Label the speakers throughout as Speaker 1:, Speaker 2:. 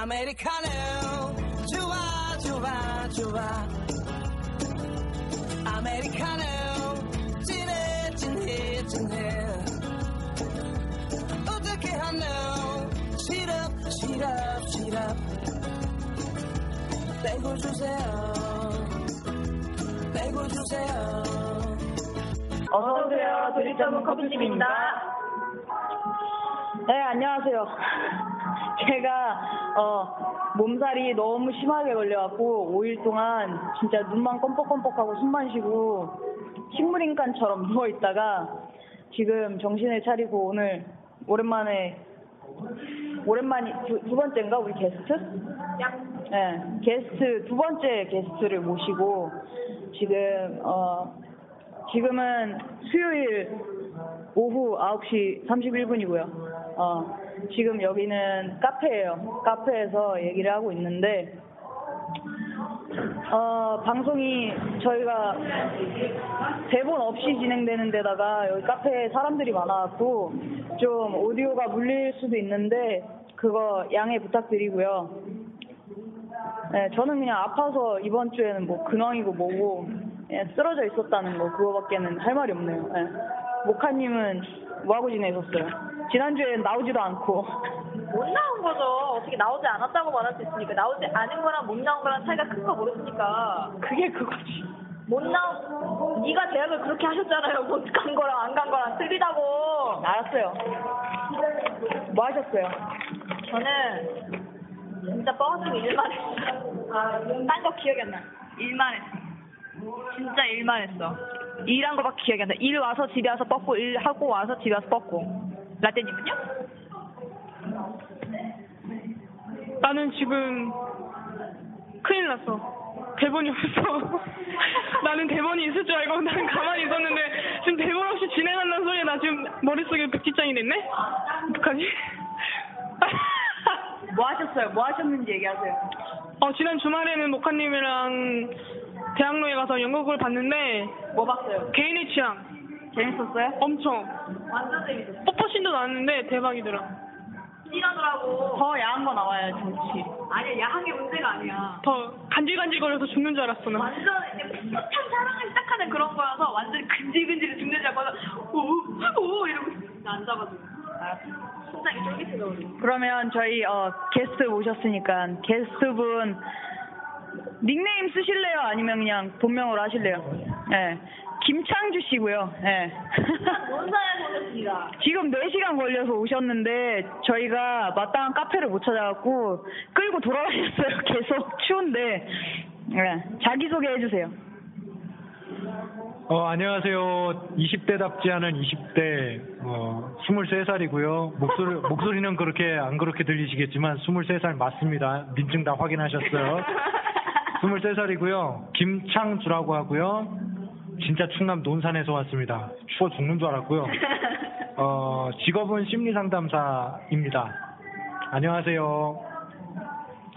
Speaker 1: 아메리카노. 좋아 좋아 좋아. 아메리카노. 진해 진해 진해. 어떻게 하노 시럽 시럽 시럽. 빼고 주세요. 빼고 주세요.
Speaker 2: 어서오세요. 드립점은 커피집입니다. 네, 안녕하세요. 제가, 어, 몸살이 너무 심하게 걸려갖고, 5일 동안 진짜 눈만 껌뻑껌뻑하고 숨만 쉬고, 식물인간처럼 누워있다가, 지금 정신을 차리고 오늘, 오랜만에, 오랜만이, 두, 두 번째인가? 우리 게스트? 네, 게스트, 두 번째 게스트를 모시고, 지금, 어, 지금은 수요일 오후 9시 31분이고요. 어, 지금 여기는 카페예요. 카페에서 얘기를 하고 있는데 어, 방송이 저희가 대본 없이 진행되는 데다가 여기 카페에 사람들이 많아갖고 좀 오디오가 물릴 수도 있는데 그거 양해 부탁드리고요. 네, 저는 그냥 아파서 이번 주에는 뭐 근황이고 뭐고 예, 쓰러져 있었다는 거 그거밖에는 할 말이 없네요. 예. 모카님은 뭐 하고 지내셨어요? 지난주엔 나오지도 않고
Speaker 3: 못 나온 거죠. 어떻게 나오지 않았다고 말할 수 있으니까. 나오지 않은 거랑 못 나온 거랑 차이가 큰 거 모르시니까.
Speaker 2: 그게 그거지.
Speaker 3: 못 나온, 네가 대학을 그렇게 하셨잖아요. 못 간 거랑 안 간 거랑 틀리다고.
Speaker 2: 알았어요. 뭐 하셨어요?
Speaker 3: 저는 진짜 뻥치고 일만 했어. 딴거 기억이 안 나. 일만 했어. 진짜 일만 했어. 일한 거밖에 기억이 안 나. 일 와서 집에 와서 뻗고, 일 하고 와서 집에 와서 뻗고. 라떼님은요?
Speaker 4: 나는 지금 큰일 났어. 대본이 없어. 나는 대본이 있을 줄 알고 난 가만히 있었는데 지금 대본 없이 진행한다는 소리에 나 지금 머릿속에 백지장이 됐네? 어떡하지?
Speaker 2: 뭐 하셨어요? 뭐 하셨는지 얘기하세요.
Speaker 4: 어, 지난 주말에는 모카님이랑 대학로에 가서 연극을 봤는데
Speaker 2: 뭐 봤어요?
Speaker 4: 개인의 취향
Speaker 2: 재밌었어요?
Speaker 4: 엄청
Speaker 3: 완전 재밌었어.
Speaker 4: 뽀뽀신도 나왔는데 대박이더라.
Speaker 3: 찌라더라고.
Speaker 2: 더 야한 거 나와요, 정치.
Speaker 3: 아니야, 야한 게 문제가 아니야.
Speaker 4: 더 간질간질거려서 죽는 줄 알았어 나.
Speaker 3: 완전 이제 풋풋한 사랑을 시작하는 그런 거여서 완전 근질근질 죽는 줄 알고 오오 이러고 나 앉아가지고 심장이 쫄깃해져
Speaker 2: 그러면 저희 어, 게스트 모셨으니까 게스트분 닉네임 쓰실래요? 아니면 그냥 본명으로 하실래요? 네. 김창주 씨고요. 네.
Speaker 3: 논산에서 오셨습니다.
Speaker 2: 지금 4시간 걸려서 오셨는데 저희가 마땅한 카페를 못 찾아갖고 끌고 돌아다녔어요. 계속 추운데. 네. 자기소개 해주세요.
Speaker 5: 어, 안녕하세요. 20대답지 않은 20대, 어, 23살이고요. 목소리, 목소리는 그렇게, 안 그렇게 들리시겠지만, 23살 맞습니다. 민증 다 확인하셨어요. 23살이고요. 김창주라고 하고요. 진짜 충남 논산에서 왔습니다. 추워 죽는 줄 알았고요. 어, 직업은 심리상담사입니다. 안녕하세요.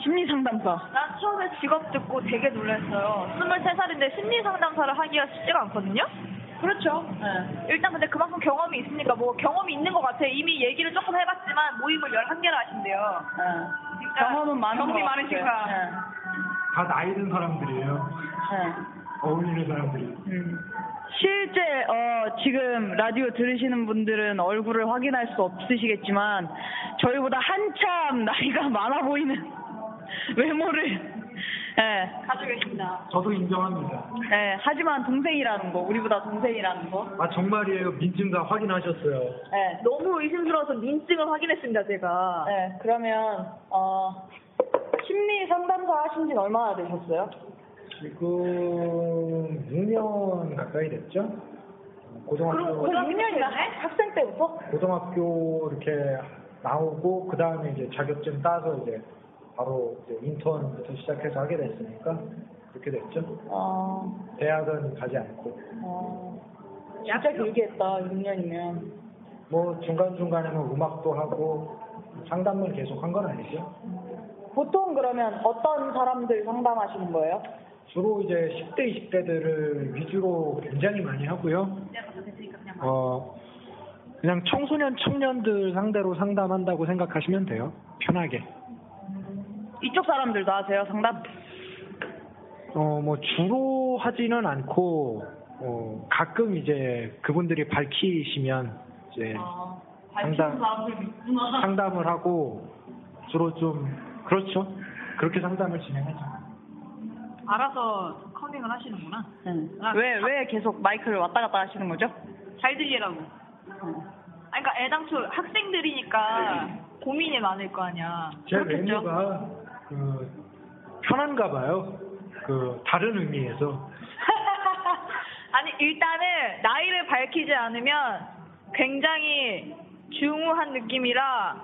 Speaker 2: 심리상담사.
Speaker 3: 난 처음에 직업 듣고 되게 놀랐어요. 23살인데 심리 상담사를 하기가 쉽지가 않거든요.
Speaker 2: 그렇죠. 네.
Speaker 3: 일단 근데 그만큼 경험이 있으니까 뭐 경험이 있는 것 같아요. 이미 얘기를 조금 해봤지만 모임을 11개나 하신대요.
Speaker 2: 네.
Speaker 3: 진짜
Speaker 2: 경험은 많은
Speaker 3: 경험이
Speaker 2: 것
Speaker 3: 많으시니까.
Speaker 5: 다 나이 든 사람들이에요.
Speaker 2: 네. 네.
Speaker 5: 어울리는 사람들이.
Speaker 2: 음. 실제 어, 지금 라디오 들으시는 분들은 얼굴을 확인할 수 없으시겠지만 저희보다 한참 나이가 많아 보이는 외모를 네.
Speaker 3: 가지고 계십니다.
Speaker 5: 저도 인정합니다.
Speaker 2: 네. 하지만 동생이라는 거, 우리보다 동생이라는 거.
Speaker 5: 아 정말이에요. 민증 다 확인하셨어요.
Speaker 2: 네.
Speaker 3: 너무 의심스러워서 민증을 확인했습니다, 제가.
Speaker 2: 네. 그러면 어 심리 상담사 하신 지는 얼마나 되셨어요?
Speaker 5: 지금 6년 가까이 됐죠? 고등학교
Speaker 2: 그 6년이나 학생 때부터?
Speaker 5: 고등학교 이렇게 나오고 그 다음에 이제 자격증 따서 이제 바로 이제 인턴부터 시작해서 하게 됐으니까 그렇게 됐죠.
Speaker 2: 어,
Speaker 5: 대학은 가지 않고
Speaker 2: 어, 진짜 길게 했다, 6년이면.
Speaker 5: 뭐 중간 중간에는 음악도 하고 상담을 계속 한 건 아니죠.
Speaker 2: 보통 그러면 어떤 사람들 상담하시는 거예요?
Speaker 5: 주로 이제 10대, 20대들을 위주로 굉장히 많이 하고요. 어, 그냥 청소년, 청년들 상대로 상담한다고 생각하시면 돼요. 편하게.
Speaker 2: 이쪽 사람들도 하세요, 상담?
Speaker 5: 어, 뭐 주로 하지는 않고 어, 가끔 이제 그분들이 밝히시면 이제 상담 상담을 하고 주로 좀 그렇죠. 그렇게 상담을 진행하죠.
Speaker 3: 알아서 커밍을 하시는구나.
Speaker 2: 왜, 왜 계속 마이크를 왔다 갔다 하시는 거죠?
Speaker 3: 잘 들리라고. 아, 그러니까 애당초 학생들이니까 고민이 많을 거 아니야.
Speaker 5: 제
Speaker 3: 그렇겠죠?
Speaker 5: 외모가 그 편한가 봐요. 그 다른 의미에서
Speaker 3: 아니 일단은 나이를 밝히지 않으면 굉장히 중후한 느낌이라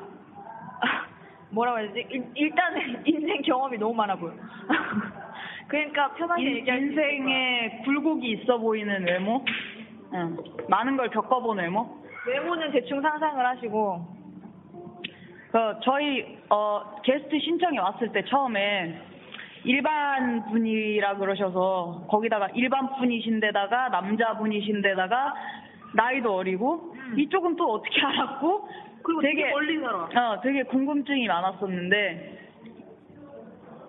Speaker 3: 뭐라고 해야 되지? 일, 일단은 인생 경험이 너무 많아 보여. 그러니까 편하게
Speaker 2: 인-
Speaker 3: 얘기할.
Speaker 2: 인생에 굴곡이 있어 보이는 외모? 응. 많은 걸 겪어본 외모?
Speaker 3: 외모는 대충 상상을 하시고
Speaker 2: 그 저희 어 게스트 신청이 왔을 때 처음에 일반 분이라 그러셔서 거기다가 일반 분이신데다가 남자 분이신데다가 나이도 어리고 이쪽은 또 어떻게 알았고
Speaker 3: 그리고 되게 멀리 살아.
Speaker 2: 어 되게 궁금증이 많았었는데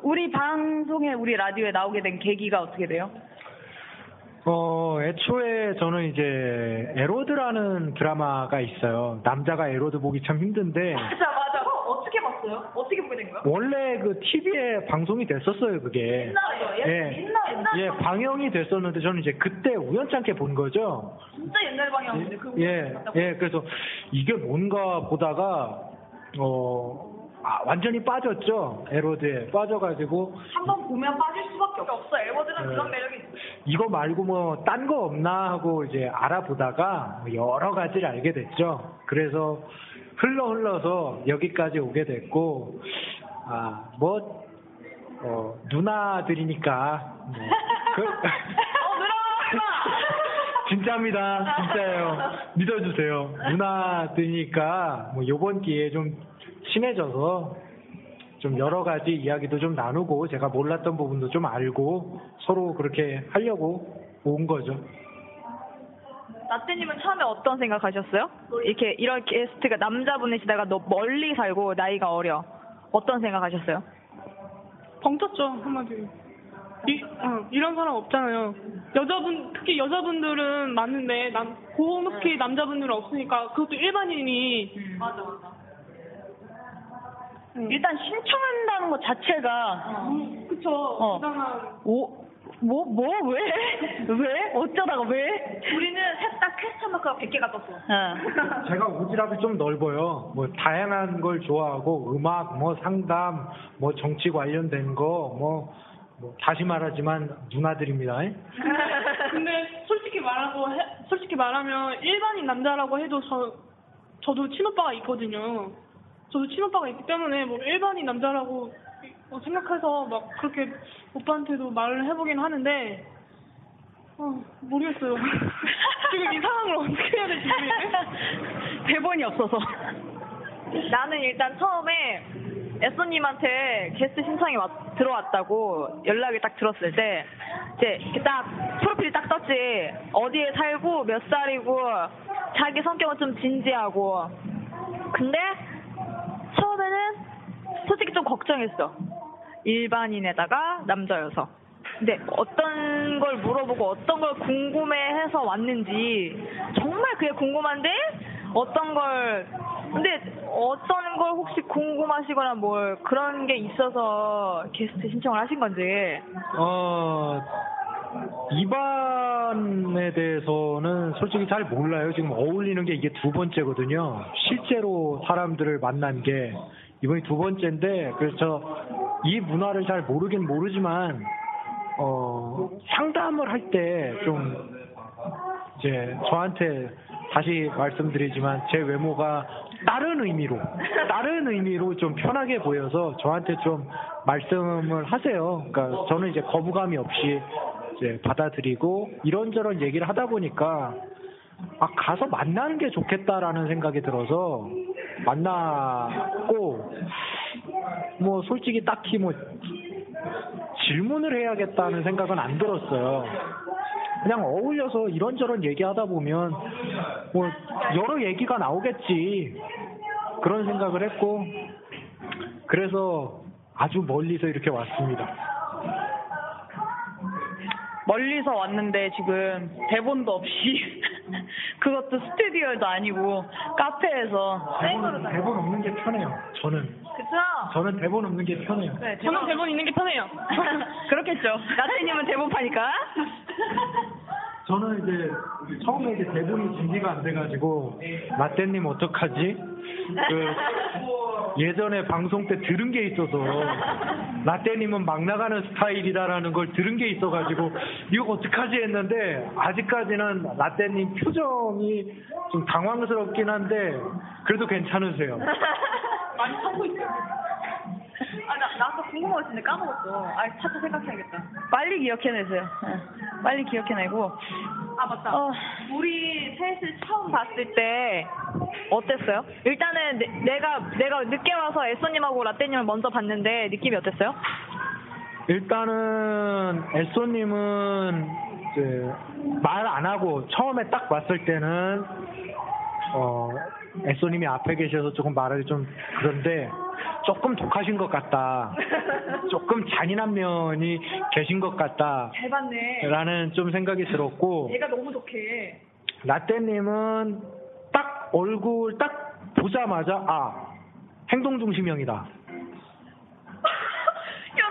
Speaker 2: 우리 방송에 우리 라디오에 나오게 된 계기가 어떻게 돼요?
Speaker 5: 어 애초에 저는 이제 L Word라는 드라마가 있어요. 남자가 L Word 보기 참 힘든데
Speaker 3: 맞아 맞아. 어, 어떻게 보게 된 거야?
Speaker 5: 원래 그 TV에 방송이 됐었어요 그게.
Speaker 3: 옛날에
Speaker 5: 예,
Speaker 3: 옛날 옛날
Speaker 5: 예 방영이 됐었는데 저는 이제 그때 우연찮게 본 거죠.
Speaker 3: 진짜 옛날 방향인데 그
Speaker 5: 예, 예, 그래서 이게 뭔가 보다가 어 아, 완전히 빠졌죠 에로드에 빠져가지고
Speaker 3: 한번 보면 빠질 수밖에 없어. 엘버드는
Speaker 5: 네.
Speaker 3: 그런 매력이 있어.
Speaker 5: 이거 말고 뭐 딴 거 없나 하고 이제 알아보다가 뭐 여러 가지를 알게 됐죠. 그래서 흘러 흘러서 여기까지 오게 됐고 아 뭐 어, 누나들이니까 뭐 그,
Speaker 3: 어.
Speaker 5: 진짜입니다. 진짜예요. 믿어주세요. 누나들이니까 뭐 요번 기회에 좀 친해져서 좀 여러 가지 이야기도 좀 나누고 제가 몰랐던 부분도 좀 알고 서로 그렇게 하려고 온 거죠.
Speaker 3: 나태님은 처음에 어떤 생각하셨어요? 이렇게 이런 게스트가 남자분이시다가 너 멀리 살고 나이가 어려. 어떤 생각하셨어요?
Speaker 4: 벙쳤죠 한마디로. 이, 어, 이런 사람 없잖아요. 여자분 특히 여자분들은 많은데 남 고놓게 남자분들은 없으니까 그것도 일반인이
Speaker 3: 맞아 맞아.
Speaker 2: 일단 신청한다는 것 자체가
Speaker 4: 음, 그쵸
Speaker 2: 어.
Speaker 4: 부당한
Speaker 2: 오, 뭐, 뭐, 왜? 왜? 어쩌다가 왜?
Speaker 3: 우리는 셋다 퀘스천 마크가 100개가 떴어.
Speaker 2: 응.
Speaker 5: 제가 오지랖이 좀 넓어요. 뭐 다양한 걸 좋아하고 음악, 뭐 상담, 뭐 정치 관련된 거, 뭐, 뭐 다시 말하지만 누나들입니다.
Speaker 4: 근데 솔직히 말하고 해- 솔직히 말하면 일반인 남자라고 해도 저 저도 친오빠가 있거든요. 저도 친오빠가 있기 때문에 뭐 일반인 남자라고 어, 생각해서 막 그렇게 오빠한테도 말을 해보긴 하는데 어, 모르겠어요. 지금 이 상황을 어떻게 해야 될지 모르겠네.
Speaker 2: 대본이 없어서.
Speaker 3: 나는 일단 처음에 에쏘님한테 게스트 신청이 왔- 들어왔다고 연락을 딱 들었을 때 이제 딱 프로필이 딱 떴지 어디에 살고 몇 살이고 자기 성격은 좀 진지하고 근데 처음에는 솔직히 좀 걱정했어 일반인에다가 남자여서 근데 어떤 걸 물어보고 어떤 걸 궁금해해서 왔는지 정말 그게 궁금한데 어떤 걸 근데 어떤 걸 혹시 궁금하시거나 뭘 그런 게 있어서 게스트 신청을 하신 건지.
Speaker 5: 어, 이반에 대해서는 솔직히 잘 몰라요. 지금 어울리는 게 이게 두 번째거든요. 실제로 사람들을 만난 게 이번이 두 번째인데, 그래서 이 문화를 잘 모르긴 모르지만, 어, 상담을 할 때 좀, 이제 저한테 다시 말씀드리지만 제 외모가 다른 의미로, 다른 의미로 좀 편하게 보여서 저한테 좀 말씀을 하세요. 그러니까 저는 이제 거부감이 없이 이제 받아들이고 이런저런 얘기를 하다 보니까 아 가서 만나는 게 좋겠다라는 생각이 들어서 만났고 뭐 솔직히 딱히 뭐 질문을 해야겠다는 생각은 안 들었어요. 그냥 어울려서 이런저런 얘기하다 보면 뭐 여러 얘기가 나오겠지 그런 생각을 했고 그래서 아주 멀리서 이렇게 왔습니다.
Speaker 6: 멀리서 왔는데 지금 대본도 없이 그것도 스튜디오도 아니고 카페에서
Speaker 5: 대본, 대본 없는 게 편해요. 저는
Speaker 3: 그쵸?
Speaker 5: 저는 대본 없는 게 편해요.
Speaker 3: 네,
Speaker 4: 저는 대본 있는 게 편해요.
Speaker 6: 그렇겠죠. 나태님은 대본 파니까.
Speaker 5: 저는 이제 처음에 이제 대본이 준비가 안 돼가지고 라떼님 어떡하지? 그 예전에 방송 때 들은 게 있어서 라떼님은 막 나가는 스타일이다라는 걸 들은 게 있어가지고 이거 어떡하지 했는데 아직까지는 라떼님 표정이 좀 당황스럽긴 한데 그래도 괜찮으세요.
Speaker 3: 많이 참고 있어. 아, 나, 나 아까 궁금한 거 있는데 까먹었어. 아, 차차 생각해야겠다.
Speaker 6: 빨리 기억해내세요. 네. 빨리 기억해내고.
Speaker 3: 아, 맞다.
Speaker 6: 어,
Speaker 3: 우리 셋을 처음
Speaker 6: 봤을 때 어땠어요? 일단은 내, 가 내가 늦게 와서 에쏘님하고 라떼님을 먼저 봤는데 느낌이 어땠어요?
Speaker 5: 일단은 에쏘님은 말안 하고 처음에 딱 봤을 때는 어 에쏘님이 앞에 계셔서 조금 말하기 좀 그런데 조금 독하신 것 같다. 조금 잔인한 면이 계신 것 같다.
Speaker 3: 잘 봤네.
Speaker 5: 라는 좀 생각이 들었고
Speaker 3: 얘가 너무 독해.
Speaker 5: 라떼님은 딱 얼굴 딱 보자마자 아 행동 중심형이다.
Speaker 3: 야,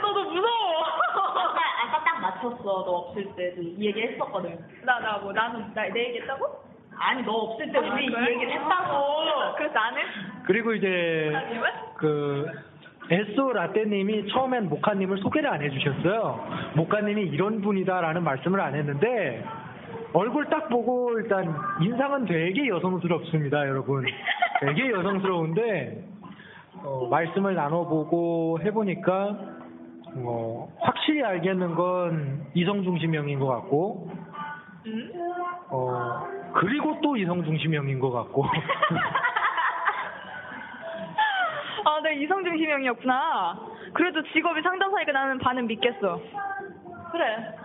Speaker 3: 너도 무서워.
Speaker 7: 아까, 아까 딱 맞췄어. 너 없을 때 이 얘기 했었거든.
Speaker 3: 나, 나 뭐, 나는, 나, 내 얘기 했다고?
Speaker 7: 아니, 너 없을 때 우리 이? 얘기를 했다고.
Speaker 3: 그래서 나는?
Speaker 5: 그리고 이제 그 에쏘 라떼님이 처음엔 모카님을 소개를 안 해주셨어요. 모카님이 이런 분이다라는 말씀을 안 했는데 얼굴 딱 보고 일단 인상은 되게 여성스럽습니다, 여러분. 되게 여성스러운데 어, 말씀을 나눠보고 해보니까 어, 확실히 알겠는 건 이성 중심형인 것 같고 어, 그리고 또 이성 중심형인 것 같고
Speaker 6: 아, 내 이성 중심형이었구나. 그래도 직업이 상담사니까 나는 반은 믿겠어.
Speaker 3: 그래.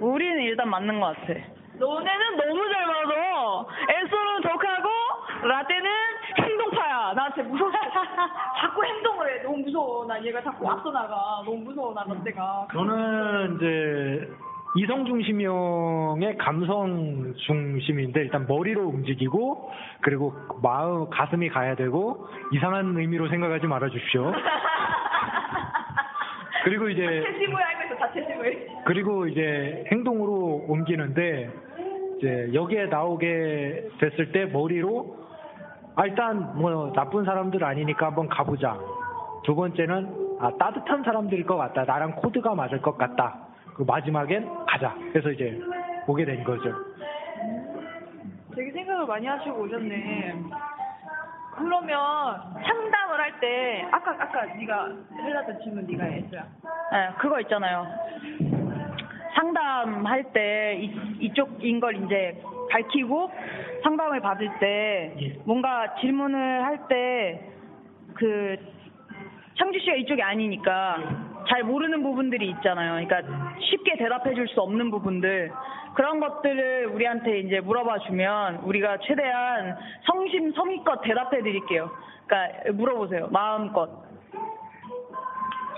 Speaker 6: 우리는 일단 맞는 것 같아. 너네는 너무 잘 맞아. 에쏘는 독하고 라떼는 행동파야. 나 진짜 무서워.
Speaker 3: 자꾸 행동을 해. 너무 무서워. 나 얘가 자꾸 앞서 나가. 너무 무서워, 나 롯데가.
Speaker 5: 저는 이제 이성 중심형의 감성 중심인데 일단 머리로 움직이고 그리고 마음 가슴이 가야 되고 이상한 의미로 생각하지 말아 주십시오. 그리고 이제. 그리고 이제 행동으로 옮기는데 이제 여기에 나오게 됐을 때 머리로 아 일단 뭐 나쁜 사람들 아니니까 한번 가보자. 두 번째는 아 따뜻한 사람들일 것 같다. 나랑 코드가 맞을 것 같다. 그 마지막엔 가자. 그래서 이제 오게 된 거죠.
Speaker 3: 되게 생각을 많이 하시고 오셨네. 그러면 상담을 할 때 아까 아까 네가 해놨던 질문 네가 했어요.
Speaker 6: 네, 그거 있잖아요. 상담할 때 이, 이쪽인 걸 이제 밝히고 상담을 받을 때
Speaker 5: 예.
Speaker 6: 뭔가 질문을 할 때 그 창주 씨가 이쪽이 아니니까 잘 모르는 부분들이 있잖아요. 그러니까 쉽게 대답해 줄 수 없는 부분들 그런 것들을 우리한테 이제 물어봐 주면 우리가 최대한 성심 성의껏 대답해 드릴게요. 그러니까 물어보세요. 마음껏.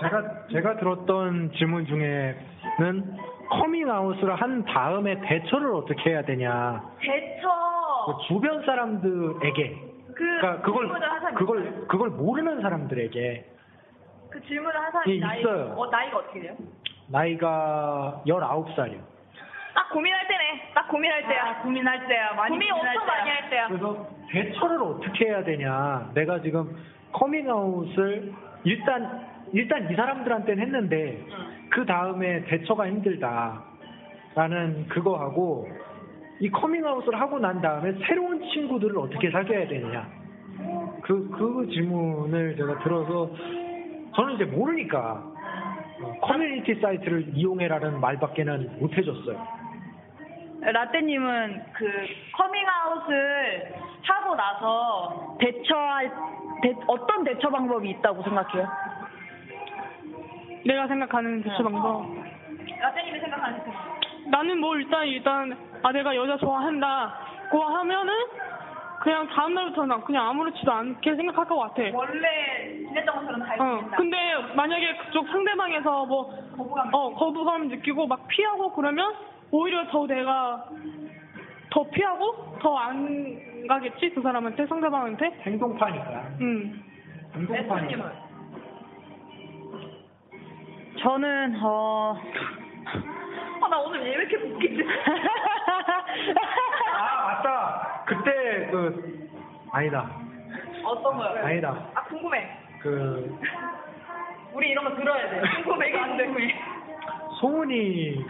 Speaker 5: 제가 제가 들었던 질문 중에는 커밍아웃을 한 다음에 대처를 어떻게 해야 되냐.
Speaker 3: 대처.
Speaker 5: 그 주변 사람들에게
Speaker 3: 그
Speaker 5: 그러니까 그걸 그걸 그걸 모르는 사람들에게
Speaker 3: 그 질문을 한 사람이
Speaker 5: 예,
Speaker 3: 나이
Speaker 5: 있어요.
Speaker 3: 어 나이가 어떻게 돼요?
Speaker 5: 나이가 19살이요.
Speaker 3: 딱 고민할 때네. 딱 고민할 때야. 고민할 때야. 많이 고민 엄청 많이 할 때야.
Speaker 5: 그래서 대처를 어떻게 해야 되냐. 내가 지금 커밍아웃을 일단 일단 이 사람들한테는 했는데 그 다음에 대처가 힘들다 라는 그거하고 이 커밍아웃을 하고 난 다음에 새로운 친구들을 어떻게 사귀어야 되느냐. 그, 그 질문을 제가 들어서 저는 이제 모르니까 어, 커뮤니티 사이트를 이용해라는 말밖에는 못 해줬어요.
Speaker 2: 라떼님은 그 커밍아웃을 하고 나서 대처할 대- 어떤 대처 방법이 있다고 생각해요?
Speaker 4: 내가 생각하는 대처 방법.
Speaker 3: 라떼님이 생각하는 그
Speaker 4: 나는 뭐 일단 일단 아 내가 여자 좋아한다 고 하면은 그냥 다음 날부터는 그냥 아무렇지도 않게 생각할 것 같아.
Speaker 3: 원래 지냈던 것처럼 다
Speaker 4: 어. 근데 만약에 그쪽 상대방에서 뭐
Speaker 3: 거부감.
Speaker 4: 어 거부감 느끼고 막 피하고 그러면 오히려 더 내가 더 피하고 더 안 가겠지 그 사람한테 상대방한테.
Speaker 5: 행동파니까.
Speaker 4: 음.
Speaker 5: 행동파니까.
Speaker 2: 저는 어
Speaker 3: 아, 나 오늘 왜 이렇게 웃기지?
Speaker 5: 아 맞다. 그때 그 아니다.
Speaker 3: 어떤 거요?
Speaker 5: 아니다.
Speaker 3: 아, 궁금해.
Speaker 5: 그
Speaker 3: 우리 이런 거 들어야 돼. 궁금해, 이게 안 돼.
Speaker 5: 소문이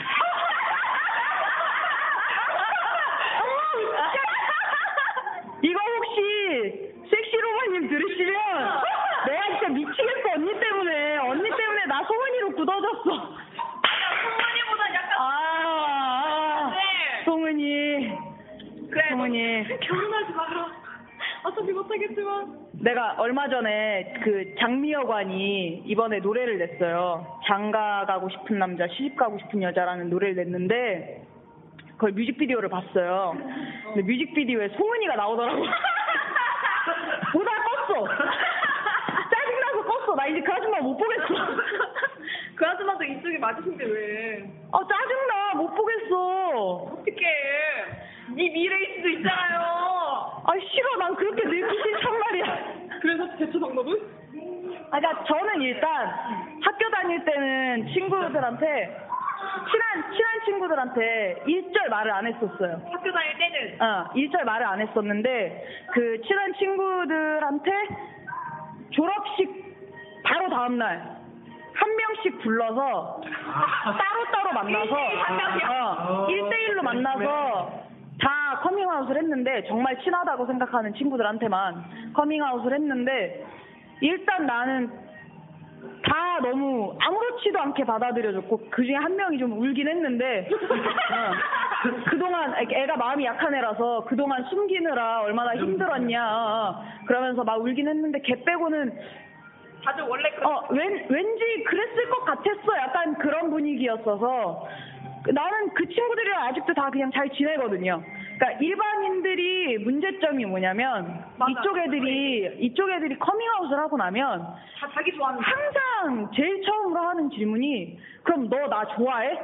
Speaker 2: 이거 혹시 섹시로마님 들으시면 내가 진짜 미치겠어 언니 때문에 언니 때문에 나 소문이로 굳어졌어.
Speaker 3: 소문이보다 약간.
Speaker 2: 아, 아
Speaker 3: 네.
Speaker 2: 소문이
Speaker 3: 그래.
Speaker 2: 소문이
Speaker 3: 결혼하지 마라. 어차피 못하겠지만.
Speaker 2: 내가 얼마 전에 그 장미여관이 이번에 노래를 냈어요. 장가 가고 싶은 남자, 시집 가고 싶은 여자라는 노래를 냈는데 그걸 뮤직비디오를 봤어요. 근데 뮤직비디오에 송은이가 나오더라고. 보다 껐어. 짜증나서 껐어. 나 이제 그 아줌마 못 보겠어.
Speaker 3: 그 아줌마도 이쪽에 맞으신데 왜?
Speaker 2: 아 짜증나. 못 보겠어.
Speaker 3: 어떡해. 네 미래일 수도 있잖아요.
Speaker 2: 아 싫어. 난 그렇게 늙기 싫단 말이야.
Speaker 4: 그래서 대처 방법은?
Speaker 2: 아, 그러니까 저는 일단 학교 다닐 때는 친구들한테 친한 친한 친구들한테 일절 말을 안 했었어요.
Speaker 3: 학교 다닐 때는.
Speaker 2: 어, 일절 말을 안 했었는데 그 친한 친구들한테 졸업식 바로 다음 날 한 명씩 불러서 따로 따로 만나서
Speaker 3: 한 명이요?
Speaker 2: 어, 1대1로 만나서 다 커밍아웃을 했는데 정말 친하다고 생각하는 친구들한테만 커밍아웃을 했는데 일단 나는 다 너무 아무렇지도 않게 받아들여줬고 그 중에 한 명이 좀 울긴 했는데 어, 그 동안 애가 마음이 약한 애라서 그동안 숨기느라 얼마나 힘들었냐 어, 그러면서 막 울긴 했는데 걔 빼고는
Speaker 3: 다들 원래 그
Speaker 2: 어, 왠, 왠지 그랬을 것 같았어. 약간 그런 분위기였어서. 나는 그 친구들이랑 아직도 다 그냥 잘 지내거든요. 그러니까 일반인들이 문제점이 뭐냐면
Speaker 3: 맞아.
Speaker 2: 이쪽 애들이 이쪽 애들이 커밍아웃을 하고 나면
Speaker 3: 다 자기 좋아하는 거.
Speaker 2: 항상 제일 처음으로 하는 질문이 그럼 너 나 좋아해?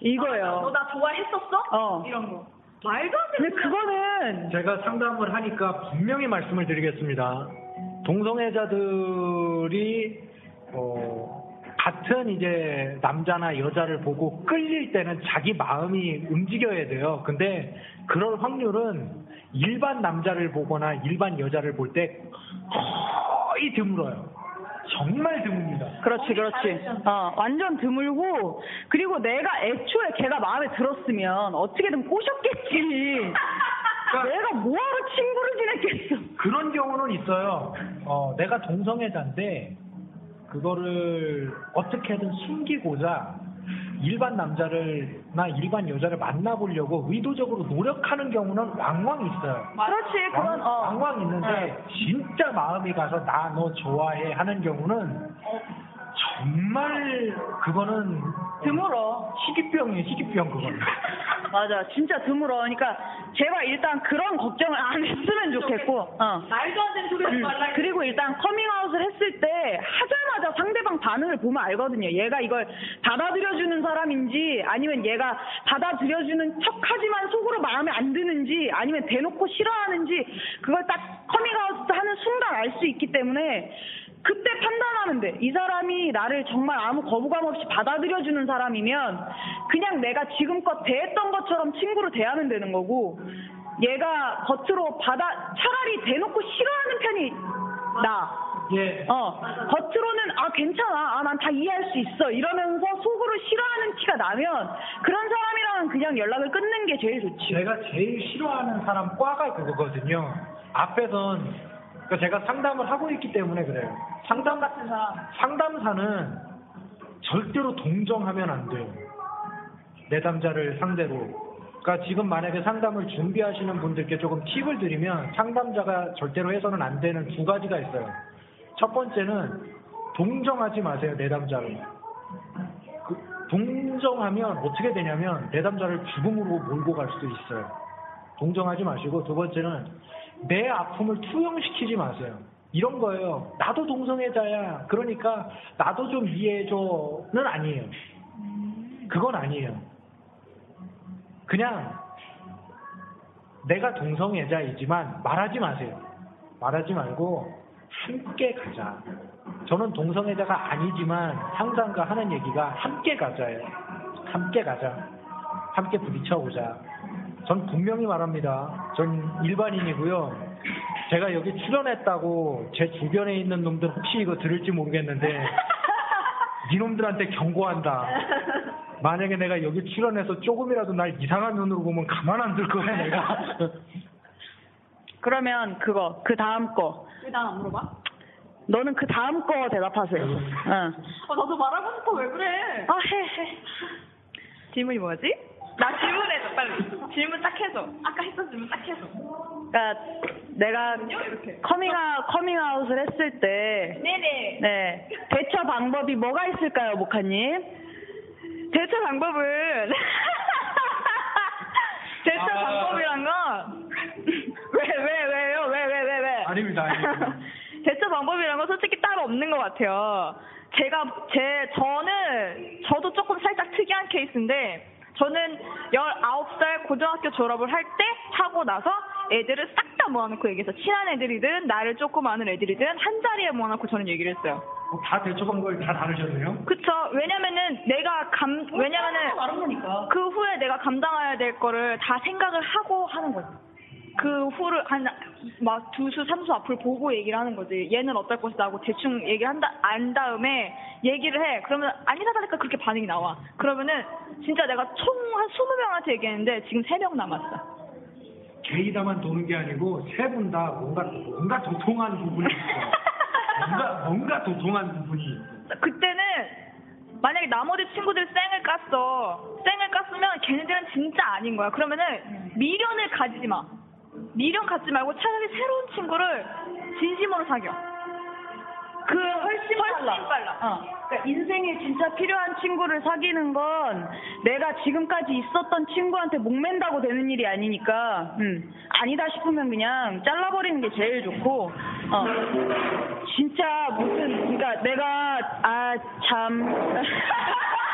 Speaker 2: 이거예요.
Speaker 3: 너 나 좋아했었어?
Speaker 2: 어.
Speaker 3: 이런 거. 말도 안 되는
Speaker 2: 근데. 그거는
Speaker 5: 제가 상담을 하니까 분명히 말씀을 드리겠습니다. 동성애자들이 어, 같은 이제 남자나 여자를 보고 끌릴 때는 자기 마음이 움직여야 돼요. 근데 그럴 확률은 일반 남자를 보거나 일반 여자를 볼 때 거의 드물어요. 정말 드뭅니다.
Speaker 2: 그렇지, 그렇지. 어, 완전 드물고, 그리고 내가 애초에 걔가 마음에 들었으면 어떻게든 꼬셨겠지. 내가 뭐하러 친구를 지냈겠어.
Speaker 5: 그런 경우는 있어요. 어, 내가 동성애자인데 그거를 어떻게든 숨기고자 일반 남자를 나 일반 여자를 만나보려고 의도적으로 노력하는 경우는 왕왕 있어요.
Speaker 2: 그렇지, 그건, 어.
Speaker 5: 왕왕 있는데 진짜 마음이 가서 나 너 좋아해 하는 경우는 정말 그거는
Speaker 2: 드물어.
Speaker 5: 희귀병이에요, 희귀병 그거는.
Speaker 2: 맞아, 진짜 드물어. 그러니까 제발 일단 그런 걱정을 안 했으면 좋겠고, 어.
Speaker 3: 말도 안 되는 소리 하지
Speaker 2: 음,
Speaker 3: 말라.
Speaker 2: 그리고 일단 커밍아웃을 했을 때 하자마자 상대방 반응을 보면 알거든요. 얘가 이걸 받아들여주는 사람인지 아니면 얘가 받아들여주는 척하지만 속으로 마음에 안 드는지 아니면 대놓고 싫어하는지 그걸 딱 커밍아웃 하는 순간 알 수 있기 때문에 그때 판단하면 돼. 이 사람이 나를 정말 아무 거부감 없이 받아들여주는 사람이면 그냥 내가 지금껏 대했던 것처럼 친구로 대하면 되는 거고 얘가 겉으로 받아 차라리 대놓고 싫어하는 편이 나.
Speaker 5: 예.
Speaker 2: 어 겉으로는 아 괜찮아 아 난 다 이해할 수 있어 이러면서 속으로 싫어하는 티가 나면 그런 사람이랑은 그냥 연락을 끊는 게 제일 좋지.
Speaker 5: 제가 제일 싫어하는 사람 과가 그거거든요. 앞에선 그러니까 제가 상담을 하고 있기 때문에 그래요. 상담
Speaker 3: 같은 사람.
Speaker 5: 상담사는 절대로 동정하면 안 돼요. 내담자를 상대로. 그러니까 지금 만약에 상담을 준비하시는 분들께 조금 팁을 드리면 상담자가 절대로 해서는 안 되는 두 가지가 있어요. 첫 번째는 동정하지 마세요, 내담자를. 그 동정하면 어떻게 되냐면 내담자를 죽음으로 몰고 갈 수도 있어요. 동정하지 마시고 두 번째는 내 아픔을 투영시키지 마세요. 이런 거예요. 나도 동성애자야. 그러니까 나도 좀 이해해줘는 아니에요. 그건 아니에요. 그냥 내가 동성애자이지만 말하지 마세요. 말하지 말고 함께 가자. 저는 동성애자가 아니지만 상상과 하는 얘기가 함께 가자예요. 함께 가자. 함께 부딪혀보자. 전 분명히 말합니다. 전 일반인이고요. 제가 여기 출연했다고 제 주변에 있는 놈들 혹시 이거 들을지 모르겠는데 니놈들한테 경고한다. 만약에 내가 여기 출연해서 조금이라도 날 이상한 눈으로 보면 가만 안 둘 거야 내가.
Speaker 2: 그러면 그거 그 다음 거
Speaker 3: 왜 난 안 물어봐?
Speaker 2: 너는 그 다음 거 대답하세요. 응.
Speaker 3: 아, 나도 말하고 싶어. 왜 그래?
Speaker 2: 아 해 해. 질문이 뭐지?
Speaker 3: 나 질문해줘, 빨리. 질문 딱 해줘. 아까 했던 질문 딱 해줘.
Speaker 2: 그러니까 내가
Speaker 3: 이렇게.
Speaker 2: 커밍아웃 커밍아웃을 했을 때
Speaker 3: 네네.
Speaker 2: 네. 대처 방법이 뭐가 있을까요, 목하님?
Speaker 3: 대처 방법은 대처
Speaker 5: 아.
Speaker 3: 방법이란 건 왜 왜 왜요 왜 왜 왜 왜?
Speaker 5: 아닙니다, 아닙니다.
Speaker 3: 대처 방법이란 건 솔직히 따로 없는 것 같아요. 제가 제 저는 저도 조금 살짝 특이한 케이스인데 저는 19살 고등학교 졸업을 할 때 하고 나서 애들을 싹 다 모아놓고 얘기해서 친한 애들이든 나를 조금 아는 애들이든 한 자리에 모아놓고 저는 얘기를 했어요.
Speaker 5: 어, 다 대처 방법이 다 다르셨네요.
Speaker 3: 그쵸. 왜냐면은 내가 감, 왜냐면은
Speaker 2: 다른 거니까.
Speaker 3: 그 후에 내가 감당해야 될 거를 다 생각을 하고 하는 거지. 그 후를 한, 막 두 수, 삼 수 앞을 보고 얘기를 하는 거지. 얘는 어떨 것이다 하고 대충 얘기를 한다, 안 다음에 얘기를 해. 그러면 아니다 다니까 그렇게 반응이 나와. 그러면은 진짜 내가 총한 20명한테 얘기했는데 지금 3명 남았어.
Speaker 5: 게이다만 도는 게 아니고 세 분 다 뭔가 뭔가 도통한 부분이 있어. 뭔가 뭔가 도통한 부분이 있어.
Speaker 3: 그때는 만약에 나머지 친구들 쌩을 깠어. 쌩을 깠으면 걔네들은 진짜 아닌 거야. 그러면은 미련을 가지지 마. 미련 갖지 말고 차라리 새로운 친구를 진심으로 사겨.
Speaker 2: 그 훨씬,
Speaker 3: 훨씬 빨라.
Speaker 2: 어. 그러니까 인생에 진짜 필요한 친구를 사귀는 건 내가 지금까지 있었던 친구한테 목맨다고 되는 일이 아니니까 음. 아니다 싶으면 그냥 잘라버리는 게 제일 좋고 어. 진짜 무슨 그러니까 내가 아참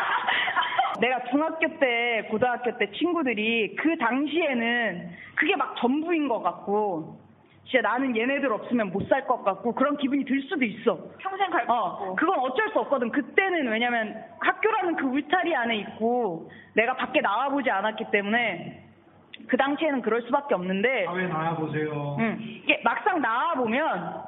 Speaker 2: 내가 중학교 때 고등학교 때 친구들이 그 당시에는 그게 막 전부인 것 같고 진짜 나는 얘네들 없으면 못 살 것 같고 그런 기분이 들 수도 있어.
Speaker 3: 평생 갈것
Speaker 2: 어,
Speaker 3: 같고.
Speaker 2: 그건 어쩔 수 없거든. 그때는 왜냐면 학교라는 그 울타리 안에 있고 내가 밖에 나와보지 않았기 때문에 그 당시에는 그럴 수밖에 없는데
Speaker 5: 사회 나와보세요.
Speaker 2: 응. 이게 막상 나와보면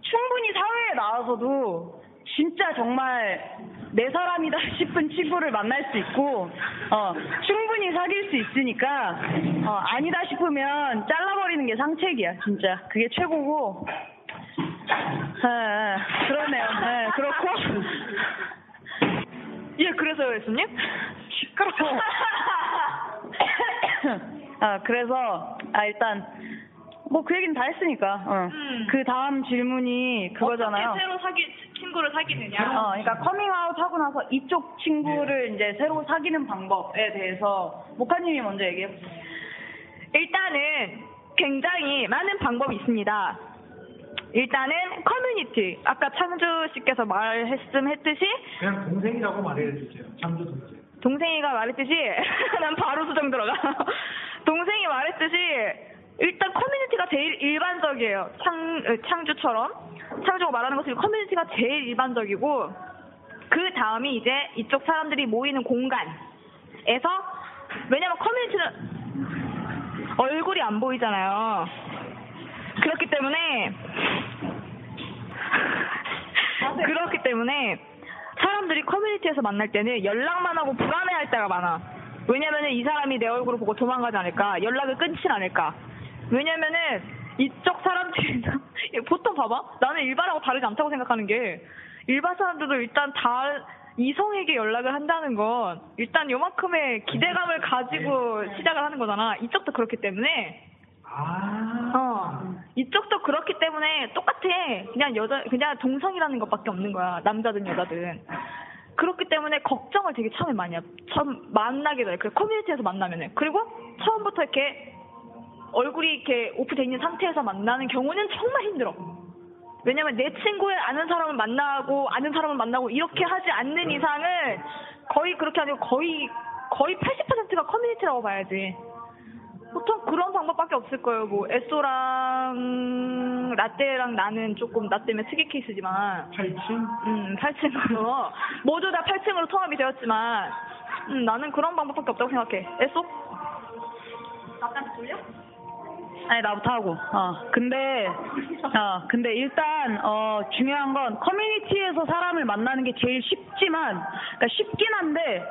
Speaker 2: 충분히 사회에 나와서도 진짜 정말 내 사람이다 싶은 친구를 만날 수 있고 어, 충분히 사귈 수 있으니까 어, 아니다 싶으면 잘라버리는 게 상책이야 진짜. 그게 최고고. 아, 아, 그러네요. 네, 그렇고.
Speaker 3: 예, 그래서요, 예수님?
Speaker 2: 시끄러워. 아 그래서 아 일단 뭐 그 얘기는 다 했으니까 어.
Speaker 3: 음.
Speaker 2: 그 다음 질문이 그거잖아요
Speaker 3: 어떻게 새로 사귀, 친구를 사귀느냐?
Speaker 2: 어, 그러니까 커밍아웃 하고 나서 이쪽 친구를
Speaker 3: 네.
Speaker 2: 이제 새로 사귀는 방법에 대해서 목사님이 먼저 얘기해 보세요.
Speaker 3: 일단은 굉장히 많은 방법이 있습니다. 일단은 커뮤니티. 아까 창주 씨께서 말씀했듯이
Speaker 5: 그냥 동생이라고 말해주세요. 창주 동생.
Speaker 3: 동생이가 말했듯이 난 바로 수정 들어가. 동생이 말했듯이 일단 커뮤니티가 제일 일반적이에요. 창, 어, 창주처럼. 창주가 말하는 것은 커뮤니티가 제일 일반적이고, 그 다음이 이제 이쪽 사람들이 모이는 공간에서, 왜냐면 커뮤니티는 얼굴이 안 보이잖아요. 그렇기 때문에, 그렇기 때문에, 사람들이 커뮤니티에서 만날 때는 연락만 하고 불안해할 때가 많아. 왜냐면은 이 사람이 내 얼굴을 보고 도망가지 않을까, 연락을 끊진 않을까. 왜냐면은 이쪽 사람들이 보통 봐봐, 나는 일반하고 다르지 않다고 생각하는 게 일반 사람들도 일단 다 이성에게 연락을 한다는 건 일단 요만큼의 기대감을 가지고 시작을 하는 거잖아. 이쪽도 그렇기 때문에. 어. 이쪽도 그렇기 때문에 똑같아. 그냥 여자, 그냥 동성이라는 것밖에 없는 거야. 남자든 여자든. 그렇기 때문에 걱정을 되게 처음에 많이 해. 처음 만나게 돼. 그 커뮤니티에서 만나면은. 그리고 처음부터 이렇게 얼굴이 이렇게 오프돼 있는 상태에서 만나는 경우는 정말 힘들어. 왜냐면 내 친구의 아는 사람을 만나고 아는 사람을 만나고 이렇게 하지 않는 이상은 거의 그렇게 아니고 거의 거의 80%가 커뮤니티라고 봐야지. 보통 그런 방법밖에 없을 거예요. 뭐 에쏘랑 라떼랑 나는 조금 나 때문에 특이 케이스지만
Speaker 5: 8층?
Speaker 3: 음, 8층으로 모두 다 8층으로 통합이 되었지만 음, 나는 그런 방법밖에 없다고 생각해. 에쏘?
Speaker 7: 나한테 졸려?
Speaker 2: 아니 나부터 하고. 어 근데 어 근데 일단 어 중요한 건 커뮤니티에서 사람을 만나는 게 제일 쉽지만 그러니까 쉽긴 한데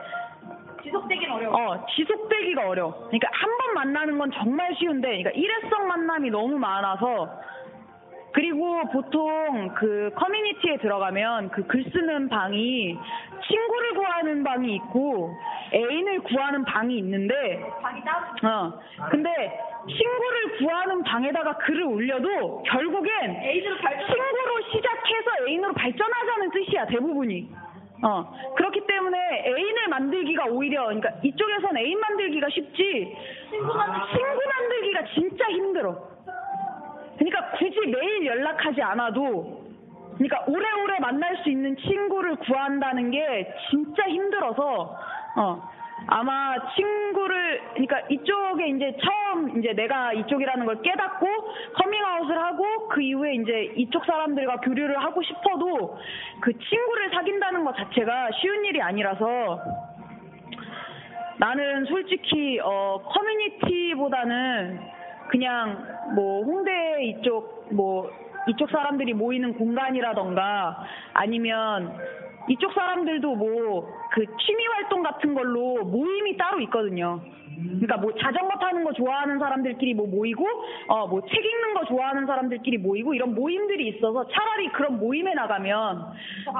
Speaker 7: 지속되긴 어려워.
Speaker 2: 어 지속되기가 어려워. 그러니까 한 번 만나는 건 정말 쉬운데 그러니까 일회성 만남이 너무 많아서 그리고 보통 그 커뮤니티에 들어가면 그 글 쓰는 방이 친구를 구하는 방이 있고 애인을 구하는 방이 있는데
Speaker 7: 방이 따로.
Speaker 2: 어. 근데 친구를 구하는 방에다가 글을 올려도 결국엔. 친구로 시작해서 애인으로 발전하자는 뜻이야 대부분이. 어 그렇기 때문에 애인을 만들기가 오히려 그러니까 이쪽에선 애인 만들기가 쉽지. 친구 만들기가 진짜 힘들어. 그러니까 굳이 매일 연락하지 않아도 그러니까 오래오래 만날 수 있는 친구를 구한다는 게 진짜 힘들어서 어 아마 친구를 그러니까 이쪽에 이제 처음 이제 내가 이쪽이라는 걸 깨닫고 커밍아웃을 하고 그 이후에 이제 이쪽 사람들과 교류를 하고 싶어도 그 친구를 사귄다는 것 자체가 쉬운 일이 아니라서 나는 솔직히 어 커뮤니티보다는 그냥 뭐 홍대 이쪽 뭐 이쪽 사람들이 모이는 공간이라던가 아니면 이쪽 사람들도 뭐 그 취미 활동 같은 걸로 모임이 따로 있거든요. 그러니까 뭐 자전거 타는 거 좋아하는 사람들끼리 뭐 모이고 어 뭐 책 읽는 거 좋아하는 사람들끼리 모이고 이런 모임들이 있어서 차라리 그런 모임에 나가면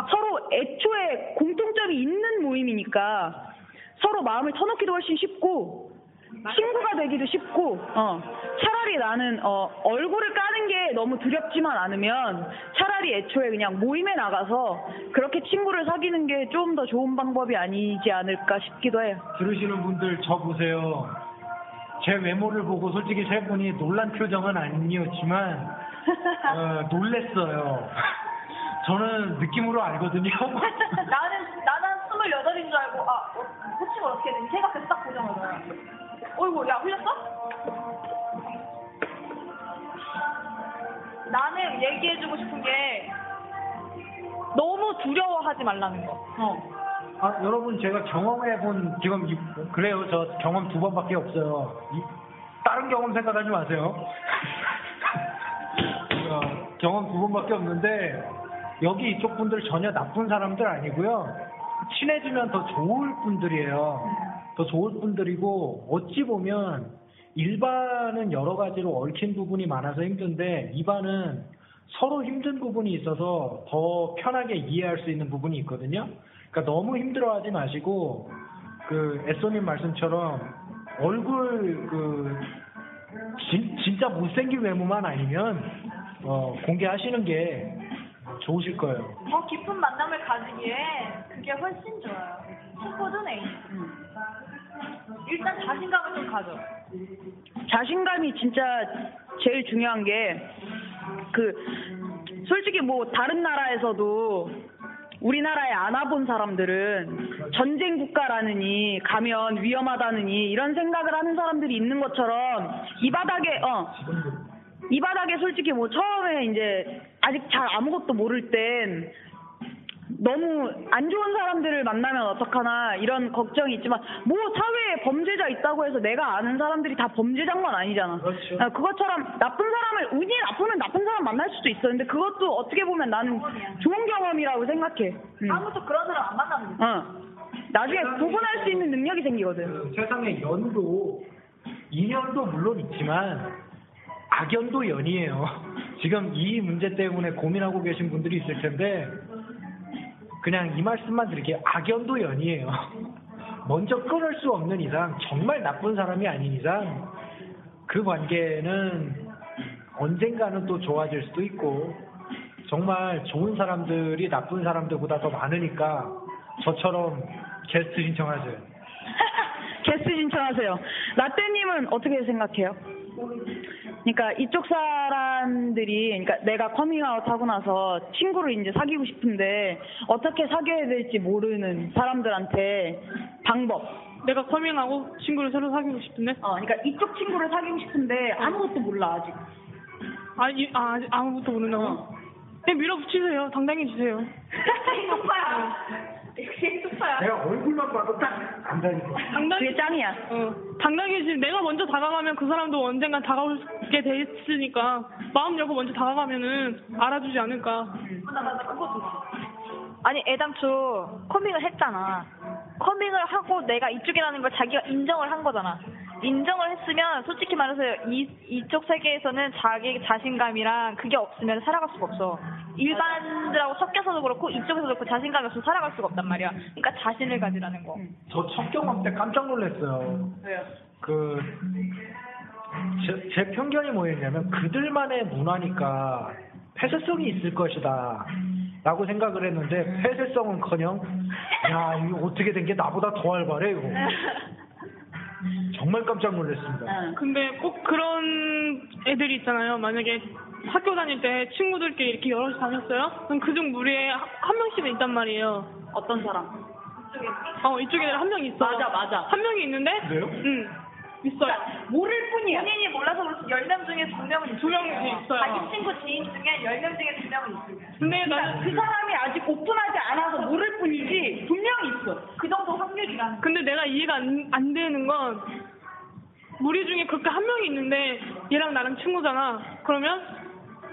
Speaker 2: 서로 애초에 공통점이 있는 모임이니까 서로 마음을 터놓기도 훨씬 쉽고 친구가 되기도 쉽고 어 차라리 나는 어 얼굴을 까는 게 너무 두렵지만 않으면 차라리 애초에 그냥 모임에 나가서 그렇게 친구를 사귀는 게 좀 더 좋은 방법이 아니지 않을까 싶기도 해요.
Speaker 5: 들으시는 분들 저 보세요. 제 외모를 보고 솔직히 세 분이 놀란 표정은 아니었지만 어, 놀랬어요. 저는 느낌으로 알거든요.
Speaker 7: 나는 나는 스물여덟인 줄 알고 아 어, 호칭을 어떻게 되니 생각해서 딱 보자마자 어이구 야 흘렸어?
Speaker 3: 나는 얘기해주고 싶은 게 너무 두려워하지 말라는 거. 어.
Speaker 5: 아, 여러분 제가 경험해본 지금 이- 그래요. 저 경험 두 번밖에 없어요. 이- 다른 경험 생각하지 마세요. 어, 경험 두 번밖에 없는데 여기 이쪽 분들 전혀 나쁜 사람들 아니고요. 친해지면 더 좋을 분들이에요. 더 좋을 분들이고 어찌 보면 일반은 여러 가지로 얽힌 부분이 많아서 힘든데 이반은 서로 힘든 부분이 있어서 더 편하게 이해할 수 있는 부분이 있거든요. 그러니까 너무 힘들어하지 마시고 그 에쏘님 말씀처럼 얼굴 그 진, 진짜 못생긴 외모만 아니면 어, 공개하시는 게 좋으실 거예요.
Speaker 3: 더 깊은 만남을 가지기에 그게 훨씬 좋아요. 친구든 애인. 일단 자신감을 좀 가져.
Speaker 2: 자신감이 진짜 제일 중요한 게 그 솔직히 뭐 다른 나라에서도 우리나라에 안 와본 사람들은 전쟁 국가라느니 가면 위험하다느니 이런 생각을 하는 사람들이 있는 것처럼 이 바닥에 어. 이 바닥에 솔직히 뭐 처음에 이제 아직 잘 아무것도 모를 땐 너무 안 좋은 사람들을 만나면 어떡하나 이런 걱정이 있지만 뭐 사회에 범죄자 있다고 해서 내가 아는 사람들이 다 범죄자인 건 아니잖아.
Speaker 5: 그렇죠.
Speaker 2: 어, 그것처럼 나쁜 사람을 운이 나쁘면 나쁜 사람 만날 수도 있어. 근데 그것도 어떻게 보면 나는 좋은 경험이라고 생각해. 응.
Speaker 7: 다음부터 그런 사람 안 만나면 돼.
Speaker 2: 어. 나중에 구분할 수 있는 능력이 생기거든.
Speaker 5: 그 세상에 연도 인연도 물론 있지만 악연도 연이에요. 지금 이 문제 때문에 고민하고 계신 분들이 있을 텐데 그냥 이 말씀만 드릴게요. 악연도 연이에요. 먼저 끊을 수 없는 이상 정말 나쁜 사람이 아닌 이상 그 관계는 언젠가는 또 좋아질 수도 있고 정말 좋은 사람들이 나쁜 사람들보다 더 많으니까 저처럼 게스트 신청하세요.
Speaker 2: 게스트 신청하세요. 라떼님은 어떻게 생각해요? 그러니까 이쪽 사람들이, 그러니까 내가 커밍아웃 하고 나서 친구를 이제 사귀고 싶은데 어떻게 사귀어야 될지 모르는 사람들한테 방법.
Speaker 4: 내가 커밍하고 친구를 새로 사귀고 싶은데?
Speaker 2: 어, 그러니까 이쪽 친구를 사귀고 싶은데 아무것도 몰라 아직.
Speaker 4: 아, 이, 아 아무것도 모른다고? 네, 밀어붙이세요. 당당히 주세요.
Speaker 7: 소파야. 역시 소파야.
Speaker 5: 내가 얼굴만 봐도 딱 안다니까.
Speaker 4: 당당히.
Speaker 2: 그게 짱이야.
Speaker 4: 어, 당당히 지금 내가 먼저 다가가면 그 사람도 언젠간 다가올게 돼 있으니까 마음 열고 먼저 다가가면은 알아주지 않을까.
Speaker 7: 좀.
Speaker 3: 아니 애당초 커밍을 했잖아. 커밍을 하고 내가 이쪽이라는 걸 자기가 인정을 한 거잖아. 인정을 했으면 솔직히 말해서 이 이쪽 세계에서는 자기 자신감이랑 그게 없으면 살아갈 수가 없어. 일반들하고 섞여서도 그렇고 이쪽에서도 그렇고 자신감이 없으면 살아갈 수가 없단 말이야. 그러니까 자신을 가지라는 거.
Speaker 5: 저 첫 경험 때 깜짝 놀랐어요.
Speaker 2: 왜요?
Speaker 5: 그, 제, 제 편견이 뭐였냐면, 그들만의 문화니까 폐쇄성이 있을 것이다. 라고 생각을 했는데, 폐쇄성은 커녕, 야, 이거 어떻게 된 게 나보다 더 활발해, 이거. 정말 깜짝 놀랐습니다.
Speaker 4: 근데 꼭 그런 애들이 있잖아요. 만약에 학교 다닐 때 친구들끼리 이렇게 여럿이 다녔어요? 그럼 그중 무리에 한- 한 명씩은 있단 말이에요.
Speaker 2: 어떤 사람?
Speaker 4: 어, 이쪽에 한 명 있어.
Speaker 2: 맞아, 맞아.
Speaker 4: 한 명이 있는데?
Speaker 5: 그래요?
Speaker 4: 응. 있어요.
Speaker 2: 모를 뿐이야.
Speaker 7: 본인이 몰라서 그렇지 10명 중에 2명은 있어.
Speaker 4: 두 명이 있어요.
Speaker 7: 자기 친구 지인 중에 10명 중에 2명은 있어.
Speaker 4: 근데 나는
Speaker 2: 그 사람이 아직 오픈하지 않아서 모를 뿐이지 분명히 있어.
Speaker 7: 그 정도 확률이라는
Speaker 4: 근데 내가 이해가 안, 안 되는 건 우리 중에 그렇게 한 명이 있는데 얘랑 나랑 친구잖아. 그러면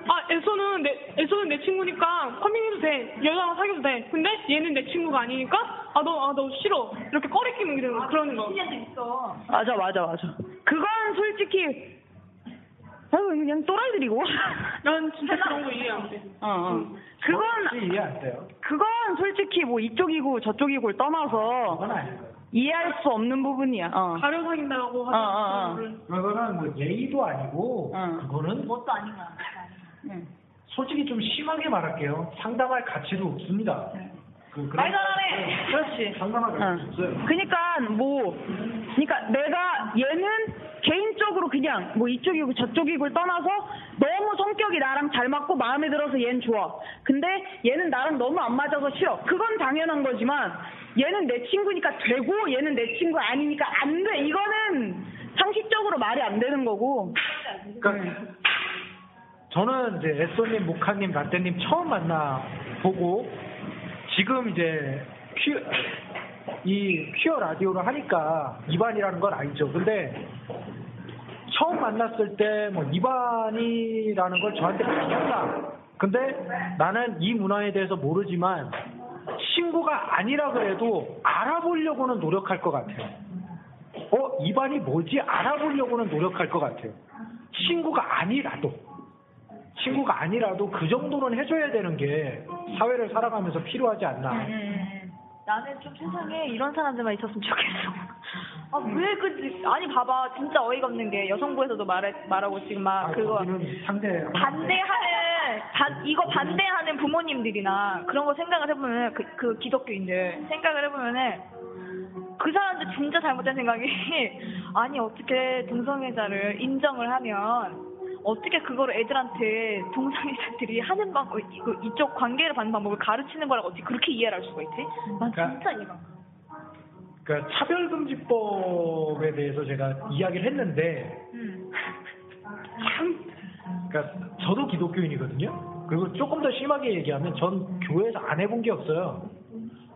Speaker 4: 아 애소는 내 애소는 내 친구니까 커밍해도 돼. 여자랑 사귀어도 돼. 근데 얘는 내 친구가 아니니까 아 너 아 너 싫어. 이렇게 꺼리끼는 게 그러는 거.
Speaker 7: 애도 있어.
Speaker 2: 맞아, 맞아, 맞아. 그건 솔직히 아유 그냥 또라이들이고.
Speaker 4: 난 진짜 그런 거 이해 안 돼.
Speaker 2: 어, 어. 그건
Speaker 5: 이해 안 돼요.
Speaker 2: 그건 솔직히 뭐 이쪽이고 저쪽이고를 떠나서
Speaker 5: 그건 아니에요.
Speaker 2: 이해할 수 없는 부분이야. 어.
Speaker 4: 가려 사귄다고
Speaker 2: 어, 어, 어.
Speaker 4: 하잖아.
Speaker 5: 그거는 뭐 예의도 아니고,
Speaker 2: 어.
Speaker 5: 그거는 뭐,
Speaker 7: 뭣도 아닌 거야.
Speaker 2: 응.
Speaker 5: 솔직히 좀 심하게 말할게요. 상담할 가치도 없습니다. 그, 그런-
Speaker 7: 말 잘하네.
Speaker 2: 그렇지.
Speaker 5: 상담할 가치
Speaker 2: 응.
Speaker 5: 없어요.
Speaker 2: 그러니까 뭐, 그러니까 내가 얘는 개인적으로 그냥 뭐 이쪽이고 저쪽이고를 떠나서 너무 성격이 나랑 잘 맞고 마음에 들어서 얘는 좋아. 근데 얘는 나랑 너무 안 맞아서 싫어. 그건 당연한 거지만 얘는 내 친구니까 되고 얘는 내 친구 아니니까 안 돼. 이거는 상식적으로 말이 안 되는 거고.
Speaker 5: 그러니까 저는 이제 에쏘님, 모카님, 라떼님 처음 만나 보고 지금 이제 퀴, 이 퀴어 라디오를 하니까 이반이라는 건 알죠. 근데 처음 만났을 때 뭐 이반이라는 걸 저한테 한다. 근데 나는 이 문화에 대해서 모르지만 친구가 아니라 그래도 알아보려고는 노력할 것 같아요. 어, 이반이 뭐지? 알아보려고는 노력할 것 같아요. 친구가 아니라도. 친구가 아니라도 그 정도는 해줘야 되는 게 사회를 살아가면서 필요하지 않나.
Speaker 3: 나는 좀 세상에 이런 사람들만 있었으면 좋겠어. 아, 왜 그지? 아니, 봐봐. 진짜 어이가 없는 게 여성부에서도 말해, 말하고 지금 막
Speaker 5: 아,
Speaker 3: 그거.
Speaker 5: 상대.
Speaker 3: 반대하는, 반, 이거 반대하는 부모님들이나 그런 거 생각을 해보면, 그, 그 기독교인들 생각을 해보면은, 그 사람들 진짜 잘못된 생각이, 아니, 어떻게 동성애자를 인정을 하면, 어떻게 그거를 애들한테 동성애자들이 하는 방법, 이거 이쪽 관계를 받는 방법을 가르치는 거라고 어떻게 그렇게 이해를 할 수가 있지? 난
Speaker 5: 그러니까-
Speaker 3: 진짜 이해가 안 가.
Speaker 5: 그러니까 차별금지법에 대해서 제가 이야기를 했는데
Speaker 3: 음.
Speaker 5: 참 그러니까 저도 기독교인이거든요. 그리고 조금 더 심하게 얘기하면 전 교회에서 안 해본 게 없어요.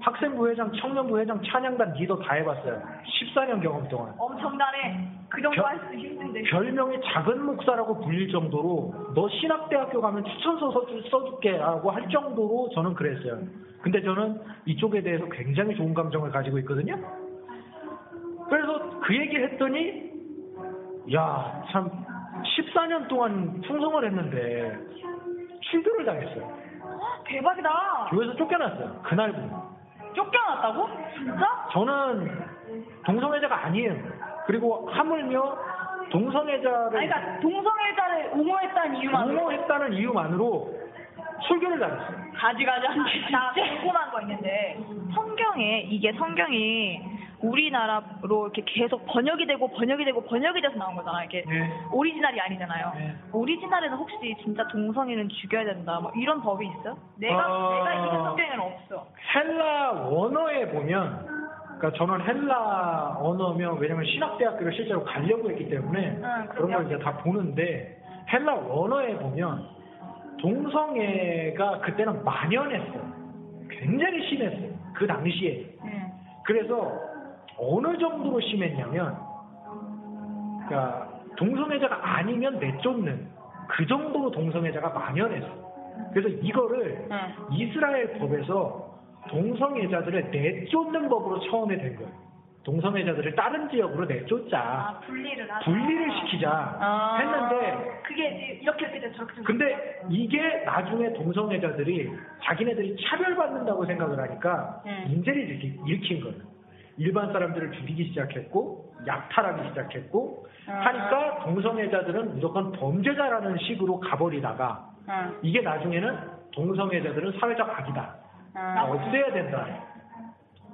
Speaker 5: 학생부 회장, 청년부 회장, 찬양단 리더 다 해봤어요. 14년 경험 동안.
Speaker 3: 엄청나네. 그 정도
Speaker 5: 별-
Speaker 3: 할수 있는데.
Speaker 5: 별명이 작은 목사라고 불릴 정도로 너 신학대학교 가면 추천서 써주- 써줄게 라고 할 정도로 저는 그랬어요. 근데 저는 이쪽에 대해서 굉장히 좋은 감정을 가지고 있거든요. 그래서 그 얘기를 했더니 야 참 14년 동안 충성을 했는데 출교를 당했어요.
Speaker 3: 대박이다.
Speaker 5: 교회에서 쫓겨났어요. 그날부터.
Speaker 3: 쫓겨났다고? 진짜?
Speaker 5: 저는 동성애자가 아니에요. 그리고 하물며 동성애자를
Speaker 3: 아니, 그러니까 동성애자를 옹호했다는 이유만으로.
Speaker 5: 옹호했다는 이유만으로 출교를 당했어요.
Speaker 3: 가지가지 한데 나 궁금한 거 있는데 성경에 이게 성경이 우리나라로 이렇게 계속 번역이 되고 번역이 되고 번역이 돼서 나온 거잖아 이게
Speaker 5: 네.
Speaker 3: 오리지널이 아니잖아요 오리지널에는 혹시 진짜 동성애는 죽여야 된다 뭐 이런 법이 있어요? 내가
Speaker 5: 어.
Speaker 3: 내가 읽은 성경에는 없어
Speaker 5: 헬라 원어에 보면 그러니까 저는 헬라 언어면 왜냐면 신학대학교를 실제로 가려고 했기 때문에 그런
Speaker 3: 그럼요.
Speaker 5: 걸 이제 다 보는데 헬라 원어에 보면 동성애가 그때는 만연했어요. 굉장히 심했어요. 그 당시에. 그래서 어느 정도로 심했냐면 그러니까 동성애자가 아니면 내쫓는 그 정도로 동성애자가 만연했어요. 그래서 이거를 이스라엘 법에서 동성애자들을 내쫓는 법으로 처음에 된 거예요. 동성애자들을 다른 지역으로 내쫓자.
Speaker 3: 아 분리를 하자
Speaker 5: 분리를 시키자
Speaker 3: 아.
Speaker 5: 했는데
Speaker 3: 그게 이렇게 이렇게 저렇게
Speaker 5: 근데 이게 나중에 동성애자들이 자기네들이 차별받는다고 생각을 하니까
Speaker 3: 네.
Speaker 5: 일으키, 일으킨 거예요. 일반 사람들을 죽이기 시작했고 약탈하기 시작했고
Speaker 3: 아.
Speaker 5: 하니까 동성애자들은 무조건 범죄자라는 식으로 가버리다가 이게 나중에는 동성애자들은 사회적 악이다. 없애야 된다.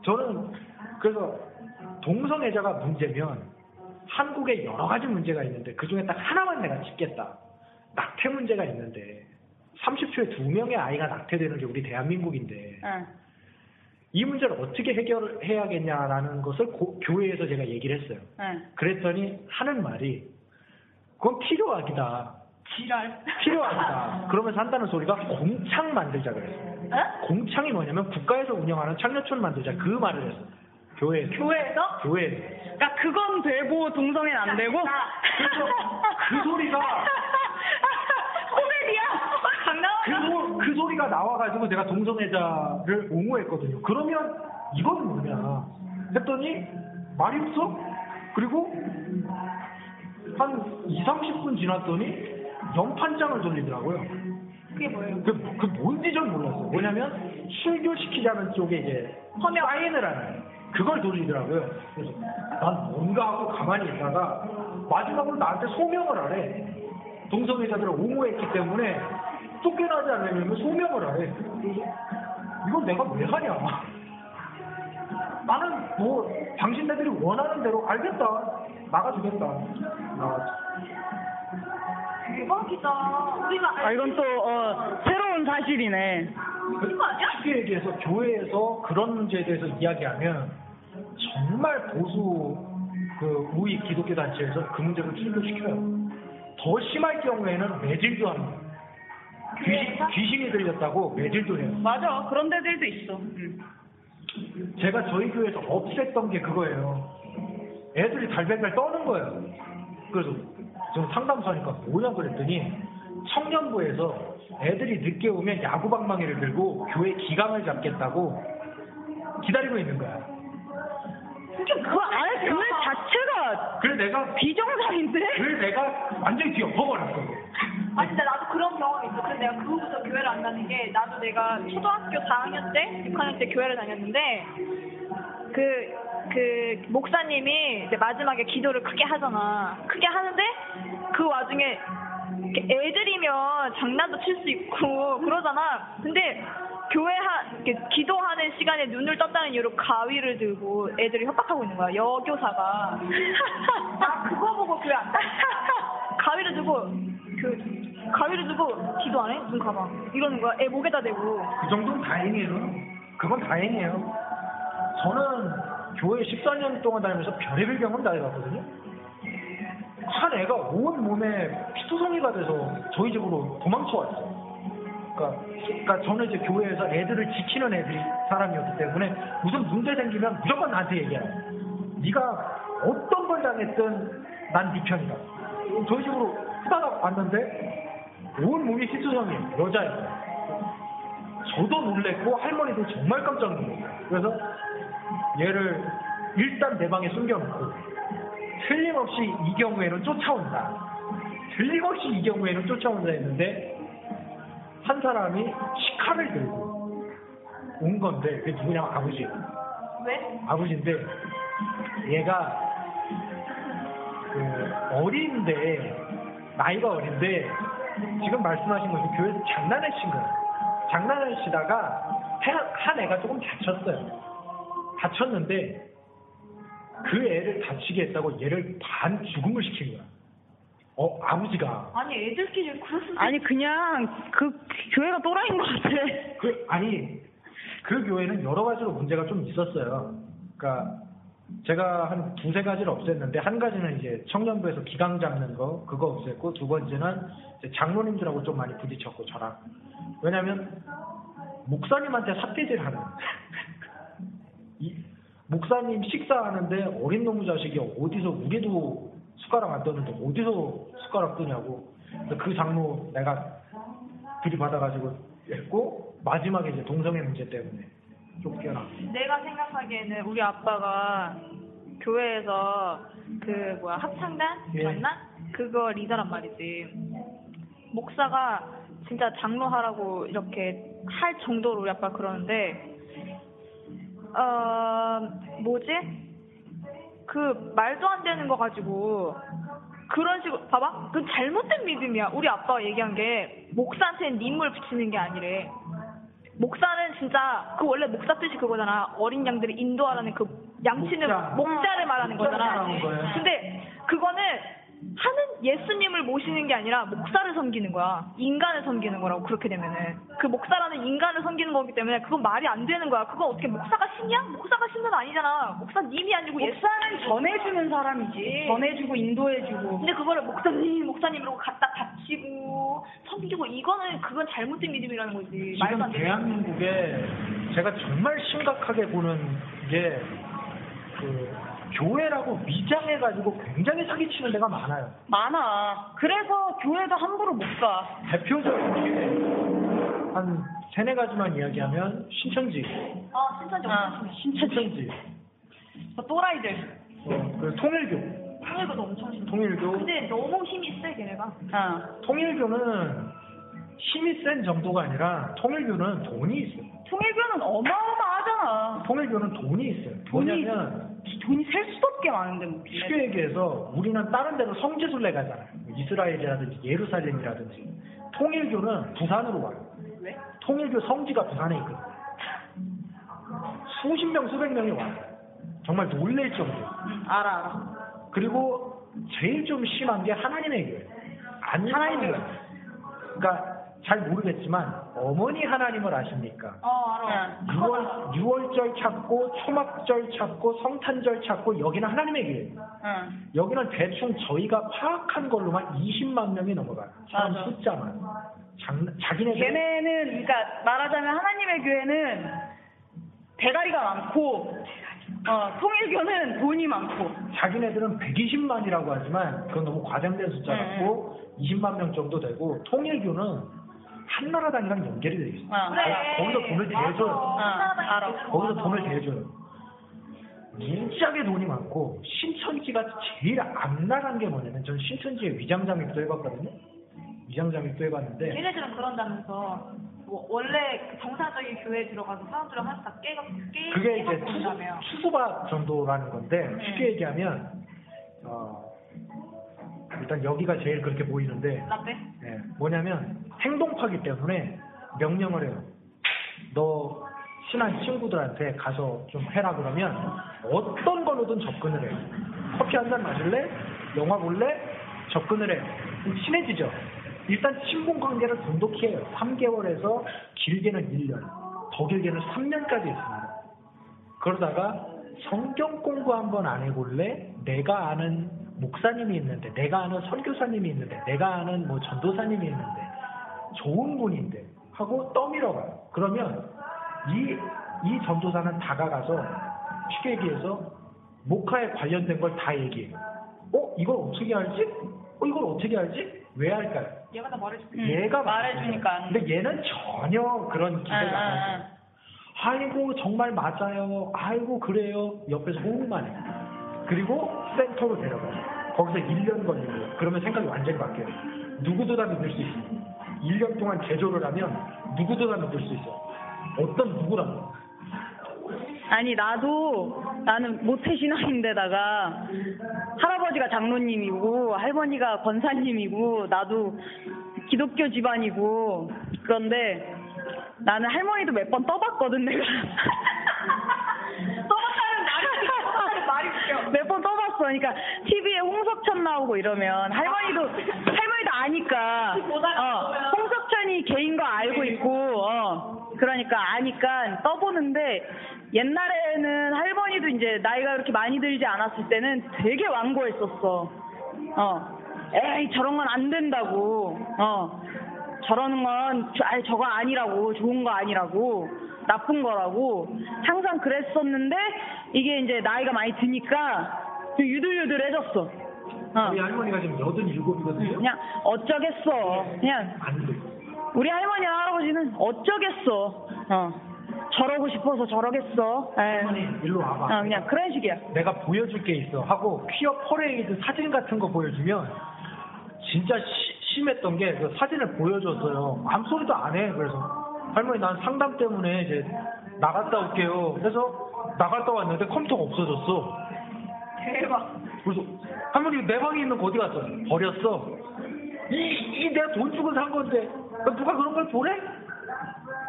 Speaker 5: 저는 그래서 동성애자가 문제면 한국에 여러 가지 문제가 있는데 그 중에 딱 하나만 내가 짚겠다. 낙태 문제가 있는데 30초에 두 명의 아이가 낙태되는 게 우리 대한민국인데 이 문제를 어떻게 해결해야겠냐라는 것을 고- 교회에서 제가 얘기를 했어요. 그랬더니 하는 말이 그건 필요하기다.
Speaker 3: 지랄
Speaker 5: 필요하기다. 그러면서 한다는 소리가 공창 만들자 그랬어요. 공창이 뭐냐면 국가에서 운영하는 창녀촌 만들자 그 말을 했어요. 교회에서.
Speaker 3: 교회에서?
Speaker 5: 교회에서.
Speaker 4: 그러니까 그건 되고 동성애는 안 되고?
Speaker 5: 그 소리가
Speaker 3: 코미디야
Speaker 5: 그, 소, 그 소리가 나와가지고 내가 동성애자를 옹호했거든요. 그러면 이건 뭐냐 했더니 말이 없어. 그리고 한 2, 30분 지났더니 연판장을 돌리더라고요.
Speaker 3: 그게 뭐예요?
Speaker 5: 그, 그 뭔지 전 몰랐어요. 뭐냐면 출교시키자는 쪽에 이제 사인을 하는 그걸 돌리더라고요. 그래서 난 뭔가 하고 가만히 있다가 마지막으로 나한테 소명을 하래. 동성애자들을 옹호했기 때문에 쫓겨나지 않으려면 소명을 하래. 그래서 이건 내가 왜 하냐. 나는 뭐 당신네들이 원하는 대로 알겠다. 나가주겠다. 나가지.
Speaker 3: 대박이다 우리가
Speaker 4: 아, 이건 또, 어, 새로운 사실이네.
Speaker 5: 쉽게 얘기해서 교회에서 그런 문제에 대해서 이야기하면 정말 보수 그 우익 기독교 단체에서 그 문제를 출교시켜요. 더 심할 경우에는 매질도 합니다. 귀신, 귀신이 들렸다고 매질도 해요.
Speaker 4: 맞아. 그런 데들도 있어.
Speaker 5: 제가 저희 교회에서 없앴던 게 그거예요. 애들이 달걀달 떠는 거예요. 그래서 저 상담사니까 뭐냐 그랬더니 청년부에서 애들이 늦게 오면 야구방망이를 들고 교회 기강을 잡겠다고 기다리고 있는 거야.
Speaker 4: 좀그 안에 교회 자체가
Speaker 5: 그래 내가
Speaker 4: 비정상인데?
Speaker 5: 그래 내가 완전히 뒤엎어버렸어
Speaker 3: 아니 근데 나도 그런 경험이 있어. 그래서 내가 그 후부터 교회를 안 가는 게 나도 내가 초등학교 4학년 때, 6학년 때 교회를 다녔는데 그, 그 목사님이 이제 마지막에 기도를 크게 하잖아. 크게 하는데 그 와중에 애들이면 장난도 칠 수 있고 그러잖아. 근데 교회 하, 이렇게 기도하는 시간에 눈을 떴다는 이유로 가위를 들고 애들이 협박하고 있는 거야. 여교사가. 나 그거 보고 교회 안 가. 가위를 들고 교회 무슨 가방 이러는 거야 애 목에다 대고
Speaker 5: 그 정도는 다행이에요. 그건 다행이에요. 저는 교회 14년 동안 다니면서 별의별 병원 다 해봤거든요. 한 애가 온 몸에 피투성이가 돼서 저희 집으로 도망쳐 왔어요. 그러니까, 그러니까 저는 이제 교회에서 애들을 지키는 애들이 사람이었기 때문에 무슨 문제 생기면 무조건 나한테 얘기해요. 네가 어떤 걸 당했든 난 네 편이다. 저희 집으로 후다닥 왔는데 온 몸이 피투성이에요. 여자예요. 저도 놀랬고 할머니도 정말 깜짝 놀랐어요. 그래서 얘를 일단 내 방에 숨겨놓고 틀림없이 이 경우에는 쫓아온다. 틀림없이 이 경우에는 쫓아온다 했는데 한 사람이 시카를 들고 온 건데 그게 누구냐면 아버지.
Speaker 3: 왜?
Speaker 5: 아버지인데 얘가 그 어린데 나이가 어린데 지금 말씀하신 것이 교회에서 장난을 친 거예요. 장난을 치다가 한- 한 애가 조금 다쳤어요. 다쳤는데 그 애를 다치게 했다고 얘를 반 죽음을 시킨 거야. 어 아버지가
Speaker 3: 아니 애들끼리 수도
Speaker 2: 아니 그냥 그 교회가 또라이인 것 같아.
Speaker 5: 그 아니 그 교회는 여러 가지로 문제가 좀 있었어요. 그러니까 제가 한 두세 가지를 없앴는데 한 가지는 이제 청년부에서 기강 잡는 거 그거 없앴고 두 번째는 장로님들하고 좀 많이 부딪혔고 저랑. 왜냐하면 목사님한테 삿대질 하는. 이 목사님 식사하는데 어린 놈의 자식이 어디서 우리도 숟가락 안 떠는데 어디서 숟가락 뜨냐고. 그 장로 내가 들이받아가지고 했고 마지막에 이제 동성애 문제 때문에 쫓겨나
Speaker 3: 내가 생각하기에는 우리 아빠가 교회에서 그 뭐야 합창단
Speaker 5: 예.
Speaker 3: 맞나? 그거 리더란 말이지. 목사가 진짜 장로하라고 이렇게 할 정도로 우리 아빠 그러는데 어 뭐지? 그 말도 안 되는 거 가지고 그런 식으로 봐봐 그 잘못된 믿음이야 우리 아빠가 얘기한 게 목사한테는 님을 붙이는 게 아니래 목사는 진짜 그 원래 목사 뜻이 그거잖아 어린 양들을 인도하라는 그 양치는
Speaker 5: 목자.
Speaker 3: 목자. 를 말하는
Speaker 5: 목자를
Speaker 3: 거잖아
Speaker 5: 말하는 거예요.
Speaker 3: 근데 그거는 하는 예수님을 모시는 게 아니라 목사를 섬기는 거야 인간을 섬기는 거라고 그렇게 되면은 그 목사라는 인간을 섬기는 거기 때문에 그건 말이 안 되는 거야 그건 어떻게 목사가 신이야? 목사가 신은 아니잖아 목사님이 아니고 예수
Speaker 2: 목사는 전해주는 사람이지. 전해주고 인도해주고.
Speaker 3: 근데 그거를 목사님, 목사님 이러고 갖다 바치고 섬기고 이거는 그건 잘못된 믿음이라는 거지. 말도
Speaker 5: 지금
Speaker 3: 안.
Speaker 5: 대한민국에 제가 정말 심각하게 보는 게 그 교회라고 위장해가지고 굉장히 사기치는 데가 많아요.
Speaker 2: 많아. 그래서 교회도 함부로 못 가.
Speaker 5: 대표적인 게 한 세네 가지만 이야기하면 신천지,
Speaker 3: 아, 신천지 엄청 심해.
Speaker 5: 신천지,
Speaker 2: 저 또라이들.
Speaker 5: 어, 그 통일교,
Speaker 3: 통일교도 엄청 심해.
Speaker 5: 통일교,
Speaker 3: 근데 너무 힘이 세, 걔네가.
Speaker 2: 어.
Speaker 5: 통일교는 힘이 센 정도가 아니라 통일교는 돈이 있어요.
Speaker 2: 통일교는 어마어마하잖아.
Speaker 5: 통일교는 돈이 있어요.
Speaker 2: 돈이
Speaker 5: 뭐냐면
Speaker 2: 돈이 셀 수도 없게 많은데 뭐.
Speaker 5: 쉽게 얘기해서 우리는 다른 데로 성지순례 가잖아요. 뭐 이스라엘이라든지 예루살렘이라든지 통일교는 부산으로 와요.
Speaker 2: 왜?
Speaker 5: 통일교 성지가 부산에 있거든요. 수십 명, 수백 명이 와요. 정말 놀랄 정도.
Speaker 2: 응, 알아 알아.
Speaker 5: 그리고 제일 좀 심한 게 하나님의 교회. 안 하나님의 교회. 그러니까 잘 모르겠지만 어머니 하나님을 아십니까?
Speaker 3: 어, 알아.
Speaker 5: 6월, 6월절 찾고 초막절 찾고 성탄절 찾고 여기는 하나님의 교회.
Speaker 2: 응.
Speaker 5: 여기는 대충 저희가 파악한 걸로만 20만 명이 넘어가요. 사람
Speaker 2: 맞아.
Speaker 5: 숫자만. 장, 자기네들
Speaker 2: 걔네는 그러니까 말하자면 하나님의 교회는 대가리가 많고 어, 통일교는 돈이 많고
Speaker 5: 자기네들은 120만이라고 하지만 그건 너무 과장된 숫자
Speaker 2: 네.
Speaker 5: 같고 20만 명 정도 되고 통일교는 한나라당이랑 연결이 돼 있어요.
Speaker 2: 어.
Speaker 3: 그래.
Speaker 5: 거기서 돈을 대줘요.
Speaker 2: 어, 알아.
Speaker 5: 거기서 돈을 대줘요. 무지하게 돈이 많고 신천지가 제일 안 나간 게 뭐냐면 저는 신천지에 위장장입도 해봤거든요. 위장장입도 해봤는데
Speaker 3: 얘네들은 그런다면서 뭐 원래 그 정상적인 교회에 들어가서 사람들을 하나씩 다 깨가 깨
Speaker 5: 그게 이제. 투수, 투수바 정도라는 건데
Speaker 2: 네.
Speaker 5: 쉽게 얘기하면 어, 일단 여기가 제일 그렇게 보이는데
Speaker 3: 라떼?
Speaker 5: 예, 뭐냐면 행동파기 때문에 명령을 해요. 너 친한 친구들한테 가서 좀 해라 그러면 어떤 걸로든 접근을 해요. 커피 한 잔 마실래? 영화 볼래? 접근을 해요. 친해지죠. 일단 친분 관계를 돈독히 해요. 3개월에서 길게는 1년, 더 길게는 3년까지 있습니다. 그러다가 성경 공부 한번 안 해볼래? 내가 아는 목사님이 있는데, 내가 아는 선교사님이 있는데, 내가 아는 뭐 전도사님이 있는데, 좋은 분인데 하고 떠밀어 가요. 그러면 이, 이 전도사는 다가가서 쉽게 얘기해서 목화에 관련된 걸 다 얘기해요. 어? 이걸 어떻게 알지? 어? 이걸 어떻게 알지? 왜 할까요?
Speaker 7: 얘가 다 말해줄게.
Speaker 5: 얘가
Speaker 2: 말해주니까.
Speaker 5: 근데 얘는 전혀 그런 기대가
Speaker 2: 아,
Speaker 5: 안
Speaker 2: 아,
Speaker 5: 해요. 아이고 정말 맞아요. 아이고 그래요. 옆에서 호응만 해. 그리고 센터로 데려가요. 거기서 1년 걸리는 거예요. 그러면 생각이 완전히 바뀌어요. 누구도 다 믿을 수 있어요. 1년 동안 개조를 하면 누구도 다 믿을 수 있어요. 어떤 누구라도.
Speaker 2: 아니 나도 나는 모태 신앙인데다가 할아버지가 장로님이고 할머니가 권사님이고 나도 기독교 집안이고 그런데 나는 할머니도 몇 번 떠봤거든 내가
Speaker 7: 말이
Speaker 2: 몇 번 떠봤어 그러니까 TV에 홍석천 나오고 이러면 할머니도 할머니도 아니까 어, 홍석천이 개인 거 알고 있고 어, 그러니까 아니까 떠보는데 옛날에는 할머니도 이제 나이가 그렇게 많이 들지 않았을 때는 되게 완고했었어. 어, 에이 저런 건 안 된다고. 어, 저러는 건 저- 아이, 저거 아니라고 좋은 거 아니라고 나쁜 거라고 항상 그랬었는데 이게 이제 나이가 많이 드니까 좀 유들유들해졌어. 어.
Speaker 5: 우리 할머니가 지금 87이거든요.
Speaker 2: 그냥 어쩌겠어. 그냥
Speaker 5: 안 돼.
Speaker 2: 우리 할머니 할아버지는 어쩌겠어. 어. 저러고 싶어서 저러겠어. 에이.
Speaker 5: 할머니 일로 와봐.
Speaker 2: 어, 그냥 그런 식이야.
Speaker 5: 내가 보여줄 게 있어 하고 퀴어 퍼레이드 사진 같은 거 보여주면 진짜 시- 심했던 게 그 사진을 보여줬어요. 아무 소리도 안 해. 그래서 할머니 난 상담 때문에 이제 나갔다 올게요. 그래서 나갔다 왔는데 컴퓨터가 없어졌어.
Speaker 7: 대박.
Speaker 5: 그래서 할머니 내 방에 있는 거 어디 갔어? 버렸어. 이, 이 내가 돈 주고 산 건데 누가 그런 걸 보내?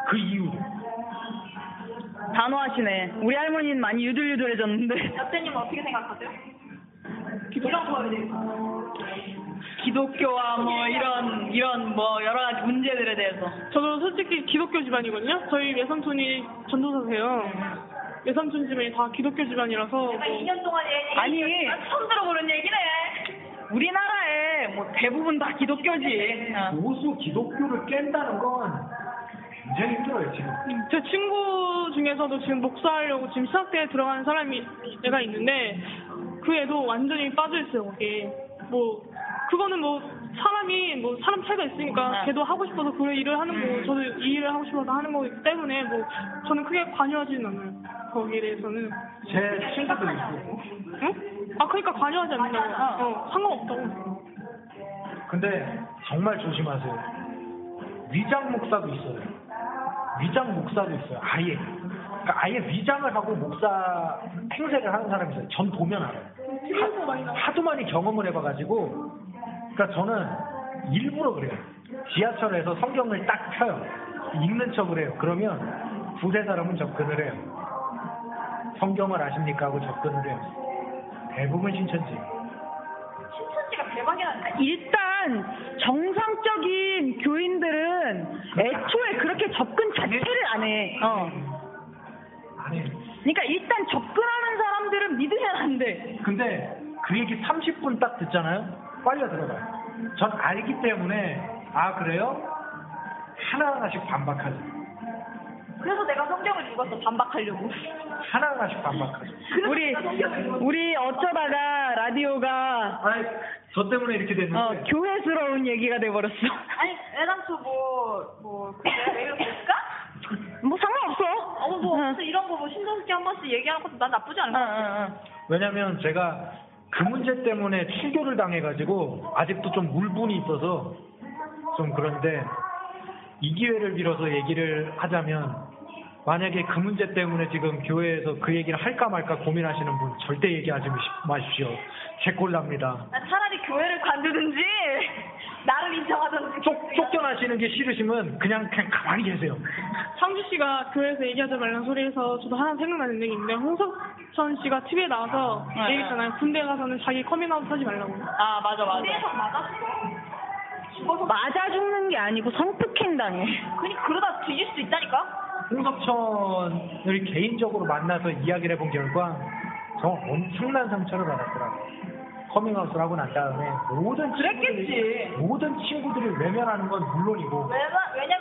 Speaker 5: 그 이유.
Speaker 2: 단호하시네. 우리 할머니는 많이 유들유들해졌는데.
Speaker 7: 여태님은 어떻게 생각하세요? 이런 거에 대해서.
Speaker 2: 기독교와 뭐 이런 이런 뭐 여러 가지 문제들에 대해서.
Speaker 4: 저도 솔직히 기독교 집안이거든요. 저희 외삼촌이 전도사세요. 외삼촌 집안이 다 기독교 집안이라서 뭐
Speaker 7: 내가 2년 동안 얘기
Speaker 2: 아니.
Speaker 7: 처음 들어보는 얘기네.
Speaker 2: 우리나라에 뭐 대부분 다 기독교지. 어.
Speaker 5: 보수 기독교를 깬다는 건 굉장히 힘들어요 지금.
Speaker 4: 제 친구 중에서도 지금 목사하려고 지금 신학대에 들어가는 사람이 애가 있는데 그 애도 완전히 빠져 있어요 거기에 뭐 그거는 뭐 사람이 뭐 사람 차이가 있으니까 걔도 하고 싶어서 그 일을 하는 거고 저도 이 일을 하고 싶어서 하는 거기 때문에 뭐 저는 크게 관여하지는 않아요 거기에 대해서는
Speaker 5: 제 친구들 있고.
Speaker 4: 응? 아 그러니까 관여하지 않는다고 어 상관없다고
Speaker 5: 근데 정말 조심하세요. 위장 목사도 있어요. 위장 목사도 있어요. 아예. 그러니까 아예 위장을 하고 목사 행세를 하는 사람이 있어요. 전 보면 알아요.
Speaker 4: 나와
Speaker 5: 하도 많이 경험을 해봐가지고, 그러니까 저는 일부러 그래요. 지하철에서 성경을 딱 펴요. 읽는 척을 해요. 그러면 두세 사람은 접근을 해요. 성경을 아십니까 하고 접근을 해요. 대부분 신천지.
Speaker 7: 신천지가 대박이야.
Speaker 2: 일단 정상적인 교인들은 애초에 그렇게 접근 자체를 안 해. 어.
Speaker 5: 아니,
Speaker 2: 그러니까 일단 접근하는 사람들은 믿으면 안 돼.
Speaker 5: 근데 그 얘기 30분 딱 듣잖아요? 빨려 들어가요. 전 알기 때문에, 아, 그래요? 하나하나씩 반박하죠.
Speaker 7: 그래서 내가 성경을 읽었어 반박하려고.
Speaker 5: 하나하나씩 반박하죠.
Speaker 2: 우리 우리 어쩌다가 라디오가
Speaker 5: 아니, 저 때문에 이렇게 됐는데.
Speaker 2: 어, 교회스러운 얘기가 돼 버렸어.
Speaker 7: 아니 애당초 뭐뭐 그래 왜 이렇게 됐을까?
Speaker 2: 뭐 상관없어.
Speaker 7: 어, 뭐 이런 거 뭐 신선스럽게 한 번씩 얘기하는 것도 난 나쁘지 않은 것 같아.
Speaker 5: 왜냐면 제가 그 문제 때문에 출교를 당해가지고 아직도 좀 울분이 있어서 좀 그런데 이 기회를 빌어서 얘기를 하자면 만약에 그 문제 때문에 지금 교회에서 그 얘기를 할까 말까 고민하시는 분 절대 얘기하지 마십시오. 제 꼴납니다.
Speaker 7: 난 차라리 교회를 관두든지 나를 인정하든지.
Speaker 5: 쫓, 쫓겨나시는 게 싫으시면 그냥 그냥 가만히 계세요.
Speaker 4: 창주 씨가 교회에서 얘기하지 말라는 소리에서 저도 하나 생각나는 얘기 있는데 홍석천 씨가 TV에 나와서
Speaker 2: 아, 네.
Speaker 4: 얘기했잖아요. 군대 가서는 자기 커밍아웃 하지 말라고.
Speaker 2: 아 맞아 맞아.
Speaker 7: 그래서 맞았어.
Speaker 3: 죽어서
Speaker 2: 맞아 죽는 게 아니고 성폭행 당해.
Speaker 3: 그러니까 그러다 뒤질 수도 있다니까.
Speaker 5: 홍석천을 개인적으로 만나서 이야기를 해본 결과 정말 엄청난 상처를 받았더라고. 커밍아웃을 하고 난 다음에 모든 친구들이
Speaker 3: 그랬겠지.
Speaker 5: 모든 친구들이 외면하는 건 물론이고
Speaker 3: 왜냐,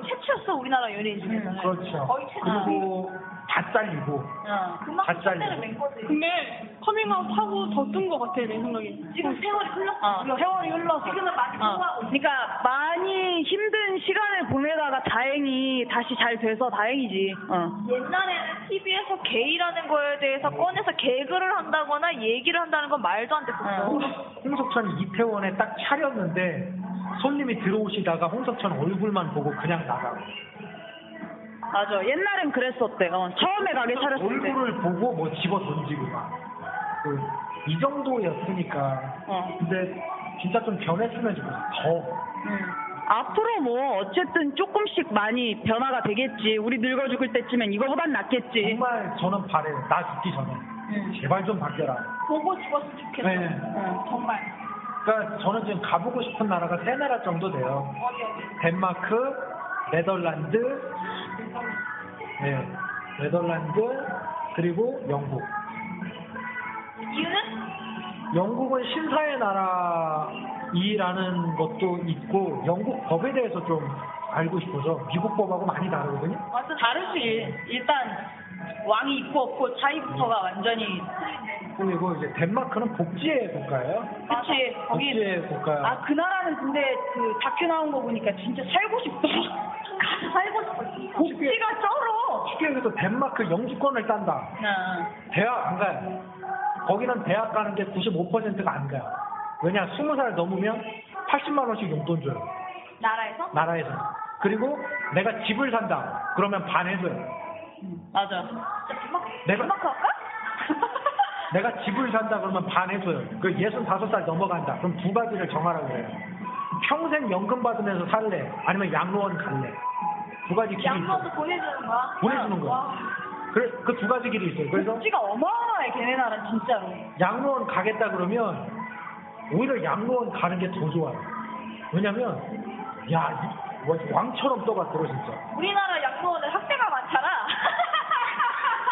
Speaker 3: 거의 최초였어 우리나라 연예인 중에서는.
Speaker 5: 그렇죠.
Speaker 3: 거의 최초.
Speaker 5: 그리고 다 잘리고
Speaker 3: 어. 그만큼
Speaker 5: 다 잘리고
Speaker 3: 팬을 낸 거지.
Speaker 4: 근데 커밍아웃 하고 더 뜬 것 같아 내 생각에.
Speaker 3: 지금 세월이 흘렀어.
Speaker 2: 어, 세월이 흘러서.
Speaker 3: 지금은 많이
Speaker 2: 어.
Speaker 3: 있어.
Speaker 2: 그러니까 많이 힘든 시간을 보내다가 다행히 다시 잘 돼서 다행이지. 어.
Speaker 3: 옛날에는 TV에서 게이라는 거에 대해서 꺼내서 개그를 한다거나 얘기를 한다는 건 말도 안 됐었어.
Speaker 5: 홍석천이 이태원에 딱 차렸는데 손님이 들어오시다가 홍석천 얼굴만 보고 그냥 나가고
Speaker 2: 맞아. 옛날엔 그랬었대. 어, 처음에 가게 차렸을 때.
Speaker 5: 얼굴을 보고 뭐 집어 던지고 막. 그, 이 정도였으니까.
Speaker 2: 어.
Speaker 5: 근데 진짜 좀 변했으면 좋겠어. 더.
Speaker 2: 음. 앞으로 뭐 어쨌든 조금씩 많이 변화가 되겠지. 우리 늙어 죽을 때쯤엔 이거보단 낫겠지.
Speaker 5: 정말 저는 바래요. 나 죽기 전에. 제발 좀 바뀌어라.
Speaker 3: 보고 죽었으면 좋겠어.
Speaker 5: 네.
Speaker 3: 어, 정말.
Speaker 5: 그러니까 저는 지금 가보고 싶은 나라가 세 나라 정도 돼요. 덴마크, 네덜란드, 네, 네덜란드, 그리고 영국.
Speaker 3: 이유는?
Speaker 5: 영국은 신사의 나라이라는 것도 있고 영국 법에 대해서 좀 알고 싶어서 미국 법하고 많이 다르거든요.
Speaker 2: 완전 다르지. 일단 왕이 있고 없고 차이부터가 완전히.
Speaker 5: 그리고 이제 덴마크는 복지의 국가예요.
Speaker 2: 그치. 거기.
Speaker 5: 복지의 국가.
Speaker 2: 아, 그 나라는 근데 그 다큐 나온 거 보니까 진짜 살고 싶다.
Speaker 3: 가서 살고 싶어. 진짜.
Speaker 2: 복지가 쩔어.
Speaker 5: 쉽게 얘기해서 덴마크 영주권을 딴다.
Speaker 2: 어.
Speaker 5: 대학 안 가요. 거기는 대학 가는 게 95%가 안 가요. 왜냐, 20살 넘으면 80만 원씩 용돈 줘요.
Speaker 3: 나라에서?
Speaker 5: 나라에서. 그리고 내가 집을 산다. 그러면 반 해줘요.
Speaker 2: 맞아.
Speaker 5: 내가
Speaker 3: 할까?
Speaker 5: 내가 집을 산다 그러면 반 해줘요. 그 65살 넘어간다. 그럼 두 가지를 정하라고 그래요. 평생 연금 받으면서 살래? 아니면 양로원 갈래? 두 가지 길이 있어요.
Speaker 3: 양모도 보내주는 거야?
Speaker 5: 보내주는 거야.
Speaker 3: 와.
Speaker 5: 그래, 그 두 가지 길이 있어요. 그래서
Speaker 2: 복지가 어마어마해, 걔네 나라는 진짜로.
Speaker 5: 양로원 가겠다 그러면 오히려 양로원 가는 게 더 좋아요. 왜냐면 야 이- 뭐 왕처럼 떠받들어 진짜.
Speaker 3: 우리나라 양로원은 학대가 많잖아.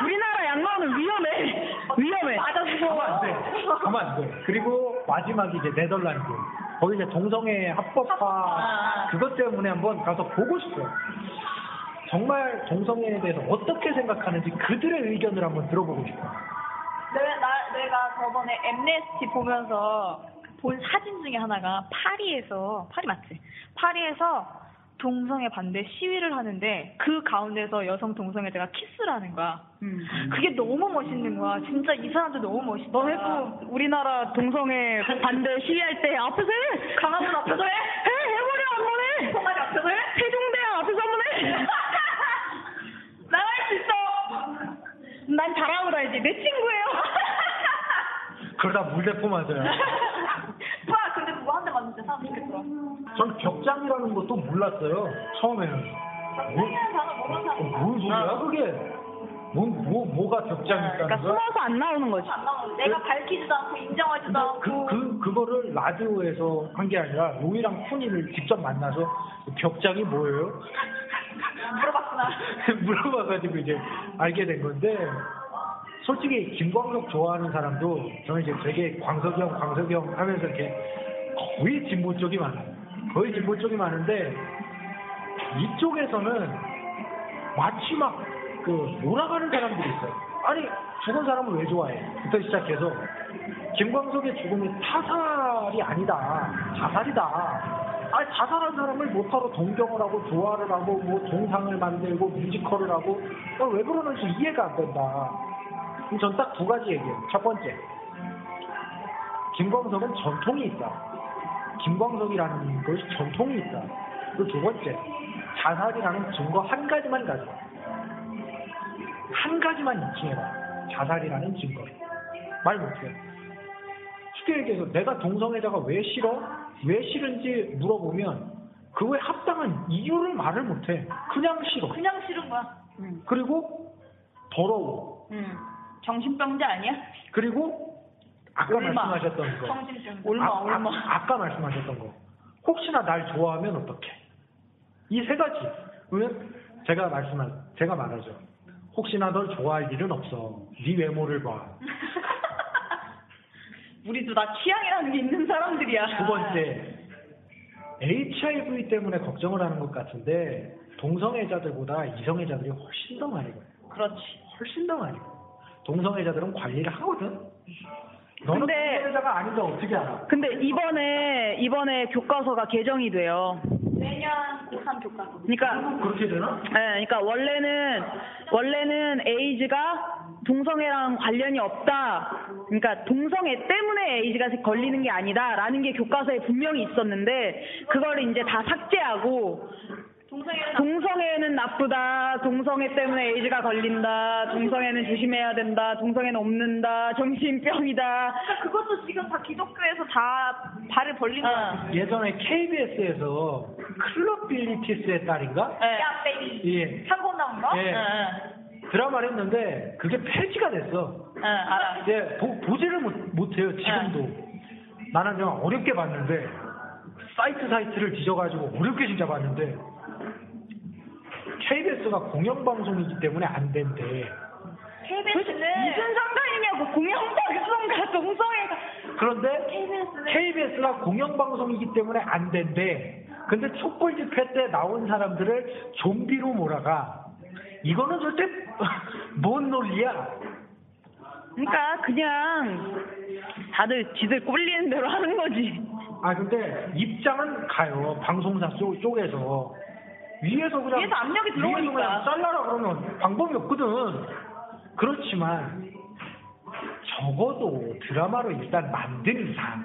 Speaker 2: 우리나라 양로원은 위험해. 위험해.
Speaker 3: 맞아.
Speaker 5: 가만 안 돼. 가만 안 돼. 그리고 마지막이 이제 네덜란드. 거기 이제 동성애 합법화 그것 때문에 한번 가서 보고 싶어요. 정말 동성애에 대해서 어떻게 생각하는지 그들의 의견을 한번 들어보고 싶어요.
Speaker 3: 내, 나, 내가 저번에 엠네스티 보면서 본 사진 중에 하나가 파리에서, 파리 맞지? 파리에서 동성애 반대 시위를 하는데 그 가운데서 여성 동성애자가 키스를 하는 거야.
Speaker 2: 음.
Speaker 3: 그게 너무 멋있는 거야. 진짜 이 사람들 너무 멋있다.
Speaker 2: 너네도 우리나라 동성애 반대 시위할 때 앞에서 해.
Speaker 3: 강화문 앞에서 해?
Speaker 2: 해, 해버려, 한번 해.
Speaker 3: 통화리 앞에서 해?
Speaker 2: 세종대왕 앞에서 한번 해.
Speaker 3: 나갈 수 있어.
Speaker 2: 난 잘하고 다니지. 내 친구예요.
Speaker 5: 그러다 물대포 맞아요.
Speaker 3: 와, 근데 그거 한 대 맞는데 사람 죽겠더라.
Speaker 5: 전 벽장이라는 것도 몰랐어요. 처음에는. 뭐,
Speaker 3: 는 단어 모르는 사람
Speaker 5: 어, 뭔 소리야 그게? 뭔, 뭐, 뭐가 벽장이 있다는
Speaker 2: 그러니까? 숨어서 안 나오는 거지.
Speaker 3: 안 나오는 내가 밝히지도 않고 인정하지도 않고
Speaker 5: 그, 그, 그거를 라디오에서 한 게 아니라 로이랑 쿤이를 직접 만나서 벽장이 뭐예요?
Speaker 3: 물어봤구나.
Speaker 5: 물어봐가지고 이제 알게 된 건데 솔직히 김광석 좋아하는 사람도 저는 이제 되게 광석이 형, 광석이 형 하면서 이렇게 거의 진보 쪽이 많아요. 거의 진보 쪽이 많은데 이쪽에서는 마치 막 그 몰아가는 사람들이 있어요. 아니 죽은 사람을 왜 좋아해? 부터 시작해서 김광석의 죽음이 타살이 아니다. 자살이다. 아 자살한 사람을 못하러 동경을 하고 좋아를 하고 뭐 동상을 만들고 뮤지컬을 하고 아, 왜 그러는지 이해가 안 된다. 전 딱 두 가지 얘기해요. 첫 번째, 김광석은 전통이 있다. 김광석이라는 것이 전통이 있다. 그리고 두 번째, 자살이라는 증거 한 가지만 가져. 한 가지만 인증해라. 자살이라는 증거. 말 못해. 쉽게 얘기해서 내가 동성애자가 왜 싫어? 왜 싫은지 물어보면 그거에 합당한 이유를 말을 못해. 그냥 싫어.
Speaker 3: 그냥 싫은 거야.
Speaker 5: 그리고 더러워.
Speaker 2: 음. 정신병자 아니야?
Speaker 5: 그리고 아까
Speaker 2: 올마.
Speaker 5: 말씀하셨던 거.
Speaker 3: 정신병.
Speaker 2: 올마,
Speaker 5: 아,
Speaker 2: 올마.
Speaker 5: 아, 아까 말씀하셨던 거. 혹시나 날 좋아하면 어떡해? 이 세 가지. 그러면 제가 말씀한, 제가 말하죠. 혹시나 널 좋아할 일은 없어. 네 외모를 봐.
Speaker 2: 우리도 다 취향이라는 게 있는 사람들이야.
Speaker 5: 두 번째, HIV 때문에 걱정을 하는 것 같은데 동성애자들보다 이성애자들이 훨씬 더 많이 걸려.
Speaker 2: 그렇지.
Speaker 5: 훨씬 더 많이 걸려. 동성애자들은 관리를 하거든. 너는
Speaker 2: 근데-
Speaker 5: 동성애자가 아닌데 어떻게 알아?
Speaker 2: 근데 이번에 이번에 교과서가 개정이 돼요.
Speaker 7: 내년 고3 교과서.
Speaker 2: 그러니까
Speaker 5: 그렇게 되나?
Speaker 2: 네, 그러니까 원래는 원래는 에이즈가 동성애랑 관련이 없다. 그러니까 동성애 때문에 에이즈가 걸리는 게 아니다라는 게 교과서에 분명히 있었는데 그걸 이제 다 삭제하고
Speaker 7: 동성애는
Speaker 2: 동성애는 나쁘다. 동성애 때문에 에이즈가 걸린다. 동성애는 조심해야 된다. 동성애는 없는다. 정신병이다.
Speaker 7: 그러니까 그것도 지금 다 기독교에서 다 발을 벌린
Speaker 2: 어.
Speaker 7: 거야.
Speaker 5: 예전에 KBS에서 클럽 빌리티스의 딸인가?
Speaker 2: 네.
Speaker 7: 야, 베이비.
Speaker 5: 예.
Speaker 7: 한국 나온 거?
Speaker 5: 예. 드라마를 했는데 그게 폐지가 됐어.
Speaker 2: 응, 알아.
Speaker 5: 예, 보, 보지를 못, 못해요, 지금도. 나는 그냥 어렵게 봤는데, 사이트 사이트를 뒤져가지고 어렵게 진짜 봤는데, KBS가 공영방송이기 때문에 안 된대.
Speaker 7: KBS는
Speaker 2: 무슨 상관이냐고 공영방송과 동성애가
Speaker 5: 그런데
Speaker 7: KBS는
Speaker 5: KBS가 공영방송이기 때문에 안 된대. 근데 촛불 집회 때 나온 사람들을 좀비로 몰아가. 이거는 절대 뭔 논리야?
Speaker 2: 그러니까 그냥 다들 지들 꼴리는 대로 하는 거지.
Speaker 5: 아 근데 입장은 가요. 방송사 쪽, 쪽에서. 위에서 그냥
Speaker 2: 위에서 압력이 들어오니까.
Speaker 5: 그냥 잘라라 그러면 방법이 없거든. 그렇지만 적어도 드라마로 일단 만든 이상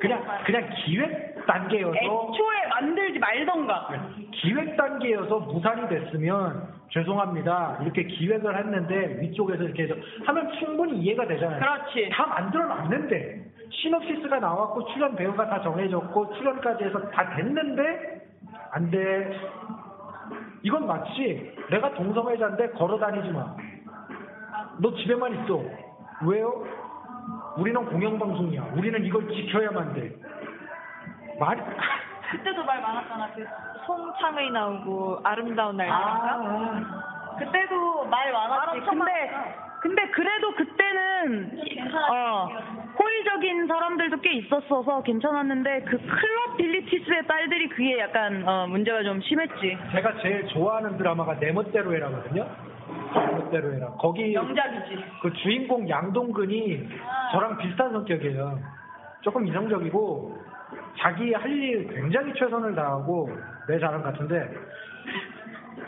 Speaker 5: 그냥 그냥 기획 단계여서
Speaker 2: 애초에 만들지 말던가.
Speaker 5: 기획 단계여서 무산이 됐으면 죄송합니다. 이렇게 기획을 했는데 위쪽에서 이렇게 해서 하면 충분히 이해가 되잖아요.
Speaker 2: 그렇지.
Speaker 5: 다 만들어 놨는데 시놉시스가 나왔고 출연 배우가 다 정해졌고 출연까지 해서 다 됐는데 안 돼. 이건 마치 내가 동성애자인데 걸어 다니지 마. 너 집에만 있어. 왜요? 우리는 공영방송이야. 우리는 이걸 지켜야만 돼. 말
Speaker 3: 그때도 말 많았잖아. 그 송창의 나오고 아름다운 날이니까.
Speaker 5: 아,
Speaker 3: 그때도 말 많았지.
Speaker 2: 근데 근데 그래도 그때는 어 호의적인 사람들도 꽤 있었어서 괜찮았는데 그 클럽 빌리티스의 딸들이 그게 약간 어 문제가 좀 심했지.
Speaker 5: 제가 제일 좋아하는 드라마가 내 멋대로 해라거든요. 내 멋대로 해라. 거기
Speaker 2: 명작이지.
Speaker 5: 그 주인공 양동근이 저랑 비슷한 성격이에요. 조금 이성적이고 자기 할 일 굉장히 최선을 다하고 내 자랑 같은데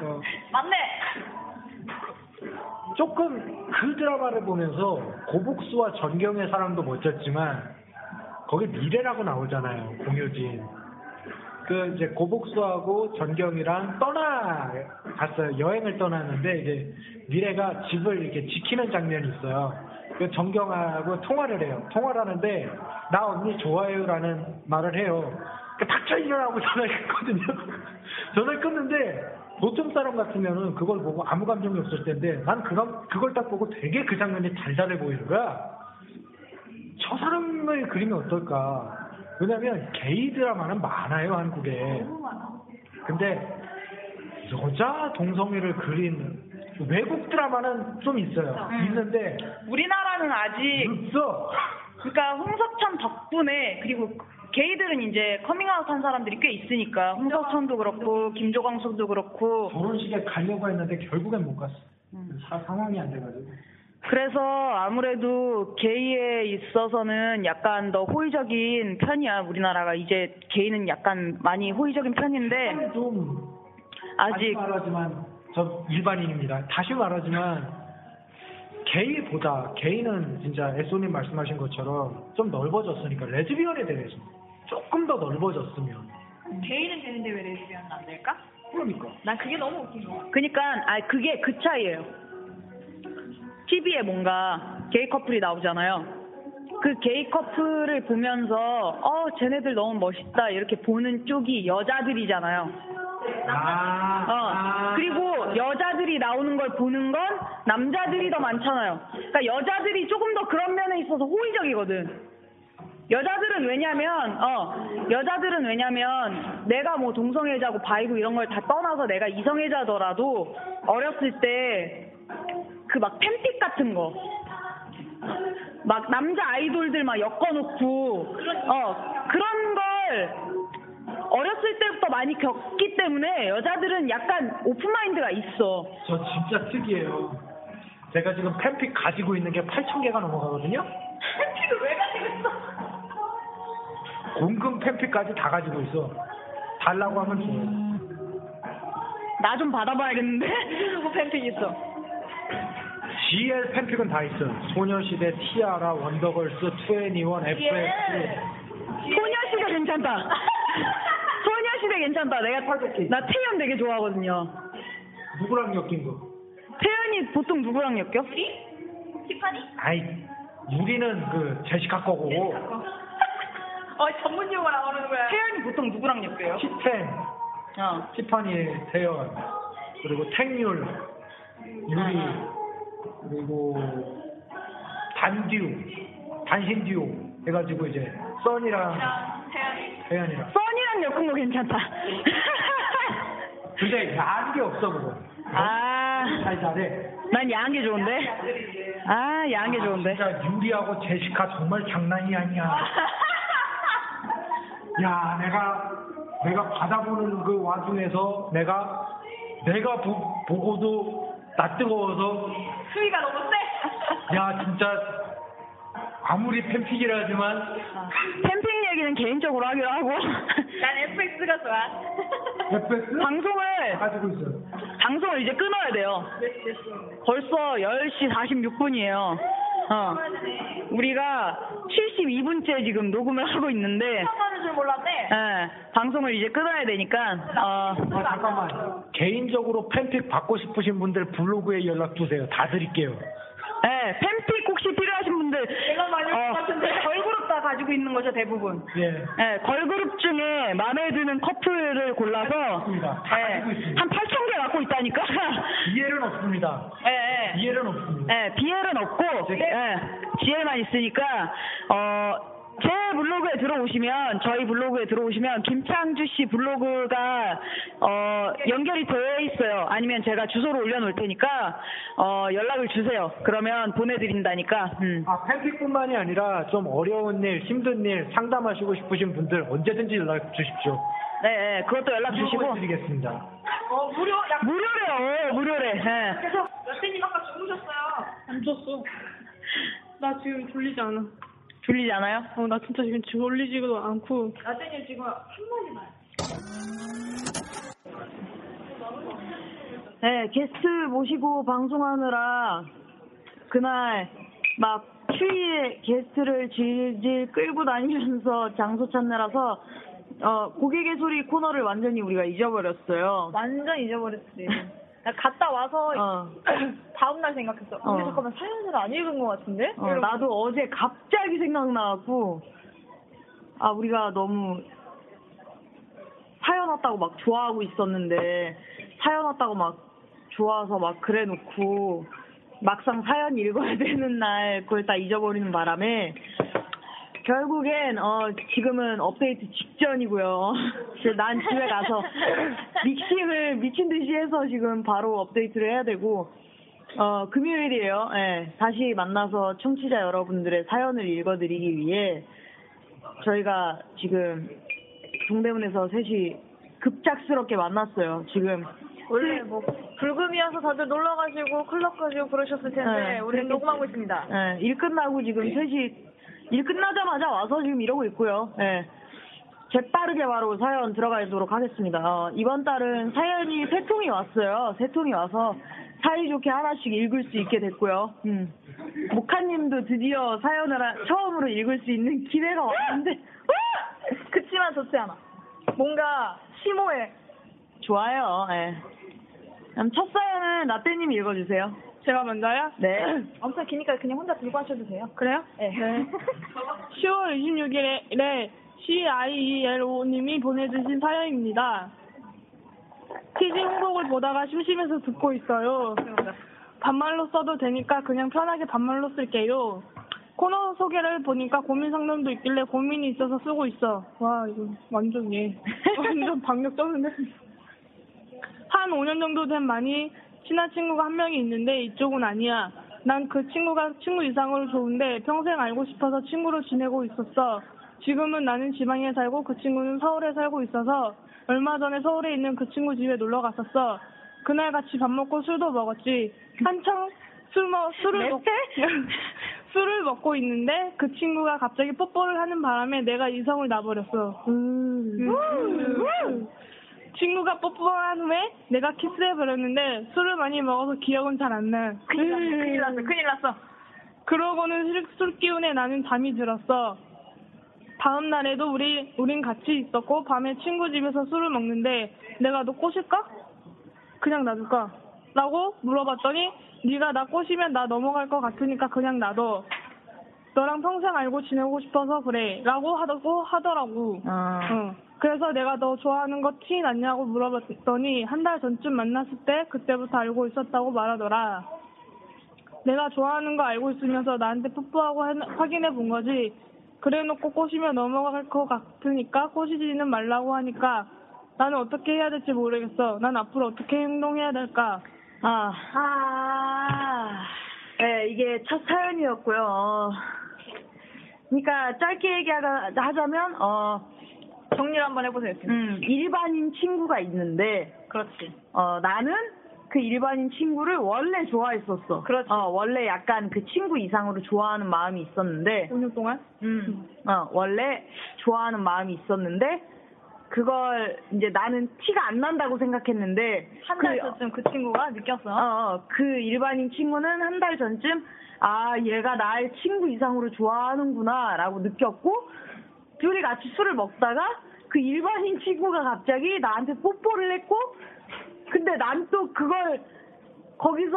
Speaker 5: 어,
Speaker 7: 맞네.
Speaker 5: 조금 그 드라마를 보면서 고복수와 전경의 사랑도 멋졌지만 거기 미래라고 나오잖아요 공효진. 그 이제 고복수하고 전경이랑 떠나 갔어요. 여행을 떠났는데 이제 미래가 집을 이렇게 지키는 장면이 있어요. 그 전경하고 통화를 해요. 통화를 하는데 나 언니 좋아요라는 말을 해요. 그 닥쳐 일어나고 전화를 끊거든요. 전화를 끊는데 보통 사람 같으면은 그걸 보고 아무 감정이 없을 텐데 난 그걸, 그걸 딱 보고 되게 그 장면이 달달해 보이는 거야. 저 사람을 그리면 어떨까? 왜냐면 게이 드라마는 많아요 한국에. 근데 여자 동성애를 그린 외국 드라마는 좀 있어요. 있는데
Speaker 2: 우리나라는 아직
Speaker 5: 없어.
Speaker 2: 그러니까 홍석천 덕분에 그리고 게이들은 이제 커밍아웃 한 사람들이 꽤 있으니까 홍석천도 그렇고 김조광수도 그렇고
Speaker 5: 결혼식에 가려고 했는데 결국엔 못 갔어. 사- 상황이 안 돼가지고.
Speaker 2: 그래서 아무래도 게이에 있어서는 약간 더 호의적인 편이야 우리나라가 이제 게이는 약간 많이 호의적인 편인데
Speaker 5: 좀 다시
Speaker 2: 아직
Speaker 5: 말하지만 저 일반인입니다. 다시 말하지만 게이보다 게이는 진짜 애소님 말씀하신 것처럼 좀 넓어졌으니까 레즈비언에 대해서 조금 더 넓어졌으면
Speaker 3: 게이는 되는데 왜 레즈비언은 안 될까?
Speaker 5: 그러니까
Speaker 3: 난 그게 너무 웃긴 거야.
Speaker 2: 그러니까 아 그게 그 차이예요. TV에 뭔가 게이 커플이 나오잖아요. 그 게이 커플을 보면서 어 쟤네들 너무 멋있다 이렇게 보는 쪽이 여자들이잖아요.
Speaker 5: 아,
Speaker 2: 어 그리고 여자들이 나오는 걸 보는 건 남자들이 더 많잖아요. 그러니까 여자들이 조금 더 그런 면에 있어서 호의적이거든. 여자들은 왜냐면 어 여자들은 왜냐면 내가 뭐 동성애자고 바이고 이런 걸 다 떠나서 내가 이성애자더라도 어렸을 때 그 막 팬픽 같은 거 막 남자 아이돌들 막 엮어놓고 어 그런 걸 어렸을 때부터 많이 겪기 때문에 여자들은 약간 open mind가 있어.
Speaker 5: 저 진짜 특이해요. 제가 지금 팬픽 가지고 있는 게 8천 개가 넘어가거든요.
Speaker 7: 팬픽을 왜 가지고 있어?
Speaker 5: 공금 팬픽까지 다 가지고 있어. 달라고 하면 줘요.
Speaker 2: 나 좀 받아봐야겠는데.
Speaker 7: 누구 팬픽 있어?
Speaker 5: GL 팬픽은 다 있어. 소녀시대, 티아라, 원더걸스, 21, FX.
Speaker 2: 소녀시대 괜찮다. 소녀시대 괜찮다. 내가 나 태연 되게 좋아하거든요.
Speaker 5: 누구랑 엮인 거?
Speaker 2: 태연이 보통 누구랑 엮여?
Speaker 7: 티파니?
Speaker 5: 아이, 유리는 그 제시카 거고.
Speaker 7: 어 전문 용어 나오는 거야.
Speaker 2: 태연이 보통 누구랑 엮여요?
Speaker 5: 티팬,
Speaker 2: 어.
Speaker 5: 티파니, 태연, 그리고 탱률, 유리, 그리고 단듀, 단신 듀오 해가지고 이제 써니랑
Speaker 7: 태연이.
Speaker 5: 태연이랑.
Speaker 2: 써니랑 엮은 거 괜찮다.
Speaker 5: 근데 야한 게 없어 그거.
Speaker 2: 아,
Speaker 5: 잘 잘해.
Speaker 2: 난 야한 게 좋은데. 아, 야한 게 좋은데.
Speaker 5: 진짜 유리하고 제시카 정말 장난이 아니야. 야, 내가 내가 받아보는 그 와중에서 내가 내가 보, 보고도 나 뜨거워서
Speaker 7: 수위가 너무 세.
Speaker 5: 야 진짜 아무리 팬픽이라지만
Speaker 2: 팬픽 얘기는 개인적으로 하기로 하고.
Speaker 7: 난 FX가 좋아.
Speaker 5: FX
Speaker 2: 방송을
Speaker 5: 가지고 있어요.
Speaker 2: 방송을 이제 끊어야 돼요. 벌써 10시 46분이에요. 어. 우리가 72분째 지금 녹음을 하고 있는데,
Speaker 7: 하는 줄 몰랐네.
Speaker 2: 예, 방송을 이제 끊어야 되니까, 어,
Speaker 5: 아, 잠깐만. 개인적으로 팬픽 받고 싶으신 분들 블로그에 연락 주세요. 다 드릴게요.
Speaker 2: 예, 팬픽 혹시 필요하신 분들,
Speaker 7: 내가 많이 올것 같은데.
Speaker 2: 걸그룹 다 가지고 있는 거죠, 대부분.
Speaker 5: 예.
Speaker 2: 예, 걸그룹 중에 마음에 드는 커플을 골라서,
Speaker 5: 있습니다. 다
Speaker 2: 예,
Speaker 5: 가지고 있습니다.
Speaker 2: 한 8천 개 갖고 있다니까.
Speaker 5: 이해는 없습니다.
Speaker 2: 예, 예.
Speaker 5: 이해는 없습니다.
Speaker 2: 예, BL은 없고, 예, GL만 있으니까, 어, 제 블로그에 들어오시면, 저희 블로그에 들어오시면, 김창주 씨 블로그가, 어, 연결이 되어 있어요. 아니면 제가 주소를 올려놓을 테니까, 어, 연락을 주세요. 그러면 보내드린다니까, 음.
Speaker 5: 아, 팬픽뿐만이 아니라 좀 어려운 일, 힘든 일 상담하시고 싶으신 분들 언제든지 연락 주십시오.
Speaker 2: 네, 예, 그것도 연락 주시고.
Speaker 5: 드리겠습니다.
Speaker 7: 어 무료. 야.
Speaker 2: 무료래요, 무료래, 예.
Speaker 7: 그래서 여태님 아까 주무셨어요.
Speaker 4: 안 줬어. 나 지금 졸리지 않아.
Speaker 2: 졸리지 않아요?
Speaker 4: 어, 나 진짜 지금 졸리지도 않고.
Speaker 7: 여태님 지금 한마디만.
Speaker 2: 네, 게스트 모시고 방송하느라 그날 막 추위에 게스트를 질질 끌고 다니면서 장소 찾느라서 어, 고객의 소리 코너를 완전히 우리가 잊어버렸어요.
Speaker 7: 완전 잊어버렸지. 나 갔다 와서
Speaker 2: 어.
Speaker 7: 다음날 생각했어.
Speaker 2: 어.
Speaker 7: 우리 잠깐만 사연을 안 읽은 것 같은데?
Speaker 2: 어,
Speaker 7: 이러고.
Speaker 2: 나도 어제 갑자기 생각나갖고 아 우리가 너무 사연 왔다고 막 좋아하고 있었는데 사연 왔다고 막 좋아서 막 그래놓고 막상 사연 읽어야 되는 날 그걸 다 잊어버리는 바람에 결국엔 어 지금은 업데이트 직전이고요. 난 집에 가서 믹싱을 미친 듯이 해서 지금 바로 업데이트를 해야 되고 어 금요일이에요. 예. 다시 만나서 청취자 여러분들의 사연을 읽어드리기 위해 저희가 지금 동대문에서 셋이 급작스럽게 만났어요. 지금
Speaker 7: 원래 뭐 불금이어서 다들 놀러 가시고 클럽 가시고 그러셨을 텐데
Speaker 2: 네,
Speaker 7: 우리는. 녹음하고 있습니다.
Speaker 2: 예, 일 끝나고 지금 셋이 일 끝나자마자 와서 지금 이러고 있고요. 예. 재빠르게 바로 사연 들어가도록 하겠습니다. 어, 이번 달은 사연이 세 통이 왔어요. 세 통이 와서 사이좋게 하나씩 읽을 수 있게 됐고요. 음. 모카님도 드디어 사연을 하- 처음으로 읽을 수 있는 기회가 왔는데
Speaker 7: 그치만 좋지 않아. 뭔가 심오해.
Speaker 2: 좋아요. 예. 그럼 첫 사연은 라떼님이 읽어주세요.
Speaker 4: 제가 먼저요?
Speaker 2: 네.
Speaker 7: 엄청 기니까 그냥 혼자 들고 하셔도 돼요.
Speaker 4: 그래요?
Speaker 7: 네.
Speaker 4: 10월 26일에 CIELO님이 보내주신 사연입니다. TG 홍보를 보다가 심심해서 듣고 있어요. 반말로 써도 되니까 그냥 편하게 반말로 쓸게요. 코너 소개를 보니까 고민 상담도 있길래 고민이 있어서 쓰고 있어. 와, 이거 완전 얘. 완전 박력 쩌는데. 한 5년 정도 된 많이 친한 친구가 한 명이 있는데 이쪽은 아니야. 난 그 친구가 친구 이상으로 좋은데 평생 알고 싶어서 친구로 지내고 있었어. 지금은 나는 지방에 살고 그 친구는 서울에 살고 있어서 얼마 전에 서울에 있는 그 친구 집에 놀러 갔었어. 그날 같이 밥 먹고 술도 먹었지. 한창 술 먹, 술을 먹, 술을 먹고 있는데 그 친구가 갑자기 뽀뽀를 하는 바람에 내가 이성을 놔버렸어. 음. 친구가 뽀뽀한 후에 내가 키스해버렸는데 술을 많이 먹어서 기억은 잘 안 나.
Speaker 3: 큰일 났어, 큰일 났어, 큰일 났어.
Speaker 4: 그러고는 술, 술 기운에 나는 잠이 들었어. 다음 날에도 우리 우린 같이 있었고 밤에 친구 집에서 술을 먹는데 내가 너 꼬실까? 그냥 놔둘까? 라고 물어봤더니 네가 나 꼬시면 나 넘어갈 것 같으니까 그냥 놔둬. 너랑 평생 알고 지내고 싶어서 그래. 라고 하더고 하더라고. 응. 그래서 내가 너 좋아하는 거 티 났냐고 물어봤더니 한 달 전쯤 만났을 때 그때부터 알고 있었다고 말하더라. 내가 좋아하는 거 알고 있으면서 나한테 뽀뽀하고 해- 확인해 본 거지. 그래 놓고 꼬시면 넘어갈 것 같으니까 꼬시지는 말라고 하니까 나는 어떻게 해야 될지 모르겠어. 난 앞으로 어떻게 행동해야 될까?
Speaker 2: 아, 아, 네, 이게 첫 사연이었고요. 어, 그러니까 짧게 얘기하자면, 어,
Speaker 3: 정리를 한번 해보세요. 지금.
Speaker 2: 음, 일반인 친구가 있는데,
Speaker 3: 그렇지.
Speaker 2: 어, 나는 그 일반인 친구를 원래 좋아했었어.
Speaker 3: 그렇지.
Speaker 2: 어, 원래 약간 그 친구 이상으로 좋아하는 마음이 있었는데,
Speaker 4: 5년 동안?
Speaker 2: 음, 어, 원래 좋아하는 마음이 있었는데, 그걸 이제 나는 티가 안 난다고 생각했는데,
Speaker 3: 한
Speaker 2: 그-
Speaker 3: 달 전쯤 그 친구가 느꼈어.
Speaker 2: 어, 어, 그 일반인 친구는 한 달 전쯤 아 얘가 나의 친구 이상으로 좋아하는구나 라고 느꼈고 둘이 같이 술을 먹다가 그 일반인 친구가 갑자기 나한테 뽀뽀를 했고 근데 난 또 그걸 거기서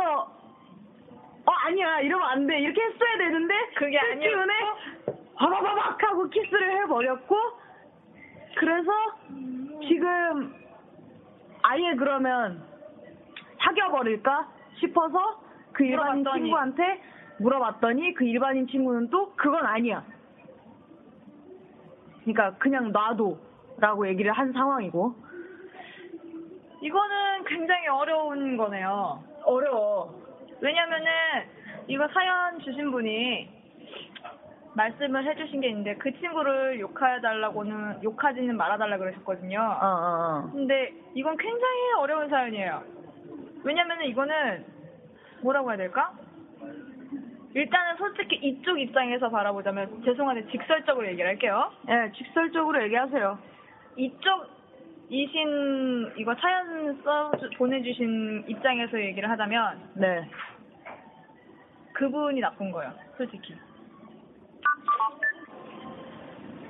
Speaker 2: 어 아니야 이러면 안 돼 이렇게 했어야 되는데
Speaker 3: 그게
Speaker 2: 술 기운에 바바바박 하고 키스를 해버렸고 그래서 지금 아예 그러면 사겨버릴까 싶어서 그 일반인
Speaker 3: 물어봤더니.
Speaker 2: 친구한테 물어봤더니 그 일반인 친구는 또 그건 아니야. 그러니까 그냥 놔둬 라고 얘기를 한 상황이고
Speaker 3: 이거는 굉장히 어려운 거네요.
Speaker 2: 어려워.
Speaker 3: 왜냐면은 이거 사연 주신 분이 말씀을 해주신 게 있는데 그 친구를 욕해달라고는 욕하지는 말아달라 그러셨거든요.
Speaker 2: 어, 어, 어.
Speaker 3: 근데 이건 굉장히 어려운 사연이에요. 왜냐면은 이거는 뭐라고 해야 될까? 일단은 솔직히 이쪽 입장에서 바라보자면 죄송한데 직설적으로 얘기를 할게요.
Speaker 2: 예, 직설적으로 얘기하세요.
Speaker 3: 이쪽 이신 이거 사연 써 보내주신 입장에서 얘기를 하자면
Speaker 2: 네.
Speaker 3: 그분이 나쁜 거예요, 솔직히.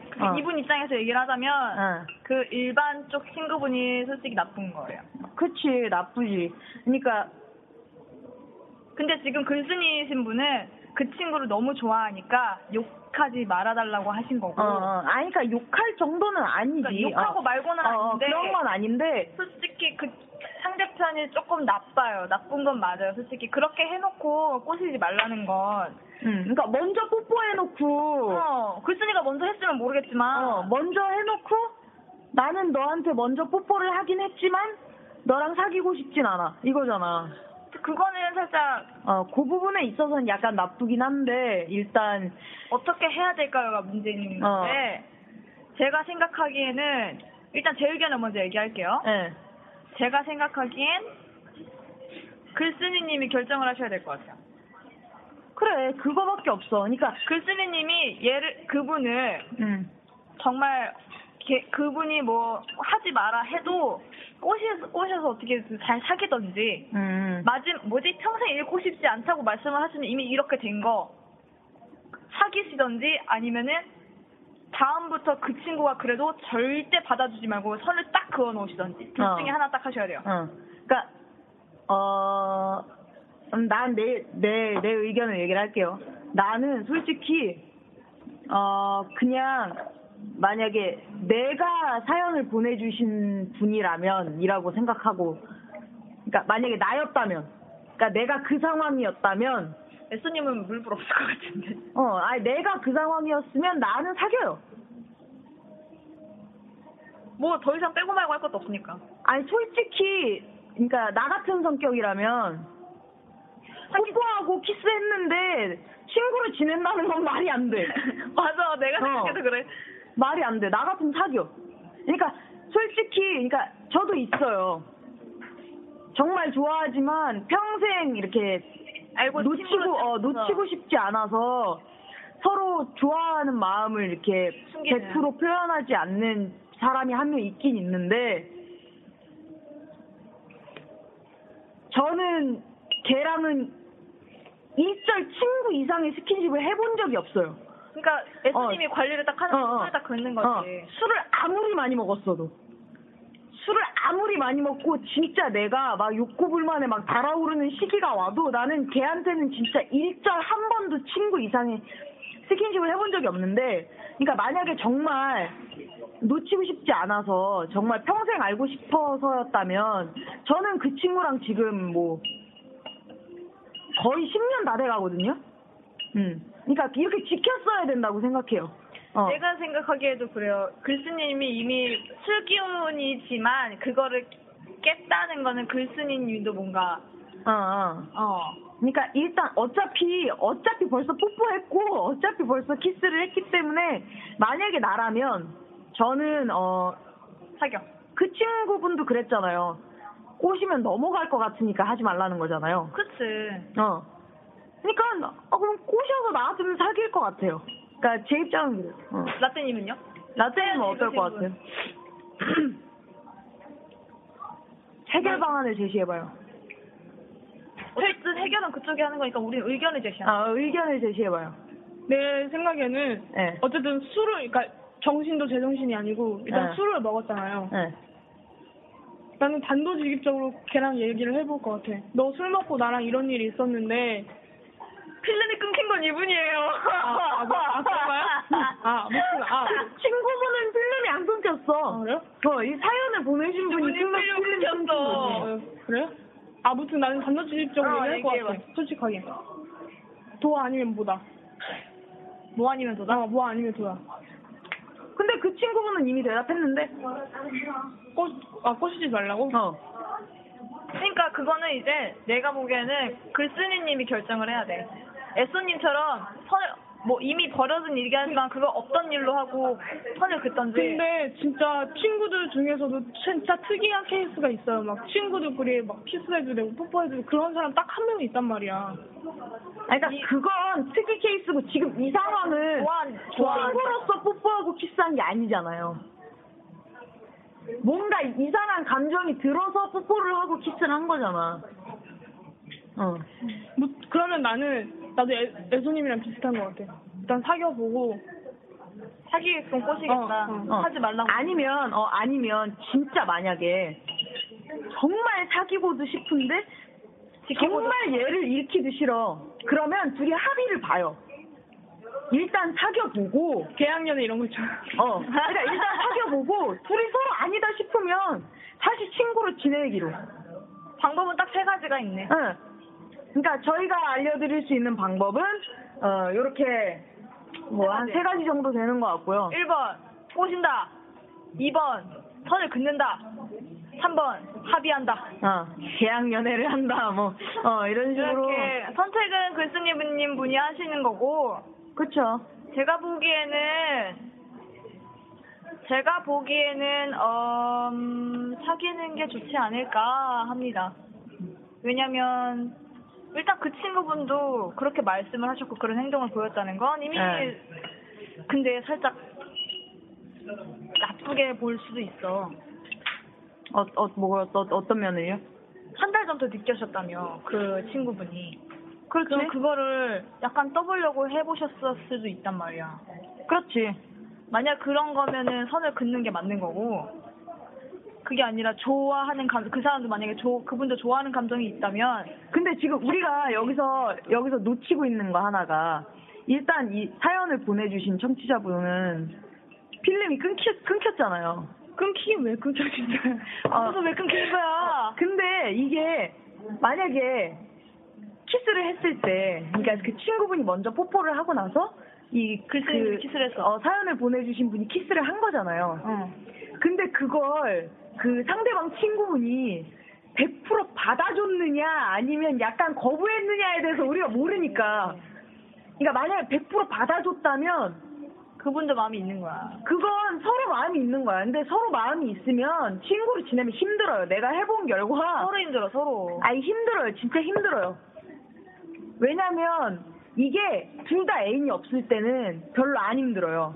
Speaker 3: 그
Speaker 2: 어.
Speaker 3: 이분 입장에서 얘기를 하자면
Speaker 2: 어.
Speaker 3: 그 일반 쪽 친구분이 솔직히 나쁜 거예요.
Speaker 2: 그치, 나쁘지. 그러니까,
Speaker 3: 근데 지금 글쓴이신 분은 그 친구를 너무 좋아하니까 욕하지 말아달라고 하신 거고.
Speaker 2: 어, 어. 아니, 그러니까 욕할 정도는 아니지.
Speaker 3: 그러니까 욕하고
Speaker 2: 어.
Speaker 3: 말고는
Speaker 2: 어, 어,
Speaker 3: 아닌데
Speaker 2: 그런 건 아닌데,
Speaker 3: 솔직히 그 상대편이 조금 나빠요. 나쁜 건 맞아요. 솔직히 그렇게 해놓고 꼬시지 말라는 건.
Speaker 2: 음, 그러니까 먼저 뽀뽀해놓고,
Speaker 3: 어, 글쓴이가 먼저 했으면 모르겠지만.
Speaker 2: 어, 먼저 해놓고 나는 너한테 먼저 뽀뽀를 하긴 했지만 너랑 사귀고 싶진 않아. 이거잖아.
Speaker 3: 그거는 살짝
Speaker 2: 어, 그 부분에 있어서는 약간 나쁘긴 한데 일단
Speaker 3: 어떻게 해야 될까요가 문제인
Speaker 2: 어.
Speaker 3: 건데 제가 생각하기에는 일단 제 의견을 먼저 얘기할게요.
Speaker 2: 예.
Speaker 3: 제가 생각하기엔 글쓴이님이 결정을 하셔야 될 것 같아요.
Speaker 2: 그래 그거밖에 없어. 그러니까
Speaker 3: 글쓴이님이 얘를 그분을
Speaker 2: 음.
Speaker 3: 정말 게- 그분이 뭐 하지 마라 해도 꼬셔서 꼬셔서 어떻게 잘 사귀던지
Speaker 2: 음.
Speaker 3: 맞음 뭐지 평생 잃고 싶지 않다고 말씀을 하시면 이미 이렇게 된 거 사귀시던지 아니면은 다음부터 그 친구가 그래도 절대 받아주지 말고 선을 딱 그어 놓으시던지 둘
Speaker 2: 어.
Speaker 3: 중에 하나 딱 하셔야 돼요.
Speaker 2: 어. 그러니까 어. 난내내내 의견을 얘기를 할게요. 나는 솔직히 어 그냥 만약에 내가 사연을 보내주신 분이라면이라고 생각하고 그러니까 만약에 나였다면 그러니까 내가 그 상황이었다면
Speaker 3: 에스님은 물불 없을 것 같은데.
Speaker 2: 어, 아니 내가 그 상황이었으면 나는 사겨요.
Speaker 3: 뭐 더 이상 빼고 말고 할 것도 없으니까.
Speaker 2: 아니 솔직히 그러니까 나 같은 성격이라면 뽀뽀하고 키스했는데 친구로 지낸다는 건 말이 안 돼.
Speaker 3: 맞아, 내가
Speaker 2: 어.
Speaker 3: 생각해도 그래.
Speaker 2: 말이 안 돼. 나 같으면 사겨. 그러니까 솔직히 그러니까 저도 있어요. 정말 좋아하지만 평생 이렇게
Speaker 3: 알고
Speaker 2: 놓치고 어. 놓치고 싶지 않아서 서로 좋아하는 마음을 이렇게
Speaker 3: 숨기는.
Speaker 2: 100% 표현하지 않는 사람이 한 명 있긴 있는데 저는 걔랑은 일절 친구 이상의 스킨십을 해본 적이 없어요.
Speaker 3: 그러니까 에스님이 관리를 딱 하는
Speaker 2: 어, 어.
Speaker 3: 술을 딱 긋는 거지.
Speaker 2: 어, 술을 아무리 많이 먹었어도 술을 아무리 많이 먹고 진짜 내가 막 욕구불만에 막 달아오르는 시기가 와도 나는 걔한테는 진짜 일절 한 번도 친구 이상의 스킨십을 해본 적이 없는데 그러니까 만약에 정말 놓치고 싶지 않아서 정말 평생 알고 싶어서였다면 저는 그 친구랑 지금 뭐 거의 10년 다 돼가거든요. 음. 그러니까 이렇게 지켰어야 된다고 생각해요. 어.
Speaker 3: 내가 생각하기에도 그래요. 글스님이 이미 술기운이지만 그거를 깼다는 거는 글스님도 뭔가
Speaker 2: 어, 어.
Speaker 3: 어
Speaker 2: 그러니까 일단 어차피 어차피 벌써 뽀뽀했고 어차피 벌써 키스를 했기 때문에 만약에 나라면 저는 어
Speaker 3: 사겨.
Speaker 2: 그 친구분도 그랬잖아요. 꼬시면 넘어갈 것 같으니까 하지 말라는 거잖아요.
Speaker 3: 그치.
Speaker 2: 어. 그러니까 어, 그럼 꼬셔서 나왔으면 사귈 것 같아요. 그러니까 제 입장은 그래요. 어.
Speaker 3: 라떼님은요?
Speaker 2: 라떼는 어떨 것 같아요? 해결 방안을 제시해봐요.
Speaker 3: 어쨌든 해결은 그쪽이 하는 거니까 우리는 의견을 제시하는
Speaker 2: 아 의견을 제시해봐요.
Speaker 4: 내 생각에는
Speaker 2: 네.
Speaker 4: 어쨌든 술을 그러니까 정신도 제정신이 아니고 일단
Speaker 2: 네.
Speaker 4: 술을 먹었잖아요.
Speaker 2: 네.
Speaker 4: 나는 단도직입적으로 걔랑 얘기를 해볼 것 같아. 너 술 먹고 나랑 이런 일이 있었는데
Speaker 3: 필름이 끊긴 건 이분이에요.
Speaker 4: 아, 아, 뭐, 아, 그런가요? 아, 무슨, 아.
Speaker 2: 그 친구분은 필름이 안 끊겼어.
Speaker 4: 아, 그래요?
Speaker 2: 어, 이 사연을 보내신 분이
Speaker 3: 그분이
Speaker 2: 필름,
Speaker 3: 필름
Speaker 2: 끊긴
Speaker 3: 끊겼어.
Speaker 2: 거지.
Speaker 4: 어, 그래요? 아 무튼 나는 단도직입적으로
Speaker 3: 어,
Speaker 4: 얘기할 것
Speaker 3: 얘기해봐.
Speaker 4: 같아. 솔직하게. 도와 아니면 뭐다.
Speaker 3: 뭐 아니면 도다?
Speaker 4: 어, 뭐 아니면 도다.
Speaker 2: 근데 그 친구분은 이미 대답했는데.
Speaker 4: 꼬, 아, 꼬시지 말라고?
Speaker 2: 어.
Speaker 3: 그러니까 그거는 이제 내가 보기에는 글쓴이님이 결정을 해야 돼. 에쏘님처럼 선을 뭐 이미 벌어진 일이긴 하지만 그거 없던 일로 하고 선을 긋던지.
Speaker 4: 근데 진짜 친구들 중에서도 진짜 특이한 케이스가 있어요. 막 친구들끼리 막 키스해도 되고 뽀뽀해도 되고 그런 사람 딱 한 명 있단 말이야.
Speaker 2: 아니, 그러니까 그건 특이 케이스고 지금 이 상황은
Speaker 3: 좋아한- 좋아한-
Speaker 2: 친구로서 뽀뽀하고 키스한 게 아니잖아요. 뭔가 이상한 감정이 들어서 뽀뽀를 하고 키스를 한 거잖아. 어.
Speaker 4: 뭐, 그러면 나는 나도 애, 애소님이랑 비슷한 것 같아. 일단 사귀어보고
Speaker 3: 사귀게끔 꼬시겠다.
Speaker 4: 어,
Speaker 2: 어.
Speaker 3: 하지 말라고.
Speaker 2: 아니면 어 아니면 진짜 만약에 정말 사귀고도 싶은데 정말 얘를 잃기도 싫어. 그러면 둘이 합의를 봐요. 일단 사귀어보고
Speaker 4: 계약연애 이런 거 있잖아.
Speaker 2: 어 그러니까 일단 사귀어보고 둘이 서로 아니다 싶으면 다시 친구로 지내기로.
Speaker 3: 방법은 딱 세 가지가 있네.
Speaker 2: 응. 그러니까 저희가 알려드릴 수 있는 방법은 어 요렇게 뭐 한 세 가지 정도 되는 것 같고요.
Speaker 3: 1번 꼬신다. 2번 선을 긋는다. 3번 합의한다.
Speaker 2: 어, 계약 연애를 한다, 뭐, 어, 이런 식으로.
Speaker 3: 이렇게 선택은 글쓴이님 분이 하시는 거고
Speaker 2: 그쵸.
Speaker 3: 제가 보기에는 제가 보기에는 어, 음, 사귀는 게 좋지 않을까 합니다. 왜냐면 일단 그 친구분도 그렇게 말씀을 하셨고 그런 행동을 보였다는 건 이미
Speaker 2: 네.
Speaker 3: 근데 살짝 나쁘게 볼 수도 있어.
Speaker 2: 어, 어, 뭐, 어, 어떤 면을요?
Speaker 3: 한 달 전부터 느끼셨다며 그 친구분이.
Speaker 2: 그렇지.
Speaker 3: 그럼 그거를 약간 떠보려고 해보셨을 수도 있단 말이야.
Speaker 2: 그렇지.
Speaker 3: 만약 그런 거면은 선을 긋는 게 맞는 거고 그게 아니라 좋아하는 감, 그 사람도 만약에 조, 그분도 좋아하는 감정이 있다면
Speaker 2: 근데 지금 우리가 여기서, 여기서 놓치고 있는 거 하나가, 일단 이 사연을 보내주신 청취자분은 필름이 끊겼, 끊겼잖아요.
Speaker 4: 끊기긴 왜 끊겨 진짜.
Speaker 3: 아무도 왜 끊긴 거야?
Speaker 2: 근데 이게, 만약에, 키스를 했을 때, 그러니까 그 친구분이 먼저 뽀뽀를 하고 나서 이 그,
Speaker 3: 친구분이 키스를 했어.
Speaker 2: 어, 사연을 보내주신 분이 키스를 한 거잖아요. 근데 그걸 그 상대방 친구분이 100% 받아줬느냐 아니면 약간 거부했느냐에 대해서 우리가 모르니까. 그러니까 만약에 100% 받아줬다면
Speaker 3: 그분도 마음이 있는 거야.
Speaker 2: 그건 서로 마음이 있는 거야. 근데 서로 마음이 있으면 친구로 지내면 힘들어요. 내가 해본 결과
Speaker 3: 서로 힘들어, 서로.
Speaker 2: 아니 힘들어요. 진짜 힘들어요. 왜냐면 이게 둘 다 애인이 없을 때는 별로 안 힘들어요.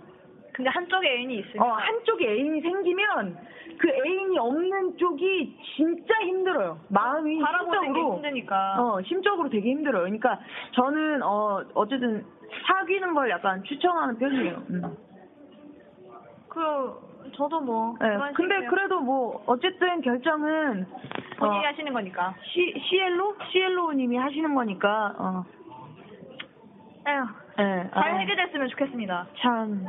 Speaker 3: 근데 한쪽에 애인이 있으면
Speaker 2: 어, 한쪽에 애인이 생기면 그 애인이 없는 쪽이 진짜 힘들어요. 마음이
Speaker 3: 바라보는 게
Speaker 2: 심적으로
Speaker 3: 힘드니까.
Speaker 2: 어, 심적으로 되게 힘들어요. 그러니까 저는 어 어쨌든 사귀는 걸 약간 추천하는 편이에요. 음.
Speaker 3: 그 저도 뭐
Speaker 2: 네,
Speaker 3: 그런
Speaker 2: 근데
Speaker 3: 식이에요.
Speaker 2: 그래도 뭐 어쨌든 결정은
Speaker 3: 본인이
Speaker 2: 어,
Speaker 3: 하시는 거니까.
Speaker 2: 시 시엘로 시엘로님이 하시는 거니까 어.
Speaker 3: 에휴,
Speaker 2: 예,
Speaker 3: 잘
Speaker 2: 아,
Speaker 3: 해결됐으면 좋겠습니다.
Speaker 2: 참,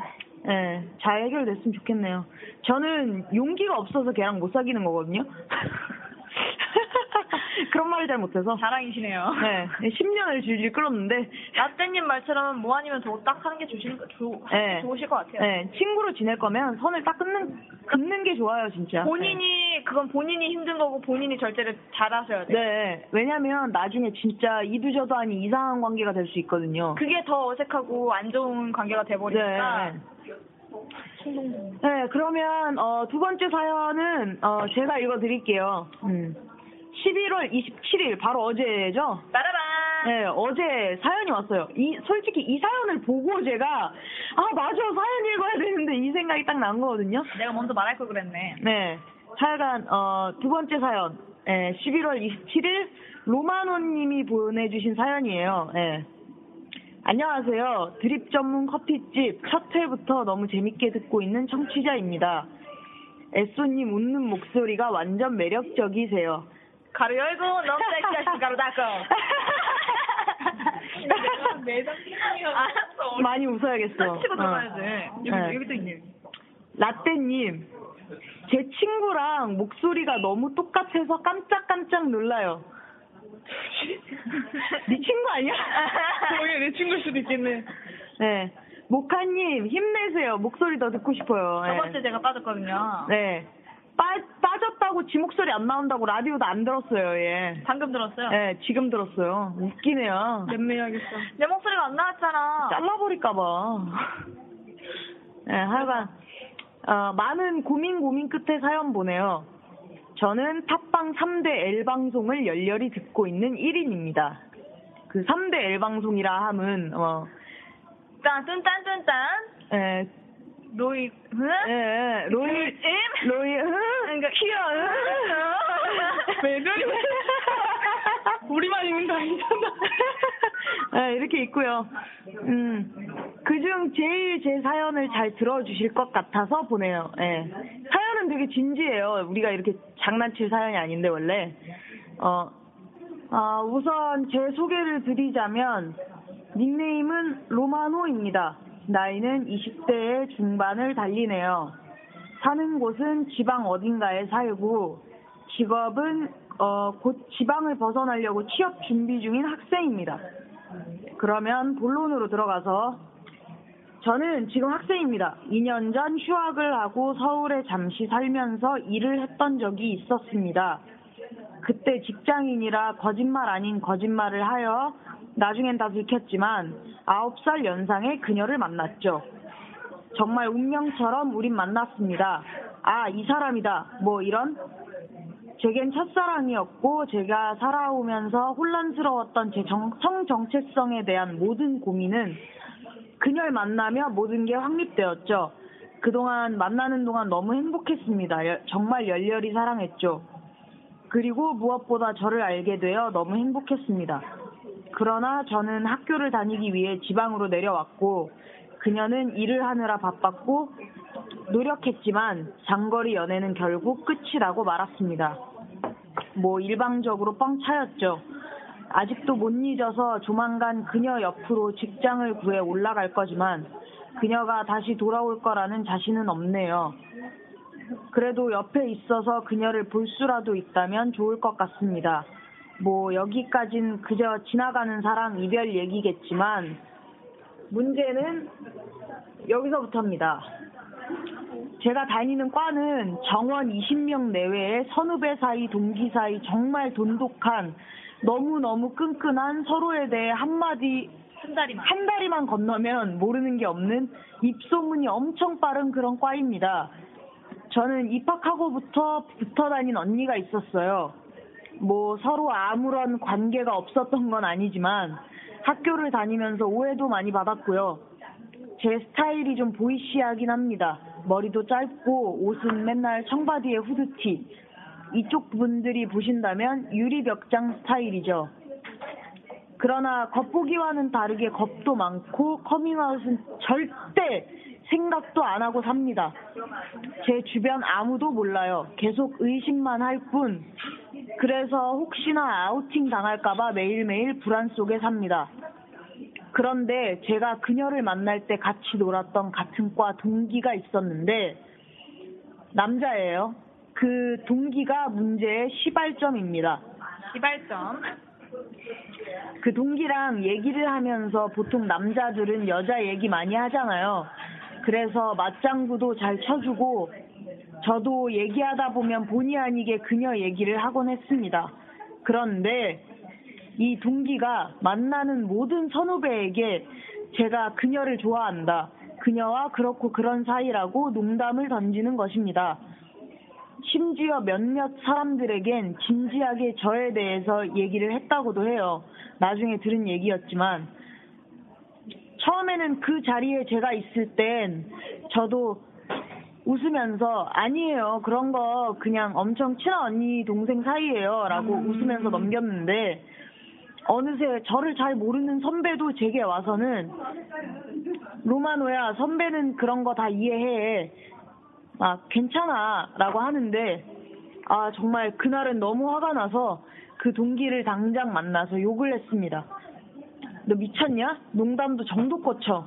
Speaker 2: 예, 잘 해결됐으면 좋겠네요. 저는 용기가 없어서 걔랑 못 사귀는 거거든요. 그런 말을 잘 못해서.
Speaker 3: 자랑이시네요.
Speaker 2: 네, 10년을 줄줄 끌었는데.
Speaker 3: 라떼님 말처럼 뭐 아니면 더 딱 하는 게 좋으신 거, 좋,
Speaker 2: 네.
Speaker 3: 좋으실 것 같아요.
Speaker 2: 네, 친구로 지낼 거면 선을 딱 끊는, 긋는 게 좋아요, 진짜.
Speaker 3: 본인이 그건 본인이 힘든 거고 본인이 절제를 잘 하셔야
Speaker 2: 네.
Speaker 3: 돼요.
Speaker 2: 네, 왜냐면 나중에 진짜 이두저도 아닌 이상한 관계가 될 수 있거든요.
Speaker 3: 그게 더 어색하고 안 좋은 관계가 돼버리니까.
Speaker 2: 네. 네, 그러면 어, 두 번째 사연은 어, 제가 읽어드릴게요. 음. 11월 27일 바로 어제죠?
Speaker 3: 따라란.
Speaker 2: 네, 어제 사연이 왔어요. 이 솔직히 이 사연을 보고 제가 아 맞아 사연 읽어야 되는데 이 생각이 딱 난 거거든요.
Speaker 3: 내가 먼저 말할 걸 그랬네.
Speaker 2: 네, 하여간 어, 두 번째 사연, 네, 11월 27일 로마노님이 보내주신 사연이에요. 네. 안녕하세요. 드립 전문 커피집 첫 회부터 너무 재밌게 듣고 있는 청취자입니다. 에쏘님 웃는 목소리가 완전 매력적이세요.
Speaker 3: 가루 열고 너무 섹시하신 가루 닦고. 매장 알았어.
Speaker 2: 많이 웃어야겠어.
Speaker 3: 딱 치고
Speaker 2: 어.
Speaker 3: 여기,
Speaker 2: 네.
Speaker 3: 있네.
Speaker 2: 라떼님, 제 친구랑 목소리가 너무 똑같아서 깜짝깜짝 놀라요. 네 친구 아니야?
Speaker 4: 그러게 내 친구일 수도 있겠네.
Speaker 2: 네. 모카님, 힘내세요. 목소리 더 듣고 싶어요. 네.
Speaker 3: 저번 주에 제가 빠졌거든요.
Speaker 2: 네. 빠, 빠졌다고 지 목소리 안 나온다고 라디오도 안 들었어요, 얘.
Speaker 3: 방금 들었어요.
Speaker 2: 네, 지금 들었어요. 웃기네요.
Speaker 4: 맴매야겠어.
Speaker 3: 내 목소리가 안 나왔잖아.
Speaker 2: 잘라버릴까봐. 네, 하여간, 어, 많은 고민 고민 끝에 사연 보내요. 저는 탑방 3대 L방송을 열렬히 듣고 있는 1인입니다. 그 3대 L방송이라 함은, 어,
Speaker 3: 딴딴딴딴딴.
Speaker 2: 에,
Speaker 3: 로이, 응?
Speaker 2: 예, 로이,
Speaker 3: 임?
Speaker 2: 로이, 응?
Speaker 4: 왜 저리 우리만 있는 거 아니잖아.
Speaker 2: 네, 이렇게 있고요. 음, 그중 제일 제 사연을 잘 들어주실 것 같아서 보내요. 예. 사연은 되게 진지해요. 우리가 이렇게 장난칠 사연이 아닌데, 원래. 어, 아, 우선 제 소개를 드리자면, 닉네임은 로마노입니다. 나이는 20대의 중반을 달리네요. 사는 곳은 지방 어딘가에 살고, 직업은 어, 곧 지방을 벗어나려고 취업 준비 중인 학생입니다. 그러면 본론으로 들어가서 저는 지금 학생입니다. 2년 전 휴학을 하고 서울에 잠시 살면서 일을 했던 적이 있었습니다. 그때 직장인이라 거짓말 아닌 거짓말을 하여 나중엔 다 들켰지만 9살 연상의 그녀를 만났죠. 정말 운명처럼 우린 만났습니다. 아, 이 사람이다. 뭐 이런 제겐 첫사랑이었고 제가 살아오면서 혼란스러웠던 제 정, 성 정체성에 대한 모든 고민은 그녀를 만나며 모든 게 확립되었죠. 그동안 만나는 동안 너무 행복했습니다. 여- 정말 열렬히 사랑했죠. 그리고 무엇보다 저를 알게 되어 너무 행복했습니다. 그러나 저는 학교를 다니기 위해 지방으로 내려왔고 그녀는 일을 하느라 바빴고 노력했지만 장거리 연애는 결국 끝이라고 말았습니다. 뭐 일방적으로 뻥 차였죠. 아직도 못 잊어서 조만간 그녀 옆으로 직장을 구해 올라갈 거지만 그녀가 다시 돌아올 거라는 자신은 없네요. 그래도 옆에 있어서 그녀를 볼 수라도 있다면 좋을 것 같습니다. 뭐 여기까진 그저 지나가는 사랑 이별 얘기겠지만 문제는 여기서부터입니다. 제가 다니는 과는 정원 20명 내외의 선후배 사이, 동기 사이 정말 돈독한 너무너무 끈끈한 서로에 대해 한마디
Speaker 3: 한 다리만.
Speaker 2: 한 다리만 건너면 모르는 게 없는 입소문이 엄청 빠른 그런 과입니다. 저는 입학하고부터 붙어 다닌 언니가 있었어요. 뭐 서로 아무런 관계가 없었던 건 아니지만 학교를 다니면서 오해도 많이 받았고요. 제 스타일이 좀 보이시하긴 합니다. 머리도 짧고 옷은 맨날 청바지에 후드티. 이쪽 분들이 보신다면 유리벽장 스타일이죠. 그러나 겉보기와는 다르게 겁도 많고 커밍아웃은 절대 생각도 안 하고 삽니다. 제 주변 아무도 몰라요. 계속 의심만 할 뿐. 그래서 혹시나 아우팅 당할까봐 매일매일 불안 속에 삽니다. 그런데 제가 그녀를 만날 때 같이 놀았던 같은 과 동기가 있었는데 남자예요. 그 동기가 문제의 시발점입니다.
Speaker 3: 시발점.
Speaker 2: 그 동기랑 얘기를 하면서 보통 남자들은 여자 얘기 많이 하잖아요. 그래서 맞장구도 잘 쳐주고 저도 얘기하다 보면 본의 아니게 그녀 얘기를 하곤 했습니다. 그런데 이 동기가 만나는 모든 선후배에게 제가 그녀를 좋아한다. 그녀와 그렇고 그런 사이라고 농담을 던지는 것입니다. 심지어 몇몇 사람들에겐 진지하게 저에 대해서 얘기를 했다고도 해요. 나중에 들은 얘기였지만 처음에는 그 자리에 제가 있을 땐 저도 웃으면서 아니에요 그런 거 그냥 엄청 친한 언니 동생 사이예요 라고 웃으면서 넘겼는데 어느새 저를 잘 모르는 선배도 제게 와서는 로마노야 선배는 그런 거 다 이해해. 아 괜찮아 라고 하는데 아 정말 그날은 너무 화가 나서 그 동기를 당장 만나서 욕을 했습니다 너 미쳤냐? 농담도 정도껏 쳐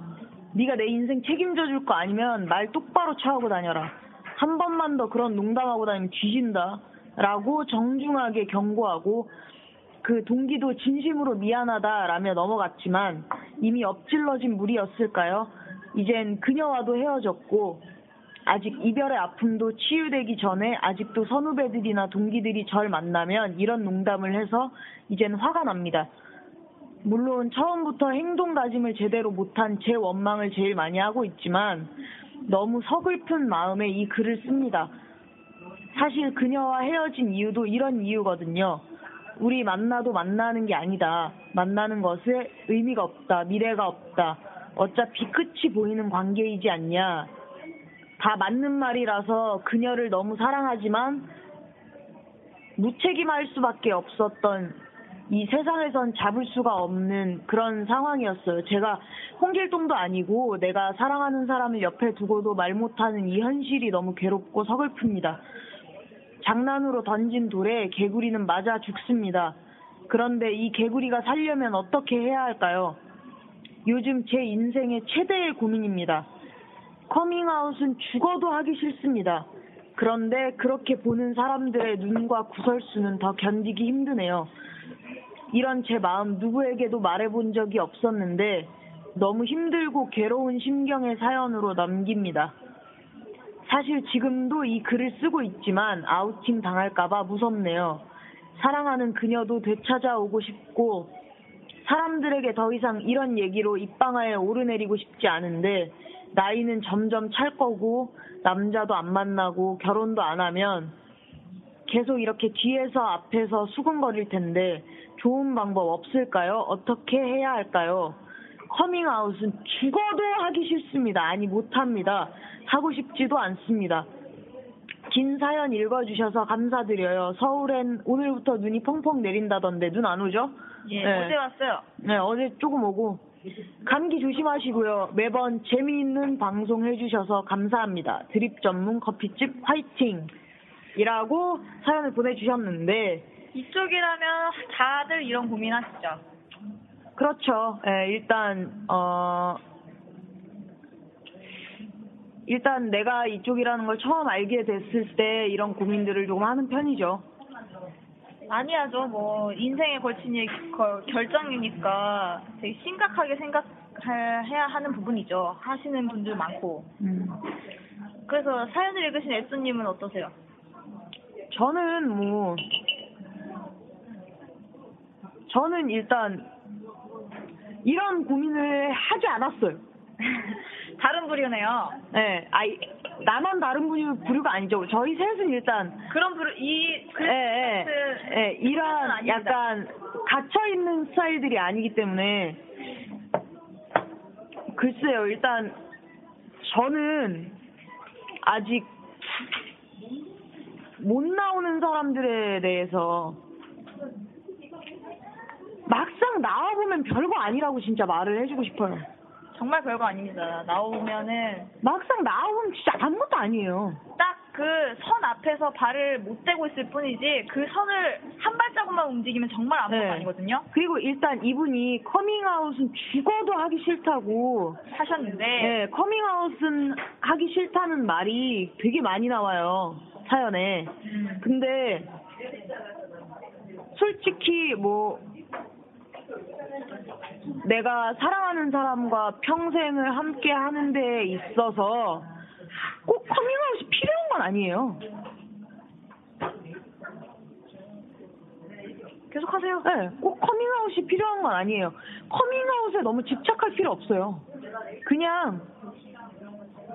Speaker 2: 네가 내 인생 책임져 줄 거 아니면 말 똑바로 쳐하고 다녀라 한 번만 더 그런 농담하고 다니면 뒤진다 라고 정중하게 경고하고 그 동기도 진심으로 미안하다라며 넘어갔지만 이미 엎질러진 물이었을까요? 이젠 그녀와도 헤어졌고 아직 이별의 아픔도 치유되기 전에 아직도 선후배들이나 동기들이 절 만나면 이런 농담을 해서 이젠 화가 납니다. 물론 처음부터 행동 다짐을 제대로 못한 제 원망을 제일 많이 하고 있지만 너무 서글픈 마음에 이 글을 씁니다. 사실 그녀와 헤어진 이유도 이런 이유거든요. 우리 만나도 만나는 게 아니다. 만나는 것에 의미가 없다. 미래가 없다. 어차피 끝이 보이는 관계이지 않냐. 다 맞는 말이라서 그녀를 너무 사랑하지만 무책임할 수밖에 없었던 이 세상에선 잡을 수가 없는 그런 상황이었어요. 제가 홍길동도 아니고 내가 사랑하는 사람을 옆에 두고도 말 못하는 이 현실이 너무 괴롭고 서글픕니다. 장난으로 던진 돌에 개구리는 맞아 죽습니다. 그런데 이 개구리가 살려면 어떻게 해야 할까요? 요즘 제 인생의 최대의 고민입니다. 커밍아웃은 죽어도 하기 싫습니다. 그런데 그렇게 보는 사람들의 눈과 구설수는 더 견디기 힘드네요. 이런 제 마음 누구에게도 말해본 적이 없었는데 너무 힘들고 괴로운 심경의 사연으로 남깁니다. 사실 지금도 이 글을 쓰고 있지만 아우팅 당할까봐 무섭네요. 사랑하는 그녀도 되찾아오고 싶고 사람들에게 더 이상 이런 얘기로 입방아에 오르내리고 싶지 않은데 나이는 점점 찰 거고 남자도 안 만나고 결혼도 안 하면 계속 이렇게 뒤에서 앞에서 수근거릴 텐데 좋은 방법 없을까요? 어떻게 해야 할까요? 커밍아웃은 죽어도 하기 싫습니다. 아니 못합니다. 하고 싶지도 않습니다. 긴 사연 읽어주셔서 감사드려요. 서울엔 오늘부터 눈이 펑펑 내린다던데 눈 안 오죠?
Speaker 3: 예,
Speaker 2: 네.
Speaker 3: 어제 왔어요.
Speaker 2: 네, 어제 조금 오고 감기 조심하시고요. 매번 재미있는 방송 해주셔서 감사합니다. 드립 전문 커피집 화이팅! 이라고 사연을 보내주셨는데
Speaker 3: 이쪽이라면 다들 이런 고민하시죠.
Speaker 2: 그렇죠. 예, 일단 어 일단 내가 이쪽이라는 걸 처음 알게 됐을 때 이런 고민들을 조금 하는 편이죠.
Speaker 3: 많이 하죠. 뭐 인생에 걸친 얘기, 결정이니까 되게 심각하게 생각해야 하는 부분이죠. 하시는 분들 많고.
Speaker 2: 음.
Speaker 3: 그래서 사연을 읽으신 애수님은 어떠세요?
Speaker 2: 저는 뭐 저는 일단 이런 고민을 하지 않았어요.
Speaker 3: 다른 부류네요.
Speaker 2: 네, 아이 나만 다른 부류, 부류가 아니죠. 저희 셋은 일단
Speaker 3: 그런 부류 이
Speaker 2: 예, 예, 예, 이런. 약간 갇혀 있는 스타일들이 아니기 때문에 글쎄요. 일단 저는 아직 못 나오는 사람들에 대해서 막상 나와 보면 별거 아니라고 진짜 말을 해주고 싶어요.
Speaker 3: 정말 별거 아닙니다. 나오면은
Speaker 2: 막상 나오면 진짜 아무것도 아니에요.
Speaker 3: 딱 그 선 앞에서 발을 못 대고 있을 뿐이지 그 선을 한 발자국만 움직이면 정말 아무것도
Speaker 2: 네.
Speaker 3: 아니거든요.
Speaker 2: 그리고 일단 이분이 커밍아웃은 죽어도 하기 싫다고
Speaker 3: 하셨는데
Speaker 2: 네, 커밍아웃은 하기 싫다는 말이 되게 많이 나와요 사연에.
Speaker 3: 음.
Speaker 2: 근데 솔직히 뭐 내가 사랑하는 사람과 평생을 함께 하는 데 있어서 꼭 커밍아웃이 필요한 건 아니에요.
Speaker 3: 계속 하세요.
Speaker 2: 네, 꼭 커밍아웃이 필요한 건 아니에요. 커밍아웃에 너무 집착할 필요 없어요. 그냥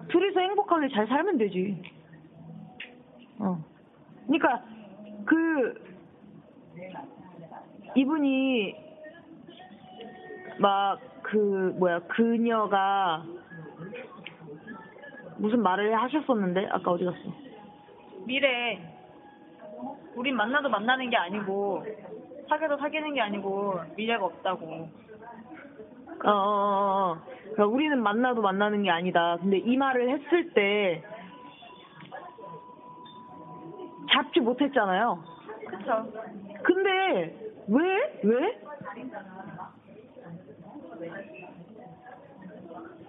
Speaker 2: 둘이서 행복하게 잘 살면 되지. 어. 그러니까 그 이분이 막 그 뭐야 그녀가 무슨 말을 하셨었는데 아까 어디 갔어?
Speaker 3: 미래 우린 만나도 만나는 게 아니고 사귀어도 사귀는 게 아니고 미래가 없다고.
Speaker 2: 어, 어, 어, 어. 그러니까 우리는 만나도 만나는 게 아니다. 근데 이 말을 했을 때 잡지 못했잖아요.
Speaker 3: 그쵸.
Speaker 2: 근데 왜? 왜?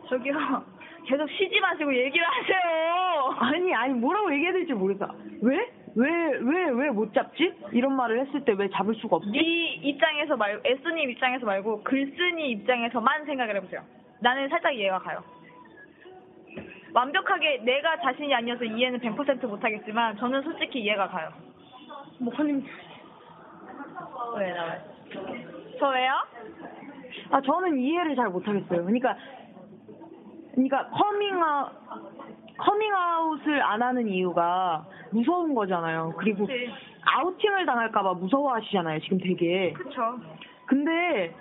Speaker 3: 저기요. 계속 쉬지 마시고 얘기를 하세요.
Speaker 2: 아니 아니 뭐라고 얘기해야 될지 모르겠어. 왜? 왜 왜 왜 못 잡지? 이런 말을 했을 때 왜 잡을 수가 없지?
Speaker 3: 네 입장에서 말고 에스님 입장에서 말고 글쓴이 입장에서만 생각을 해보세요. 나는 살짝 이해가 가요. 완벽하게 내가 자신이 아니어서 이해는 100% 못하겠지만 저는 솔직히 이해가 가요.
Speaker 2: 목사님
Speaker 3: 왜 나와요? 저 왜요?
Speaker 2: 아 저는 이해를 잘 못하겠어요. 그러니까 그러니까 커밍아웃 커밍아웃을 안 하는 이유가 무서운 거잖아요. 그리고
Speaker 3: 그치.
Speaker 2: 아우팅을 당할까봐 무서워하시잖아요. 지금 되게.
Speaker 3: 그쵸.
Speaker 2: 근데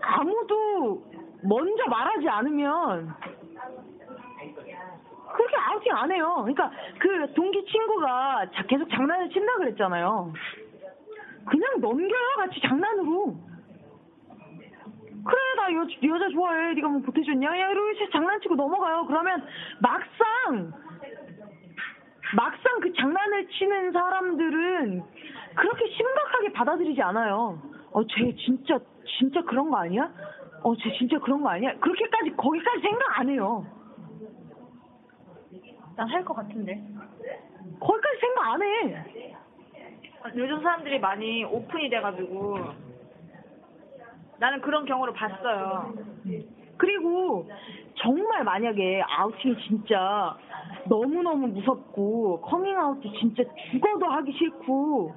Speaker 2: 아무도 먼저 말하지 않으면 그렇게 아우팅 안 해요. 그러니까 그 동기 친구가 자- 계속 장난을 친다 그랬잖아요. 그냥 넘겨요 같이 장난으로. 그래 나 여, 여자 좋아해. 네가 뭐 보태줬냐? 야 이러고 장난치고 넘어가요. 그러면 막상 막상 그 장난을 치는 사람들은 그렇게 심각하게 받아들이지 않아요. 어쟤 진짜 진짜 그런 거 아니야? 어 쟤 진짜 그런 거 아니야? 그렇게까지 거기까지 생각 안 해요.
Speaker 3: 난 할 것 같은데.
Speaker 2: 거기까지 생각 안 해
Speaker 3: 요즘 사람들이 많이 오픈이 돼가지고 나는 그런 경우를 봤어요.
Speaker 2: 그리고 정말 만약에 아우팅이 진짜 너무너무 무섭고 커밍아웃도 진짜 죽어도 하기 싫고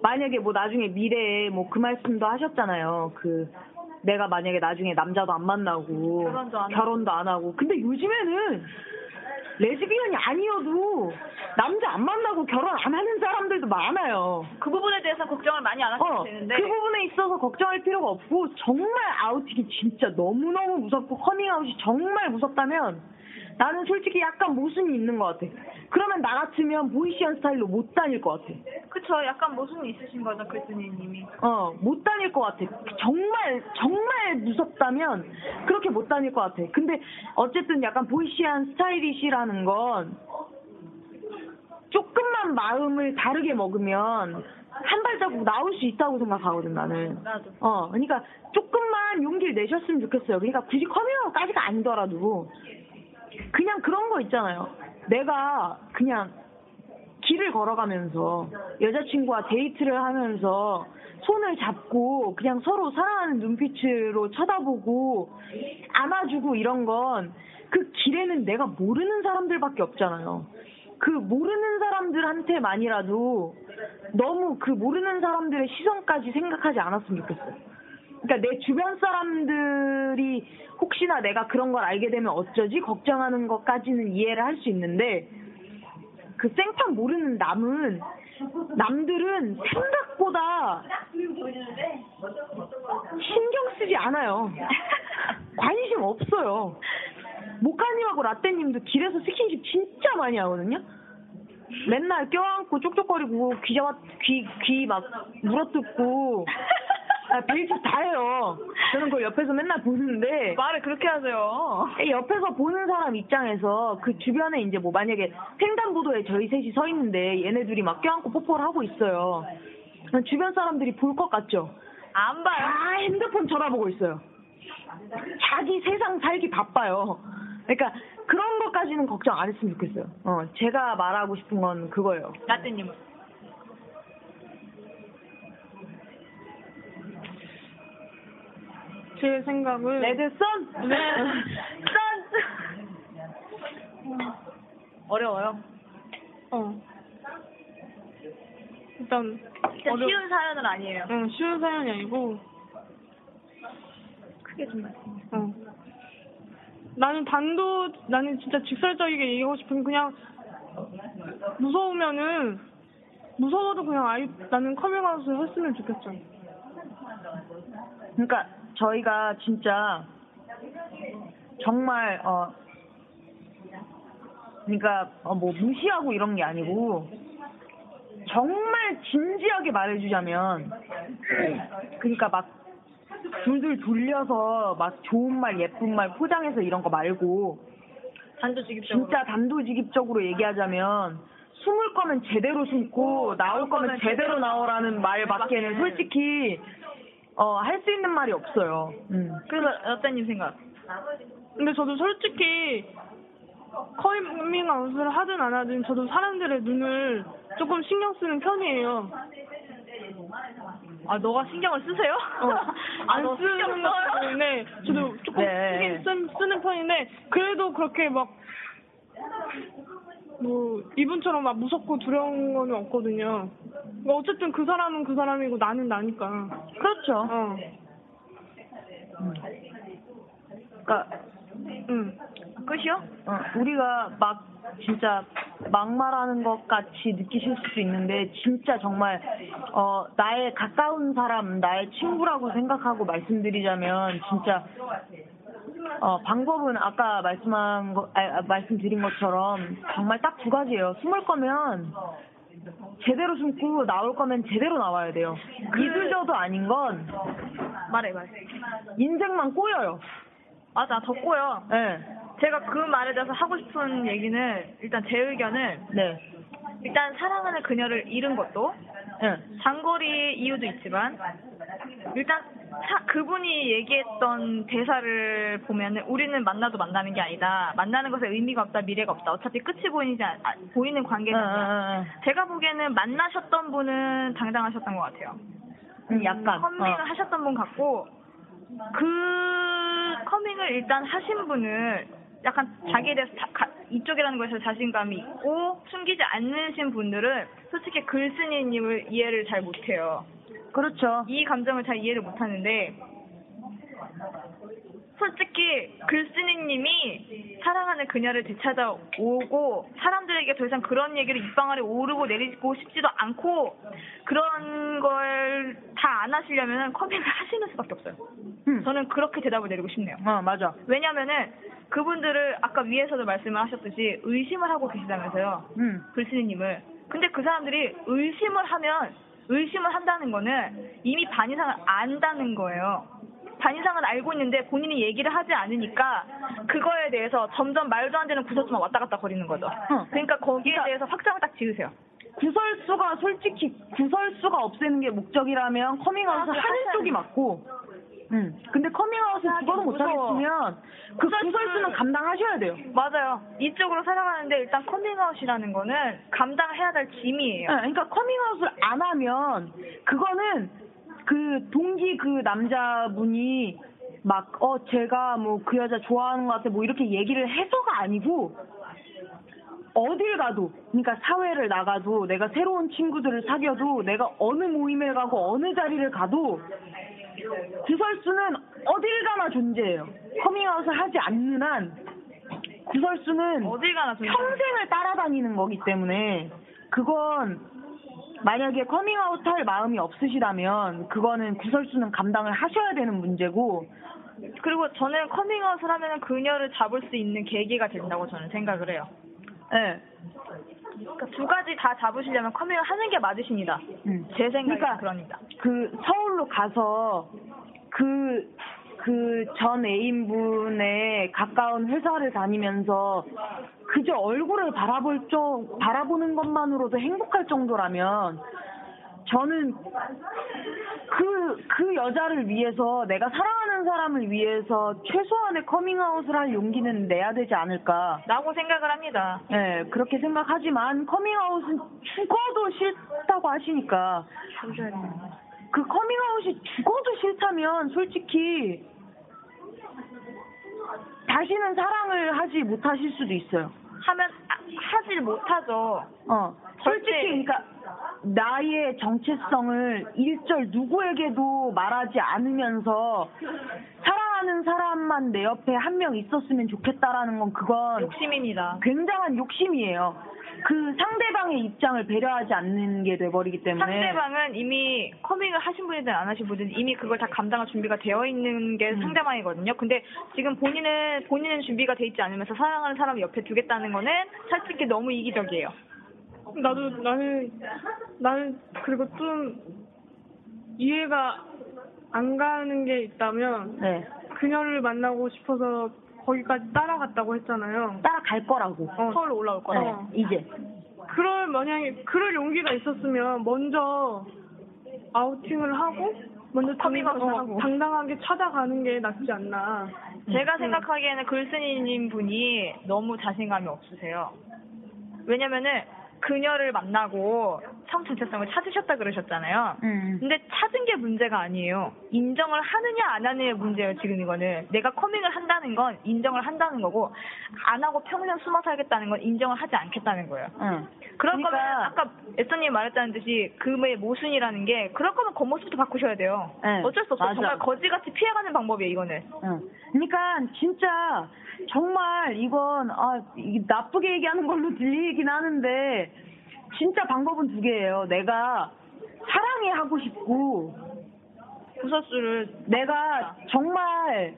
Speaker 2: 만약에 뭐 나중에 미래에 뭐 그 말씀도 하셨잖아요. 그 내가 만약에 나중에 남자도 안 만나고
Speaker 3: 결혼도 안
Speaker 2: 결혼도 안 하고 근데 요즘에는 레즈비언이 아니어도 남자 안 만나고 결혼 안 하는 사람들도 많아요.
Speaker 3: 그 부분에 대해서 걱정을 많이 안 하셔도
Speaker 2: 어,
Speaker 3: 되는데
Speaker 2: 그 부분에 있어서 걱정할 필요가 없고 정말 아우팅이 진짜 너무너무 무섭고 커밍아웃이 정말 무섭다면 나는 솔직히 약간 모순이 있는 것 같아. 그러면 나 같으면 보이시한 스타일로 못 다닐 것 같아.
Speaker 3: 그쵸 약간 모순이 있으신 거죠 글쓴이님이
Speaker 2: 어, 못 다닐 것 같아. 정말, 정말 무섭다면 그렇게 못 다닐 것 같아. 근데 어쨌든 약간 보이시한 스타일이시라는 건 조금만 마음을 다르게 먹으면 한 발자국 나올 수 있다고 생각하거든, 나는.
Speaker 3: 나도
Speaker 2: 어, 그러니까 조금만 용기를 내셨으면 좋겠어요. 그러니까 굳이 커밍아웃까지가 아니더라도 그냥 그런 거 있잖아요. 내가 그냥 길을 걸어가면서 여자친구와 데이트를 하면서 손을 잡고 그냥 서로 사랑하는 눈빛으로 쳐다보고 안아주고 이런 건 그 길에는 내가 모르는 사람들밖에 없잖아요. 그 모르는 사람들한테만이라도 너무 그 모르는 사람들의 시선까지 생각하지 않았으면 좋겠어요. 그러니까 내 주변 사람들이 혹시나 내가 그런 걸 알게 되면 어쩌지 걱정하는 것까지는 이해를 할 수 있는데 그 생판 모르는 남은 남들은 생각보다 신경 쓰지 않아요. 관심 없어요. 모카님하고 라떼님도 길에서 스킨십 진짜 많이 하거든요. 맨날 껴안고 쪽쪽거리고 귀 잡아 귀귀 막 물어뜯고 아, 별짓 다 해요. 저는 그걸 옆에서 맨날 보는데
Speaker 3: 말을 그렇게 하세요.
Speaker 2: 옆에서 보는 사람 입장에서 그 주변에 이제 뭐 만약에 횡단보도에 저희 셋이 서 있는데 얘네 둘이 막 껴안고 뽀뽀를 하고 있어요. 주변 사람들이 볼 것 같죠?
Speaker 3: 안 봐요.
Speaker 2: 다 핸드폰 쳐다보고 있어요. 자기 세상 살기 바빠요. 그러니까 그런 것까지는 걱정 안 했으면 좋겠어요. 어, 제가 말하고 싶은 건 그거예요.
Speaker 3: 라떼님은?
Speaker 4: 제 생각은
Speaker 2: 레드썬?
Speaker 4: 네.
Speaker 3: 어려워요.
Speaker 4: 어. 일단
Speaker 3: 진짜
Speaker 4: 어려-
Speaker 3: 쉬운 사연은 아니에요.
Speaker 4: 응, 쉬운 사연이 아니고
Speaker 3: 크게 좀 말씀.
Speaker 4: 어. 나는 단도 나는 진짜 직설적이게 얘기하고 싶은 게 그냥 무서우면은 무서워도 그냥 아이 나는 커밍아웃을 했으면 좋겠어.
Speaker 2: 그러니까 저희가 진짜 정말 어 그러니까 어, 뭐 무시하고 이런 게 아니고 정말 진지하게 말해주자면 그러니까 막 둘둘 돌려서 막 좋은 말 예쁜 말 포장해서 이런 거 말고
Speaker 3: 단도직입적으로.
Speaker 2: 진짜 단도직입적으로 얘기하자면 숨을 거면 제대로 숨고 나올 거면 제대로 나오라는 말밖에는 솔직히 어, 할 수 있는 말이 없어요. 음.
Speaker 3: 그래서 라떼님 생각.
Speaker 4: 근데 저도 솔직히 커밍아웃을 하든 안 하든 저도 사람들의 눈을 조금 신경 쓰는 편이에요.
Speaker 3: 아, 너가 신경을 쓰세요?
Speaker 4: 어,
Speaker 3: 아,
Speaker 4: 안 쓰는? 것 때문에 저도 조금
Speaker 2: 네.
Speaker 4: 쓰는 편인데 그래도 그렇게 막 뭐 이분처럼 막 무섭고 두려운 거는 없거든요. 뭐 어쨌든 그 사람은 그 사람이고 나는 나니까.
Speaker 2: 그렇죠.
Speaker 4: 어.
Speaker 2: 그러니까
Speaker 4: 응.
Speaker 3: 끝이요?
Speaker 2: 어, 우리가 막 진짜 막말하는 것 같이 느끼실 수도 있는데 진짜 정말 어 나의 가까운 사람, 나의 친구라고 생각하고 말씀드리자면 진짜 어 방법은 아까 말씀한 거 아, 아, 말씀드린 것처럼 정말 딱 두 가지예요. 숨을 거면 제대로 숨고 나올 거면 제대로 나와야 돼요. 이슬저도 아닌 건
Speaker 3: 말해, 말해.
Speaker 2: 인생만 꼬여요.
Speaker 3: 맞아, 덥고요.
Speaker 2: 네.
Speaker 3: 제가 그 말에 대해서 하고 싶은 얘기는 일단 제 의견은
Speaker 2: 네.
Speaker 3: 일단 사랑하는 그녀를 잃은 것도
Speaker 2: 네.
Speaker 3: 장거리 이유도 있지만 일단 사- 그분이 얘기했던 대사를 보면은 우리는 만나도 만나는 게 아니다. 만나는 것에 의미가 없다, 미래가 없다. 어차피 끝이 보이지 않, 아, 보이는 아니다.
Speaker 2: 응,
Speaker 3: 제가 보기에는 만나셨던 분은 당당하셨던 것 같아요.
Speaker 2: 응. 약간.
Speaker 3: 커밍을
Speaker 2: 어.
Speaker 3: 하셨던 분 같고 그 커밍을 일단 하신 분을 약간 자기에 대해서 자- 가- 이쪽이라는 것에 자신감이 있고 숨기지 않으신 분들은 솔직히 글쓴이님을 이해를 잘 못해요.
Speaker 2: 그렇죠.
Speaker 3: 이 감정을 잘 이해를 못하는데 솔직히 글쓴이님이 사랑하는 그녀를 되찾아오고 사람들에게 더 이상 그런 얘기를 입방 아래 오르고 내리고 싶지도 않고 그런 걸 다 안 하시려면 커밍을 하시는 수밖에 없어요.
Speaker 2: 음.
Speaker 3: 저는 그렇게 대답을 내리고 싶네요.
Speaker 2: 어, 맞아.
Speaker 3: 왜냐면은 그분들을 아까 위에서도 말씀을 하셨듯이 의심을 하고 계시다면서요.
Speaker 2: 음.
Speaker 3: 글쓴이님을. 근데 그 사람들이 의심을 하면 의심을 한다는 거는 이미 반 이상을 안다는 거예요. 반 이상은 알고 있는데 본인이 얘기를 하지 않으니까 그거에 대해서 점점 말도 안 되는 구설수만 왔다 갔다 거리는 거죠.
Speaker 2: 어.
Speaker 3: 그러니까 거기에 대해서 확장을 딱 지으세요.
Speaker 2: 구설수가 솔직히 구설수가 없애는 게 목적이라면 커밍아웃을
Speaker 3: 아,
Speaker 2: 하는
Speaker 3: 하셔야
Speaker 2: 쪽이. 맞고 응. 근데 커밍아웃을 죽어도. 못하겠으면 그 구설수는 감당하셔야 돼요.
Speaker 3: 맞아요. 이쪽으로 살아가는데 일단 커밍아웃이라는 거는 감당해야 될 짐이에요.
Speaker 2: 네, 그러니까 커밍아웃을 안 하면 그거는 그 동기 그 남자분이 막 어 제가 뭐 그 여자 좋아하는 것 같아 뭐 이렇게 얘기를 해서가 아니고 어딜 가도 그러니까 사회를 나가도 내가 새로운 친구들을 사귀어도 내가 어느 모임에 가고 어느 자리를 가도 구설수는 어딜 가나 존재해요. 커밍아웃을 하지 않는 한 구설수는
Speaker 3: 어딜 가나 존재.
Speaker 2: 평생을 따라다니는 거기 때문에 그건 만약에 커밍아웃 할 마음이 없으시다면 그거는 구설수는 감당을 하셔야 되는 문제고
Speaker 3: 그리고 저는 커밍아웃을 하면 그녀를 잡을 수 있는 계기가 된다고 저는 생각을 해요.
Speaker 2: 예.
Speaker 3: 그러니까 두 가지 다 잡으시려면 커밍을 하는 게 맞으십니다.
Speaker 2: 음.
Speaker 3: 제 생각이
Speaker 2: 그러니까
Speaker 3: 그럽니다.
Speaker 2: 그 서울로 가서 그 그 전 애인분의 가까운 회사를 다니면서 그저 얼굴을 바라볼 정 바라보는 것만으로도 행복할 정도라면 저는 그, 그 여자를 위해서 내가 사랑하는 사람을 위해서 최소한의 커밍아웃을 할 용기는 내야 되지 않을까.
Speaker 3: 라고 생각을 합니다.
Speaker 2: 네, 그렇게 생각하지만 커밍아웃은 죽어도 싫다고 하시니까 그 커밍아웃이 죽어도 싫다면 솔직히 다시는 사랑을 하지 못하실 수도 있어요.
Speaker 3: 하면 아, 하질 못하죠.
Speaker 2: 어, 솔직히 그러니까 나의 정체성을 일절 누구에게도 말하지 않으면서 사랑하는 사람만 내 옆에 한 명 있었으면 좋겠다라는 건 그건
Speaker 3: 욕심입니다.
Speaker 2: 굉장한 욕심이에요. 그 상대방의 입장을 배려하지 않는 게 돼버리기 때문에
Speaker 3: 상대방은 이미 커밍을 하신 분이든 안 하신 분이든 이미 그걸 다 감당할 준비가 되어 있는 게
Speaker 2: 음.
Speaker 3: 상대방이거든요. 근데 지금 본인은 본인은 준비가 돼 있지 않으면서 사랑하는 사람을 옆에 두겠다는 거는 솔직히 너무 이기적이에요.
Speaker 4: 나도 나는 나는 그리고 좀 이해가 안 가는 게 있다면
Speaker 2: 네.
Speaker 4: 그녀를 만나고 싶어서 거기까지 따라갔다고 했잖아요.
Speaker 2: 따라갈 거라고.
Speaker 4: 어.
Speaker 3: 서울로 올라올 거라고.
Speaker 2: 네, 이제
Speaker 4: 그럴 만약에 그럴 용기가 있었으면 먼저 아우팅을 하고 먼저 당- 어,
Speaker 3: 하고.
Speaker 4: 당당하게 찾아가는 게 낫지 않나.
Speaker 3: 제가 생각하기에는 글쓴이님 분이 너무 자신감이 없으세요. 왜냐면은 그녀를 만나고 성 정체성을 찾으셨다 그러셨잖아요.
Speaker 2: 음.
Speaker 3: 근데 찾은 게 문제가 아니에요. 인정을 하느냐 안 하느냐의 문제예요, 지금 이거는. 내가 커밍을 한다는 건 인정을 한다는 거고, 안 하고 평생 숨어 살겠다는 건 인정을 하지 않겠다는 거예요.
Speaker 2: 응.
Speaker 3: 그럴
Speaker 2: 그러니까-
Speaker 3: 거면 아까 애써님이 말했다는 듯이 그의 모순이라는 게 그럴 거면 겉모습부터 바꾸셔야 돼요.
Speaker 2: 네,
Speaker 3: 어쩔 수 없어.
Speaker 2: 맞아.
Speaker 3: 정말 거지같이 피해가는 방법이에요, 이거는.
Speaker 2: 응. 그러니까 진짜 정말 이건 아 나쁘게 얘기하는 걸로 들리긴 하는데 진짜 방법은 두 개예요. 내가 사랑해 하고 싶고
Speaker 3: 구설수를
Speaker 2: 내가 정말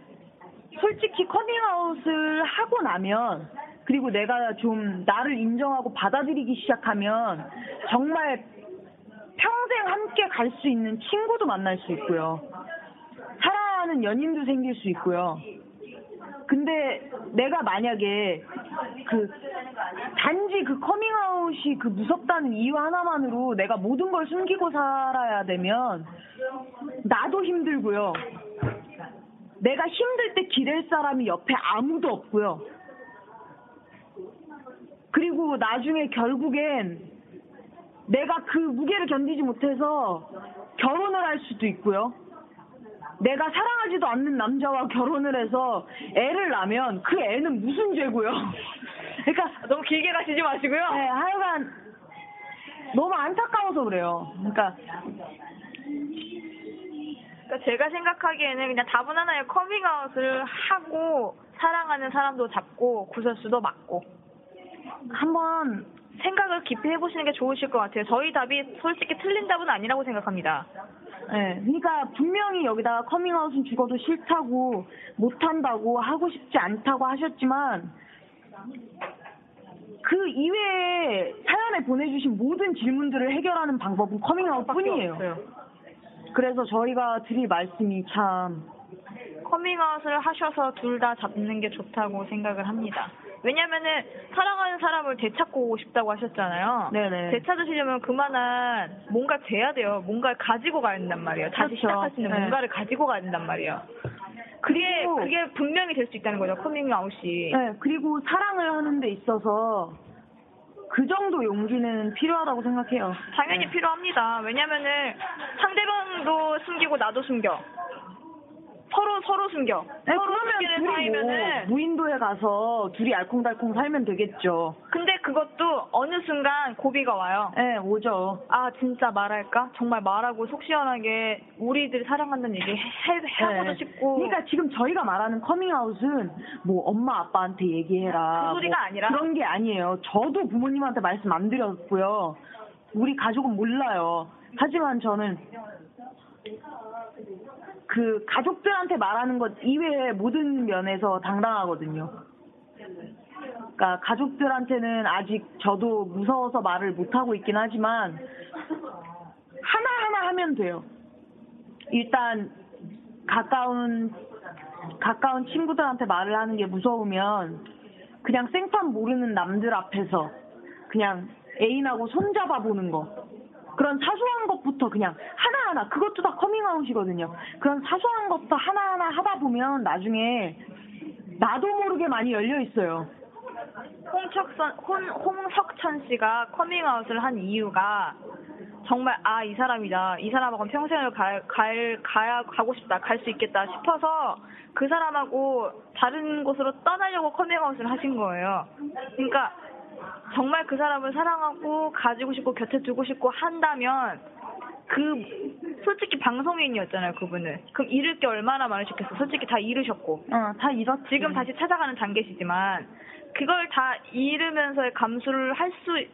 Speaker 2: 솔직히 커밍아웃을 하고 나면 그리고 내가 좀 나를 인정하고 받아들이기 시작하면 정말 평생 함께 갈 수 있는 친구도 만날 수 있고요. 사랑하는 연인도 생길 수 있고요. 근데 내가 만약에 그 단지 그 커밍아웃이 그 무섭다는 이유 하나만으로 내가 모든 걸 숨기고 살아야 되면 나도 힘들고요. 내가 힘들 때 기댈 사람이 옆에 아무도 없고요. 그리고 나중에 결국엔 내가 그 무게를 견디지 못해서 결혼을 할 수도 있고요. 내가 사랑하지도 않는 남자와 결혼을 해서 애를 낳으면 그 애는 무슨 죄고요. 그러니까
Speaker 3: 너무 길게 가시지 마시고요.
Speaker 2: 네, 하여간 너무 안타까워서 그래요. 그러니까
Speaker 3: 그러니까 제가 생각하기에는 그냥 답은 하나예요. 커밍아웃을 하고 사랑하는 사람도 잡고 구설수도 맞고
Speaker 2: 한번
Speaker 3: 생각을 깊이 해보시는 게 좋으실 것 같아요. 저희 답이 솔직히 틀린 답은 아니라고 생각합니다.
Speaker 2: 네, 그러니까 분명히 여기다가 커밍아웃은 죽어도 싫다고 못한다고 하고 싶지 않다고 하셨지만 그 이외에 사연에 보내주신 모든 질문들을 해결하는 방법은 커밍아웃 뿐이에요.
Speaker 3: 없어요.
Speaker 2: 그래서 저희가 드릴 말씀이 참
Speaker 3: 커밍아웃을 하셔서 둘 다 잡는 게 좋다고 생각을 합니다. 왜냐면은 사랑하는 사람을 되찾고 싶다고 하셨잖아요.
Speaker 2: 네네.
Speaker 3: 되찾으시려면 그만한 뭔가 돼야 돼요. 뭔가를 가지고 가야 된단 말이에요. 다시
Speaker 2: 그렇죠.
Speaker 3: 시작할 수 있는
Speaker 2: 네.
Speaker 3: 뭔가를 가지고 가야 된단 말이에요. 그게 그게 분명히 될 수 있다는 거죠. 커밍아웃이.
Speaker 2: 네, 그리고 사랑을 하는 데 있어서 그 정도 용기는 필요하다고 생각해요.
Speaker 3: 당연히
Speaker 2: 네.
Speaker 3: 필요합니다. 왜냐면은 상대방도 숨기고 나도 숨겨. 서로 서로 숨겨.
Speaker 2: 네,
Speaker 3: 서로
Speaker 2: 그러면
Speaker 3: 숨기는
Speaker 2: 둘이 뭐
Speaker 3: 사이면은
Speaker 2: 무인도에 가서 둘이 알콩달콩 살면 되겠죠.
Speaker 3: 근데 그것도 어느 순간 고비가 와요.
Speaker 2: 네, 오죠.
Speaker 3: 아 진짜 말할까? 정말 말하고 속 시원하게 우리들이 사랑한다는 얘기 해, 해, 하고도
Speaker 2: 네.
Speaker 3: 싶고
Speaker 2: 그러니까 지금 저희가 말하는 커밍아웃은 뭐 엄마 아빠한테 얘기해라.
Speaker 3: 그 소리가
Speaker 2: 뭐
Speaker 3: 아니라?
Speaker 2: 그런 게 아니에요. 저도 부모님한테 말씀 안 드렸고요. 우리 가족은 몰라요. 하지만 저는 그 가족들한테 말하는 것 이외의 모든 면에서 당당하거든요. 그러니까 가족들한테는 아직 저도 무서워서 말을 못 하고 있긴 하지만 하나하나 하면 돼요. 일단 가까운 가까운 친구들한테 말을 하는 게 무서우면 그냥 생판 모르는 남들 앞에서 그냥 애인하고 손잡아 보는 거 그런 사소한 것부터 그냥 하나하나 그것도 다 커밍아웃이거든요. 그런 사소한 것부터 하나하나 하다 보면 나중에 나도 모르게 많이 열려 있어요.
Speaker 3: 홍석선 홍, 홍석천 씨가 커밍아웃을 한 이유가 정말 아 이 사람이다 이 사람하고는 평생을 갈, 갈 가야 가고 싶다 갈 수 있겠다 싶어서 그 사람하고 다른 곳으로 떠나려고 커밍아웃을 하신 거예요. 그러니까 정말 그 사람을 사랑하고 가지고 싶고 곁에 두고 싶고 한다면 그 솔직히 방송인이었잖아요 그분은 그럼 잃을 게 얼마나 많으셨겠어 솔직히 다 잃으셨고
Speaker 2: 어, 다 잃었지.
Speaker 3: 지금 다시 찾아가는 단계시지만 그걸 다 잃으면서의 감수를 할 수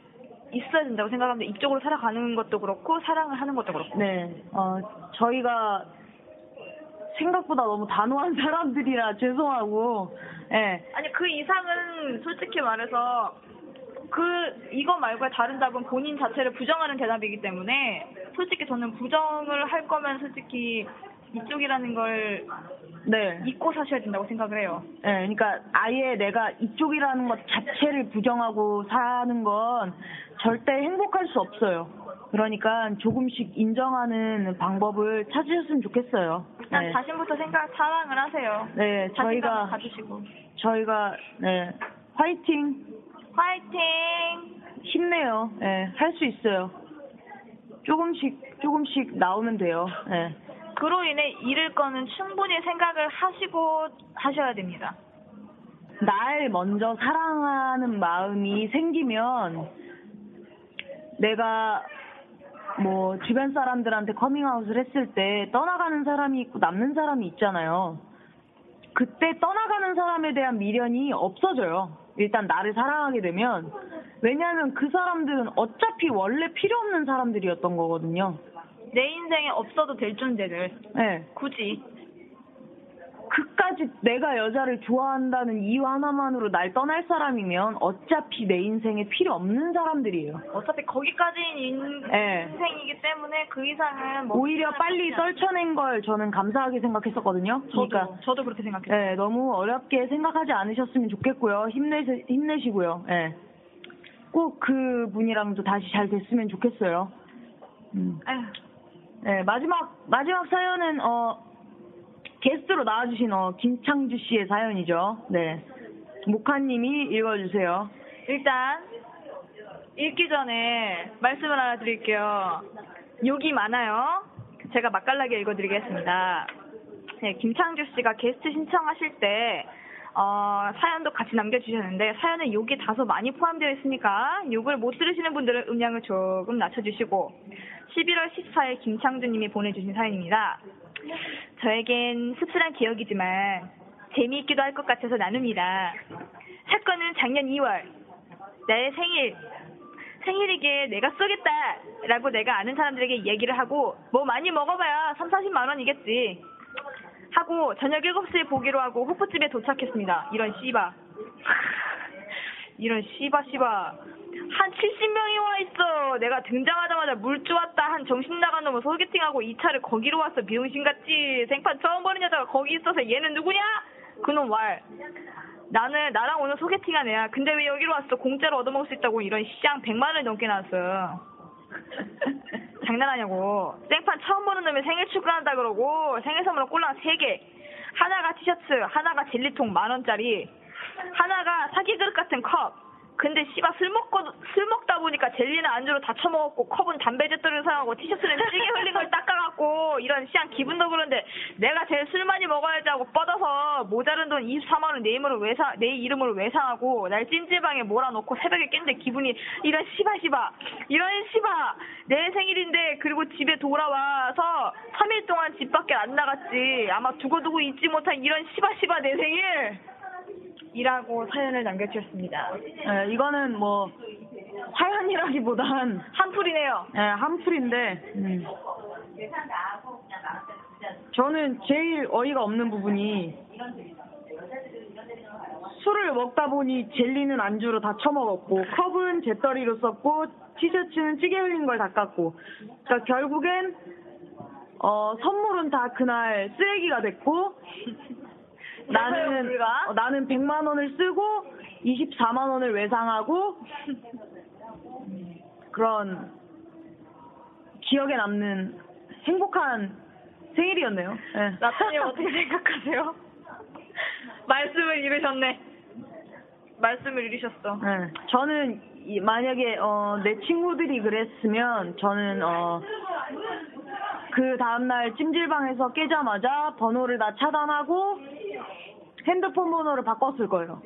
Speaker 3: 있어야 된다고 생각합니다. 이쪽으로 살아가는 것도 그렇고 사랑을 하는 것도 그렇고.
Speaker 2: 네, 어, 저희가 생각보다 너무 단호한 사람들이라 죄송하고, 예.
Speaker 3: 아니 그 이상은 솔직히 말해서 그 이거 말고 다른 답은 본인 자체를 부정하는 대답이기 때문에 솔직히 저는 부정을 할 거면 솔직히 이쪽이라는 걸
Speaker 2: 네.
Speaker 3: 잊고 사셔야 된다고 생각을 해요.
Speaker 2: 예, 그러니까 아예 내가 이쪽이라는 것 자체를 부정하고 사는 건 절대 행복할 수 없어요. 그러니까 조금씩 인정하는 방법을 찾으셨으면 좋겠어요.
Speaker 3: 일단
Speaker 2: 네.
Speaker 3: 자신부터 생각 사랑을 하세요.
Speaker 2: 네, 저희가
Speaker 3: 가지시고
Speaker 2: 저희가 네 화이팅
Speaker 3: 화이팅.
Speaker 2: 힘내요. 예, 할 수 있어요. 조금씩 조금씩 나오면 돼요. 예.
Speaker 3: 그로 인해 잃을 거는 충분히 생각을 하시고 하셔야 됩니다.
Speaker 2: 날 먼저 사랑하는 마음이 생기면 내가 뭐 주변 사람들한테 커밍아웃을 했을 때 떠나가는 사람이 있고 남는 사람이 있잖아요. 그때 떠나가는 사람에 대한 미련이 없어져요. 일단 나를 사랑하게 되면 왜냐하면 그 사람들은 어차피 원래 필요 없는 사람들이었던 거거든요.
Speaker 3: 내 인생에 없어도 될 존재들
Speaker 2: 네.
Speaker 3: 굳이
Speaker 2: 그까지 내가 여자를 좋아한다는 이유 하나만으로 날 떠날 사람이면 어차피 내 인생에 필요 없는 사람들이에요.
Speaker 3: 어차피 거기까지인 인-
Speaker 2: 네.
Speaker 3: 인생이기 때문에 그 이상은 뭐
Speaker 2: 오히려 빨리 떨쳐낸 걸 저는 감사하게 생각했었거든요.
Speaker 3: 저도
Speaker 2: 그러니까
Speaker 3: 저도 그렇게 생각해요.
Speaker 2: 네, 너무 어렵게 생각하지 않으셨으면 좋겠고요. 힘내 힘내시고요. 네. 꼭 그분이랑도 다시 잘 됐으면 좋겠어요. 음.
Speaker 3: 에휴,
Speaker 2: 네, 마지막 마지막 사연은 어 게스트로 나와주신 어 김창주 씨의 사연이죠. 네, 모카님이 읽어주세요.
Speaker 3: 일단 읽기 전에 말씀을 하나 드릴게요. 욕이 많아요. 제가 맛깔나게 읽어드리겠습니다. 네, 김창주 씨가 게스트 신청하실 때 어, 사연도 같이 남겨주셨는데 사연에 욕이 다소 많이 포함되어 있으니까 욕을 못 들으시는 분들은 음량을 조금 낮춰주시고 11월 14일 김창주님이 보내주신 사연입니다. 저에겐 씁쓸한 기억이지만 재미있기도 할 것 같아서 나눕니다. 사건은 작년 2월 나의 생일 생일이기에 내가 쏘겠다 라고 내가 아는 사람들에게 얘기를 하고 뭐 많이 먹어봐야 3, 40만 원이겠지 하고 저녁 7시에 보기로 하고 호프집에 도착했습니다. 이런 씨바. 이런 씨바 씨바. 한 70명이 와 있어. 내가 등장하자마자 물주 왔다. 한 정신 나간 놈을 소개팅하고 2차를 거기로 왔어 비용신 같지. 생판 처음 보는 여자가 거기 있어서 얘는 누구냐? 그놈 왈. 나는 나랑 오늘 소개팅한 애야. 근데 왜 여기로 왔어? 공짜로 얻어먹을 수 있다고 이런 시장 100만 원이 넘게 나왔어요. 장난하냐고. 생판 처음 보는 놈이 생일 축하한다 그러고 생일 선물로 꼴랑 3개. 하나가 티셔츠, 하나가 젤리통 만 원짜리, 하나가 사기 그릇 같은 컵. 근데 씨발 술 먹고 술 먹다 보니까 젤리는 안주로 다 처먹었고 컵은 담배 잿더리를 사용하고 티셔츠는 찌개 흘린 걸 닦아갖고 이런 시한 기분도 그런데 내가 제일 술 많이 먹어야지 하고 뻗어서 모자른 돈 24만 원 내 이름으로 왜 사, 내 이름으로 왜 상하고 날 찜질방에 몰아놓고 새벽에 깼는데 기분이 이런 씨바 씨바 이런 씨바 내 생일인데 그리고 집에 돌아와서 3일 동안 집 밖에 안 나갔지. 아마 두고두고 잊지 못한 이런 씨바 씨바 내 생일 이라고 사연을 남겨주셨습니다.
Speaker 2: 예, 이거는 뭐 사연이라기보단
Speaker 3: 한풀이네요.
Speaker 2: 예, 한풀인데 음. 저는 제일 어이가 없는 부분이 술을 먹다 보니 젤리는 안주로 다 처먹었고 컵은 재떨이로 썼고 티셔츠는 찌개 흘린 걸 닦았고 그러니까 결국엔 어, 선물은 다 그날 쓰레기가 됐고 나는
Speaker 3: 우리가?
Speaker 2: 어, 나는 100만 원을 쓰고 24만 원을 외상하고 그런 기억에 남는 행복한 생일이었네요. 예.
Speaker 3: 나타님 어떻게 생각하세요? 말씀을 잃으셨네. 말씀을 잃으셨어.
Speaker 2: 네. 저는 이- 만약에 어, 내 친구들이 그랬으면 저는 어, 그 다음날 찜질방에서 깨자마자 번호를 다 차단하고 핸드폰 번호를 바꿨을 거예요.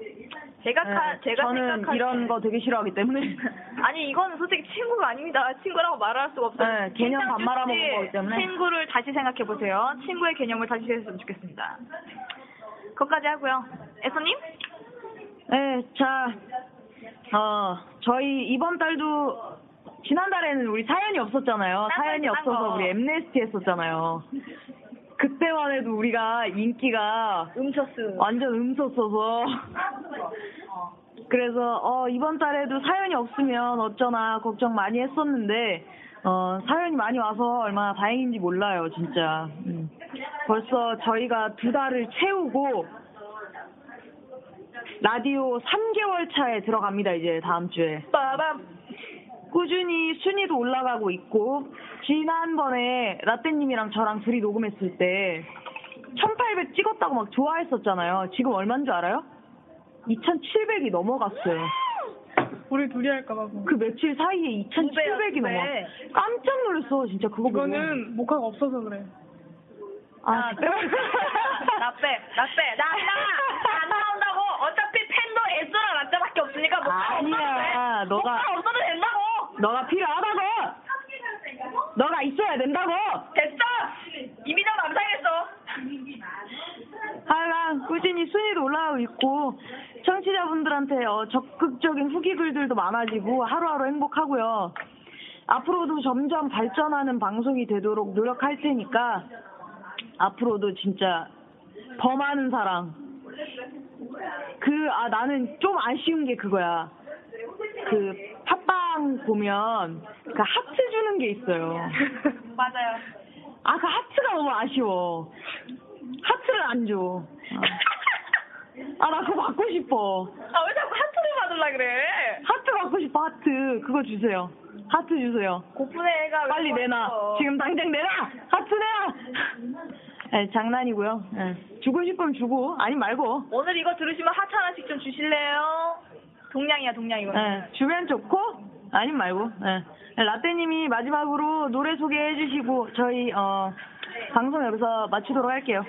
Speaker 3: 제가 카,
Speaker 2: 네,
Speaker 3: 제가
Speaker 2: 저는
Speaker 3: 생각할
Speaker 2: 이런
Speaker 3: 때-
Speaker 2: 거 되게 싫어하기 때문에
Speaker 3: 아니 이거는 솔직히 친구가 아닙니다. 친구라고 말할 수가 없어요.
Speaker 2: 네, 개념 반 말아먹은
Speaker 3: 혹시
Speaker 2: 거기 때문에.
Speaker 3: 친구를 다시 생각해 보세요. 친구의 개념을 다시 했으면 좋겠습니다. 그것까지 하고요. 애소님?
Speaker 2: 네, 자, 어, 저희 이번 달도 지난달에는 우리 사연이 없었잖아요.
Speaker 3: 딴
Speaker 2: 사연이
Speaker 3: 거, 딴
Speaker 2: 없어서
Speaker 3: 거.
Speaker 2: 우리 엠네스티 했었잖아요. 그때만 해도 우리가 인기가
Speaker 3: 음소스.
Speaker 2: 완전 음소써서 그래서 어, 이번 달에도 사연이 없으면 어쩌나 걱정 많이 했었는데 어, 사연이 많이 와서 얼마나 다행인지 몰라요, 진짜. 음. 벌써 저희가 두 달을 채우고 라디오 3개월 차에 들어갑니다, 이제 다음 주에.
Speaker 3: 빠밤.
Speaker 2: 꾸준히 순위도 올라가고 있고, 지난번에 라떼님이랑 저랑 둘이 녹음했을 때, 1800 찍었다고 막 좋아했었잖아요. 지금 얼마인 줄 알아요? 2700이 넘어갔어요.
Speaker 4: 우리 둘이 할까봐.
Speaker 2: 그 며칠 사이에 2700이 넘어. 깜짝 놀랐어, 진짜 그거 보고.
Speaker 4: 이거는 모카가 없어서 그래.
Speaker 2: 아,
Speaker 3: 나 빼, 나 빼, 나, 나, 안 나온다고. 어차피 팬도 에스랑 라떼밖에 없으니까 뭐
Speaker 2: 아니야, 너가-
Speaker 3: 뭐가 없어도 된다고.
Speaker 2: 너가 필요하다고! 너가 있어야 된다고!
Speaker 3: 됐어. 이미 다 감상했어.
Speaker 2: 하여간 꾸준히 순위도 올라가고 있고 청취자분들한테 어, 적극적인 후기 글들도 많아지고 하루하루 행복하고요. 앞으로도 점점 발전하는 방송이 되도록 노력할 테니까 앞으로도 진짜 더 많은 사랑. 그, 아, 나는 좀 아쉬운 게 그거야. 그, 팟빵 보면 그 하트 주는 게 있어요.
Speaker 3: 맞아요.
Speaker 2: 아, 그 하트가 너무 아쉬워. 하트를 안 줘. 아, 나 그거 받고 싶어.
Speaker 3: 아, 왜 자꾸 하트를 받으려 그래?
Speaker 2: 하트 받고 싶어, 하트. 그거 주세요. 하트 주세요.
Speaker 3: 고픈의 애가 왜
Speaker 2: 빨리 내놔.
Speaker 3: 했어?
Speaker 2: 지금 당장 내놔! 하트 내놔! 네, 장난이고요. 네. 주고 싶으면 주고, 아니 말고.
Speaker 3: 오늘 이거 들으시면 하트 하나씩 좀 주실래요? 동량이야, 동량 이거.
Speaker 2: 네, 주면 좋고, 아님 말고. 네. 라떼님이 마지막으로 노래 소개해 주시고, 저희, 어, 방송 여기서 마치도록 할게요.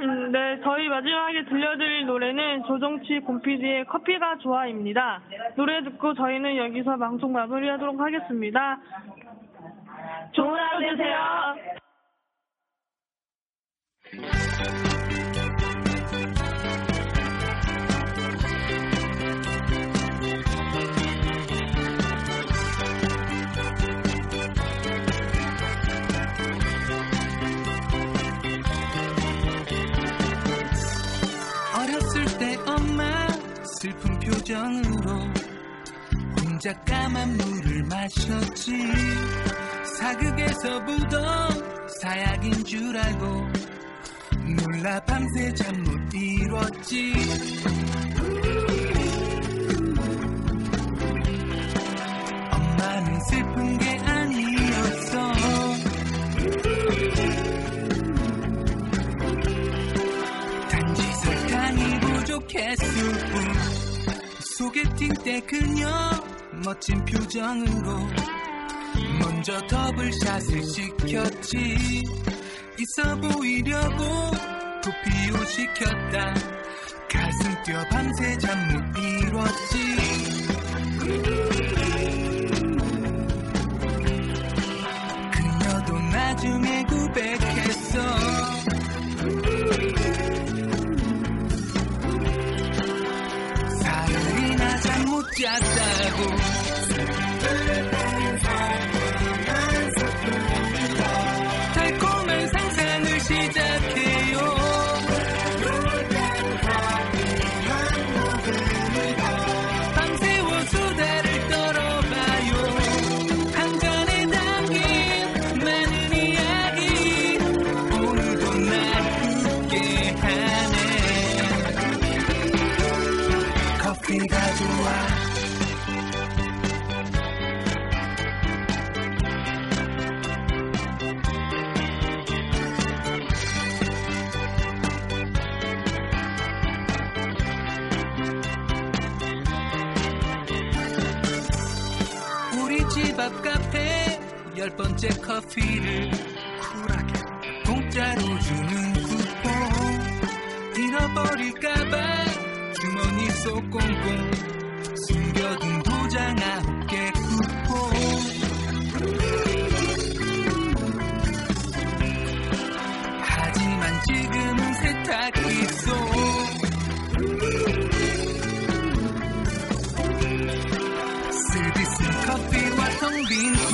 Speaker 4: 음, 네, 저희 마지막에 들려드릴 노래는 조정치 곰피디의 커피가 좋아입니다. 노래 듣고 저희는 여기서 방송 마무리하도록 하겠습니다. 좋은 하루 되세요.
Speaker 8: 표정으로 혼자 까만 물을 마셨지. 사극에서 보던 사약인 줄 알고 놀라 밤새 잠 못 이뤘지. 엄마는 슬픈 게 아니었어. 단지 설탕이 부족했을 뿐 소개팅 때 그녀 멋진 표정으로 먼저 더블샷을 시켰지. 있어 보이려고 도피오 시켰다. 가슴 뛰어 밤새 잠 못 이뤘지. 그녀도 나중에 고백했어 잠못 커피를 쿨하게 공짜로 주는 쿠폰. 잃어버릴까봐 주머니 속 꽁꽁 숨겨둔 도장 아홉 개 쿠폰. 하지만 지금은 세탁기 속 쓰디쓴 커피와 텅빈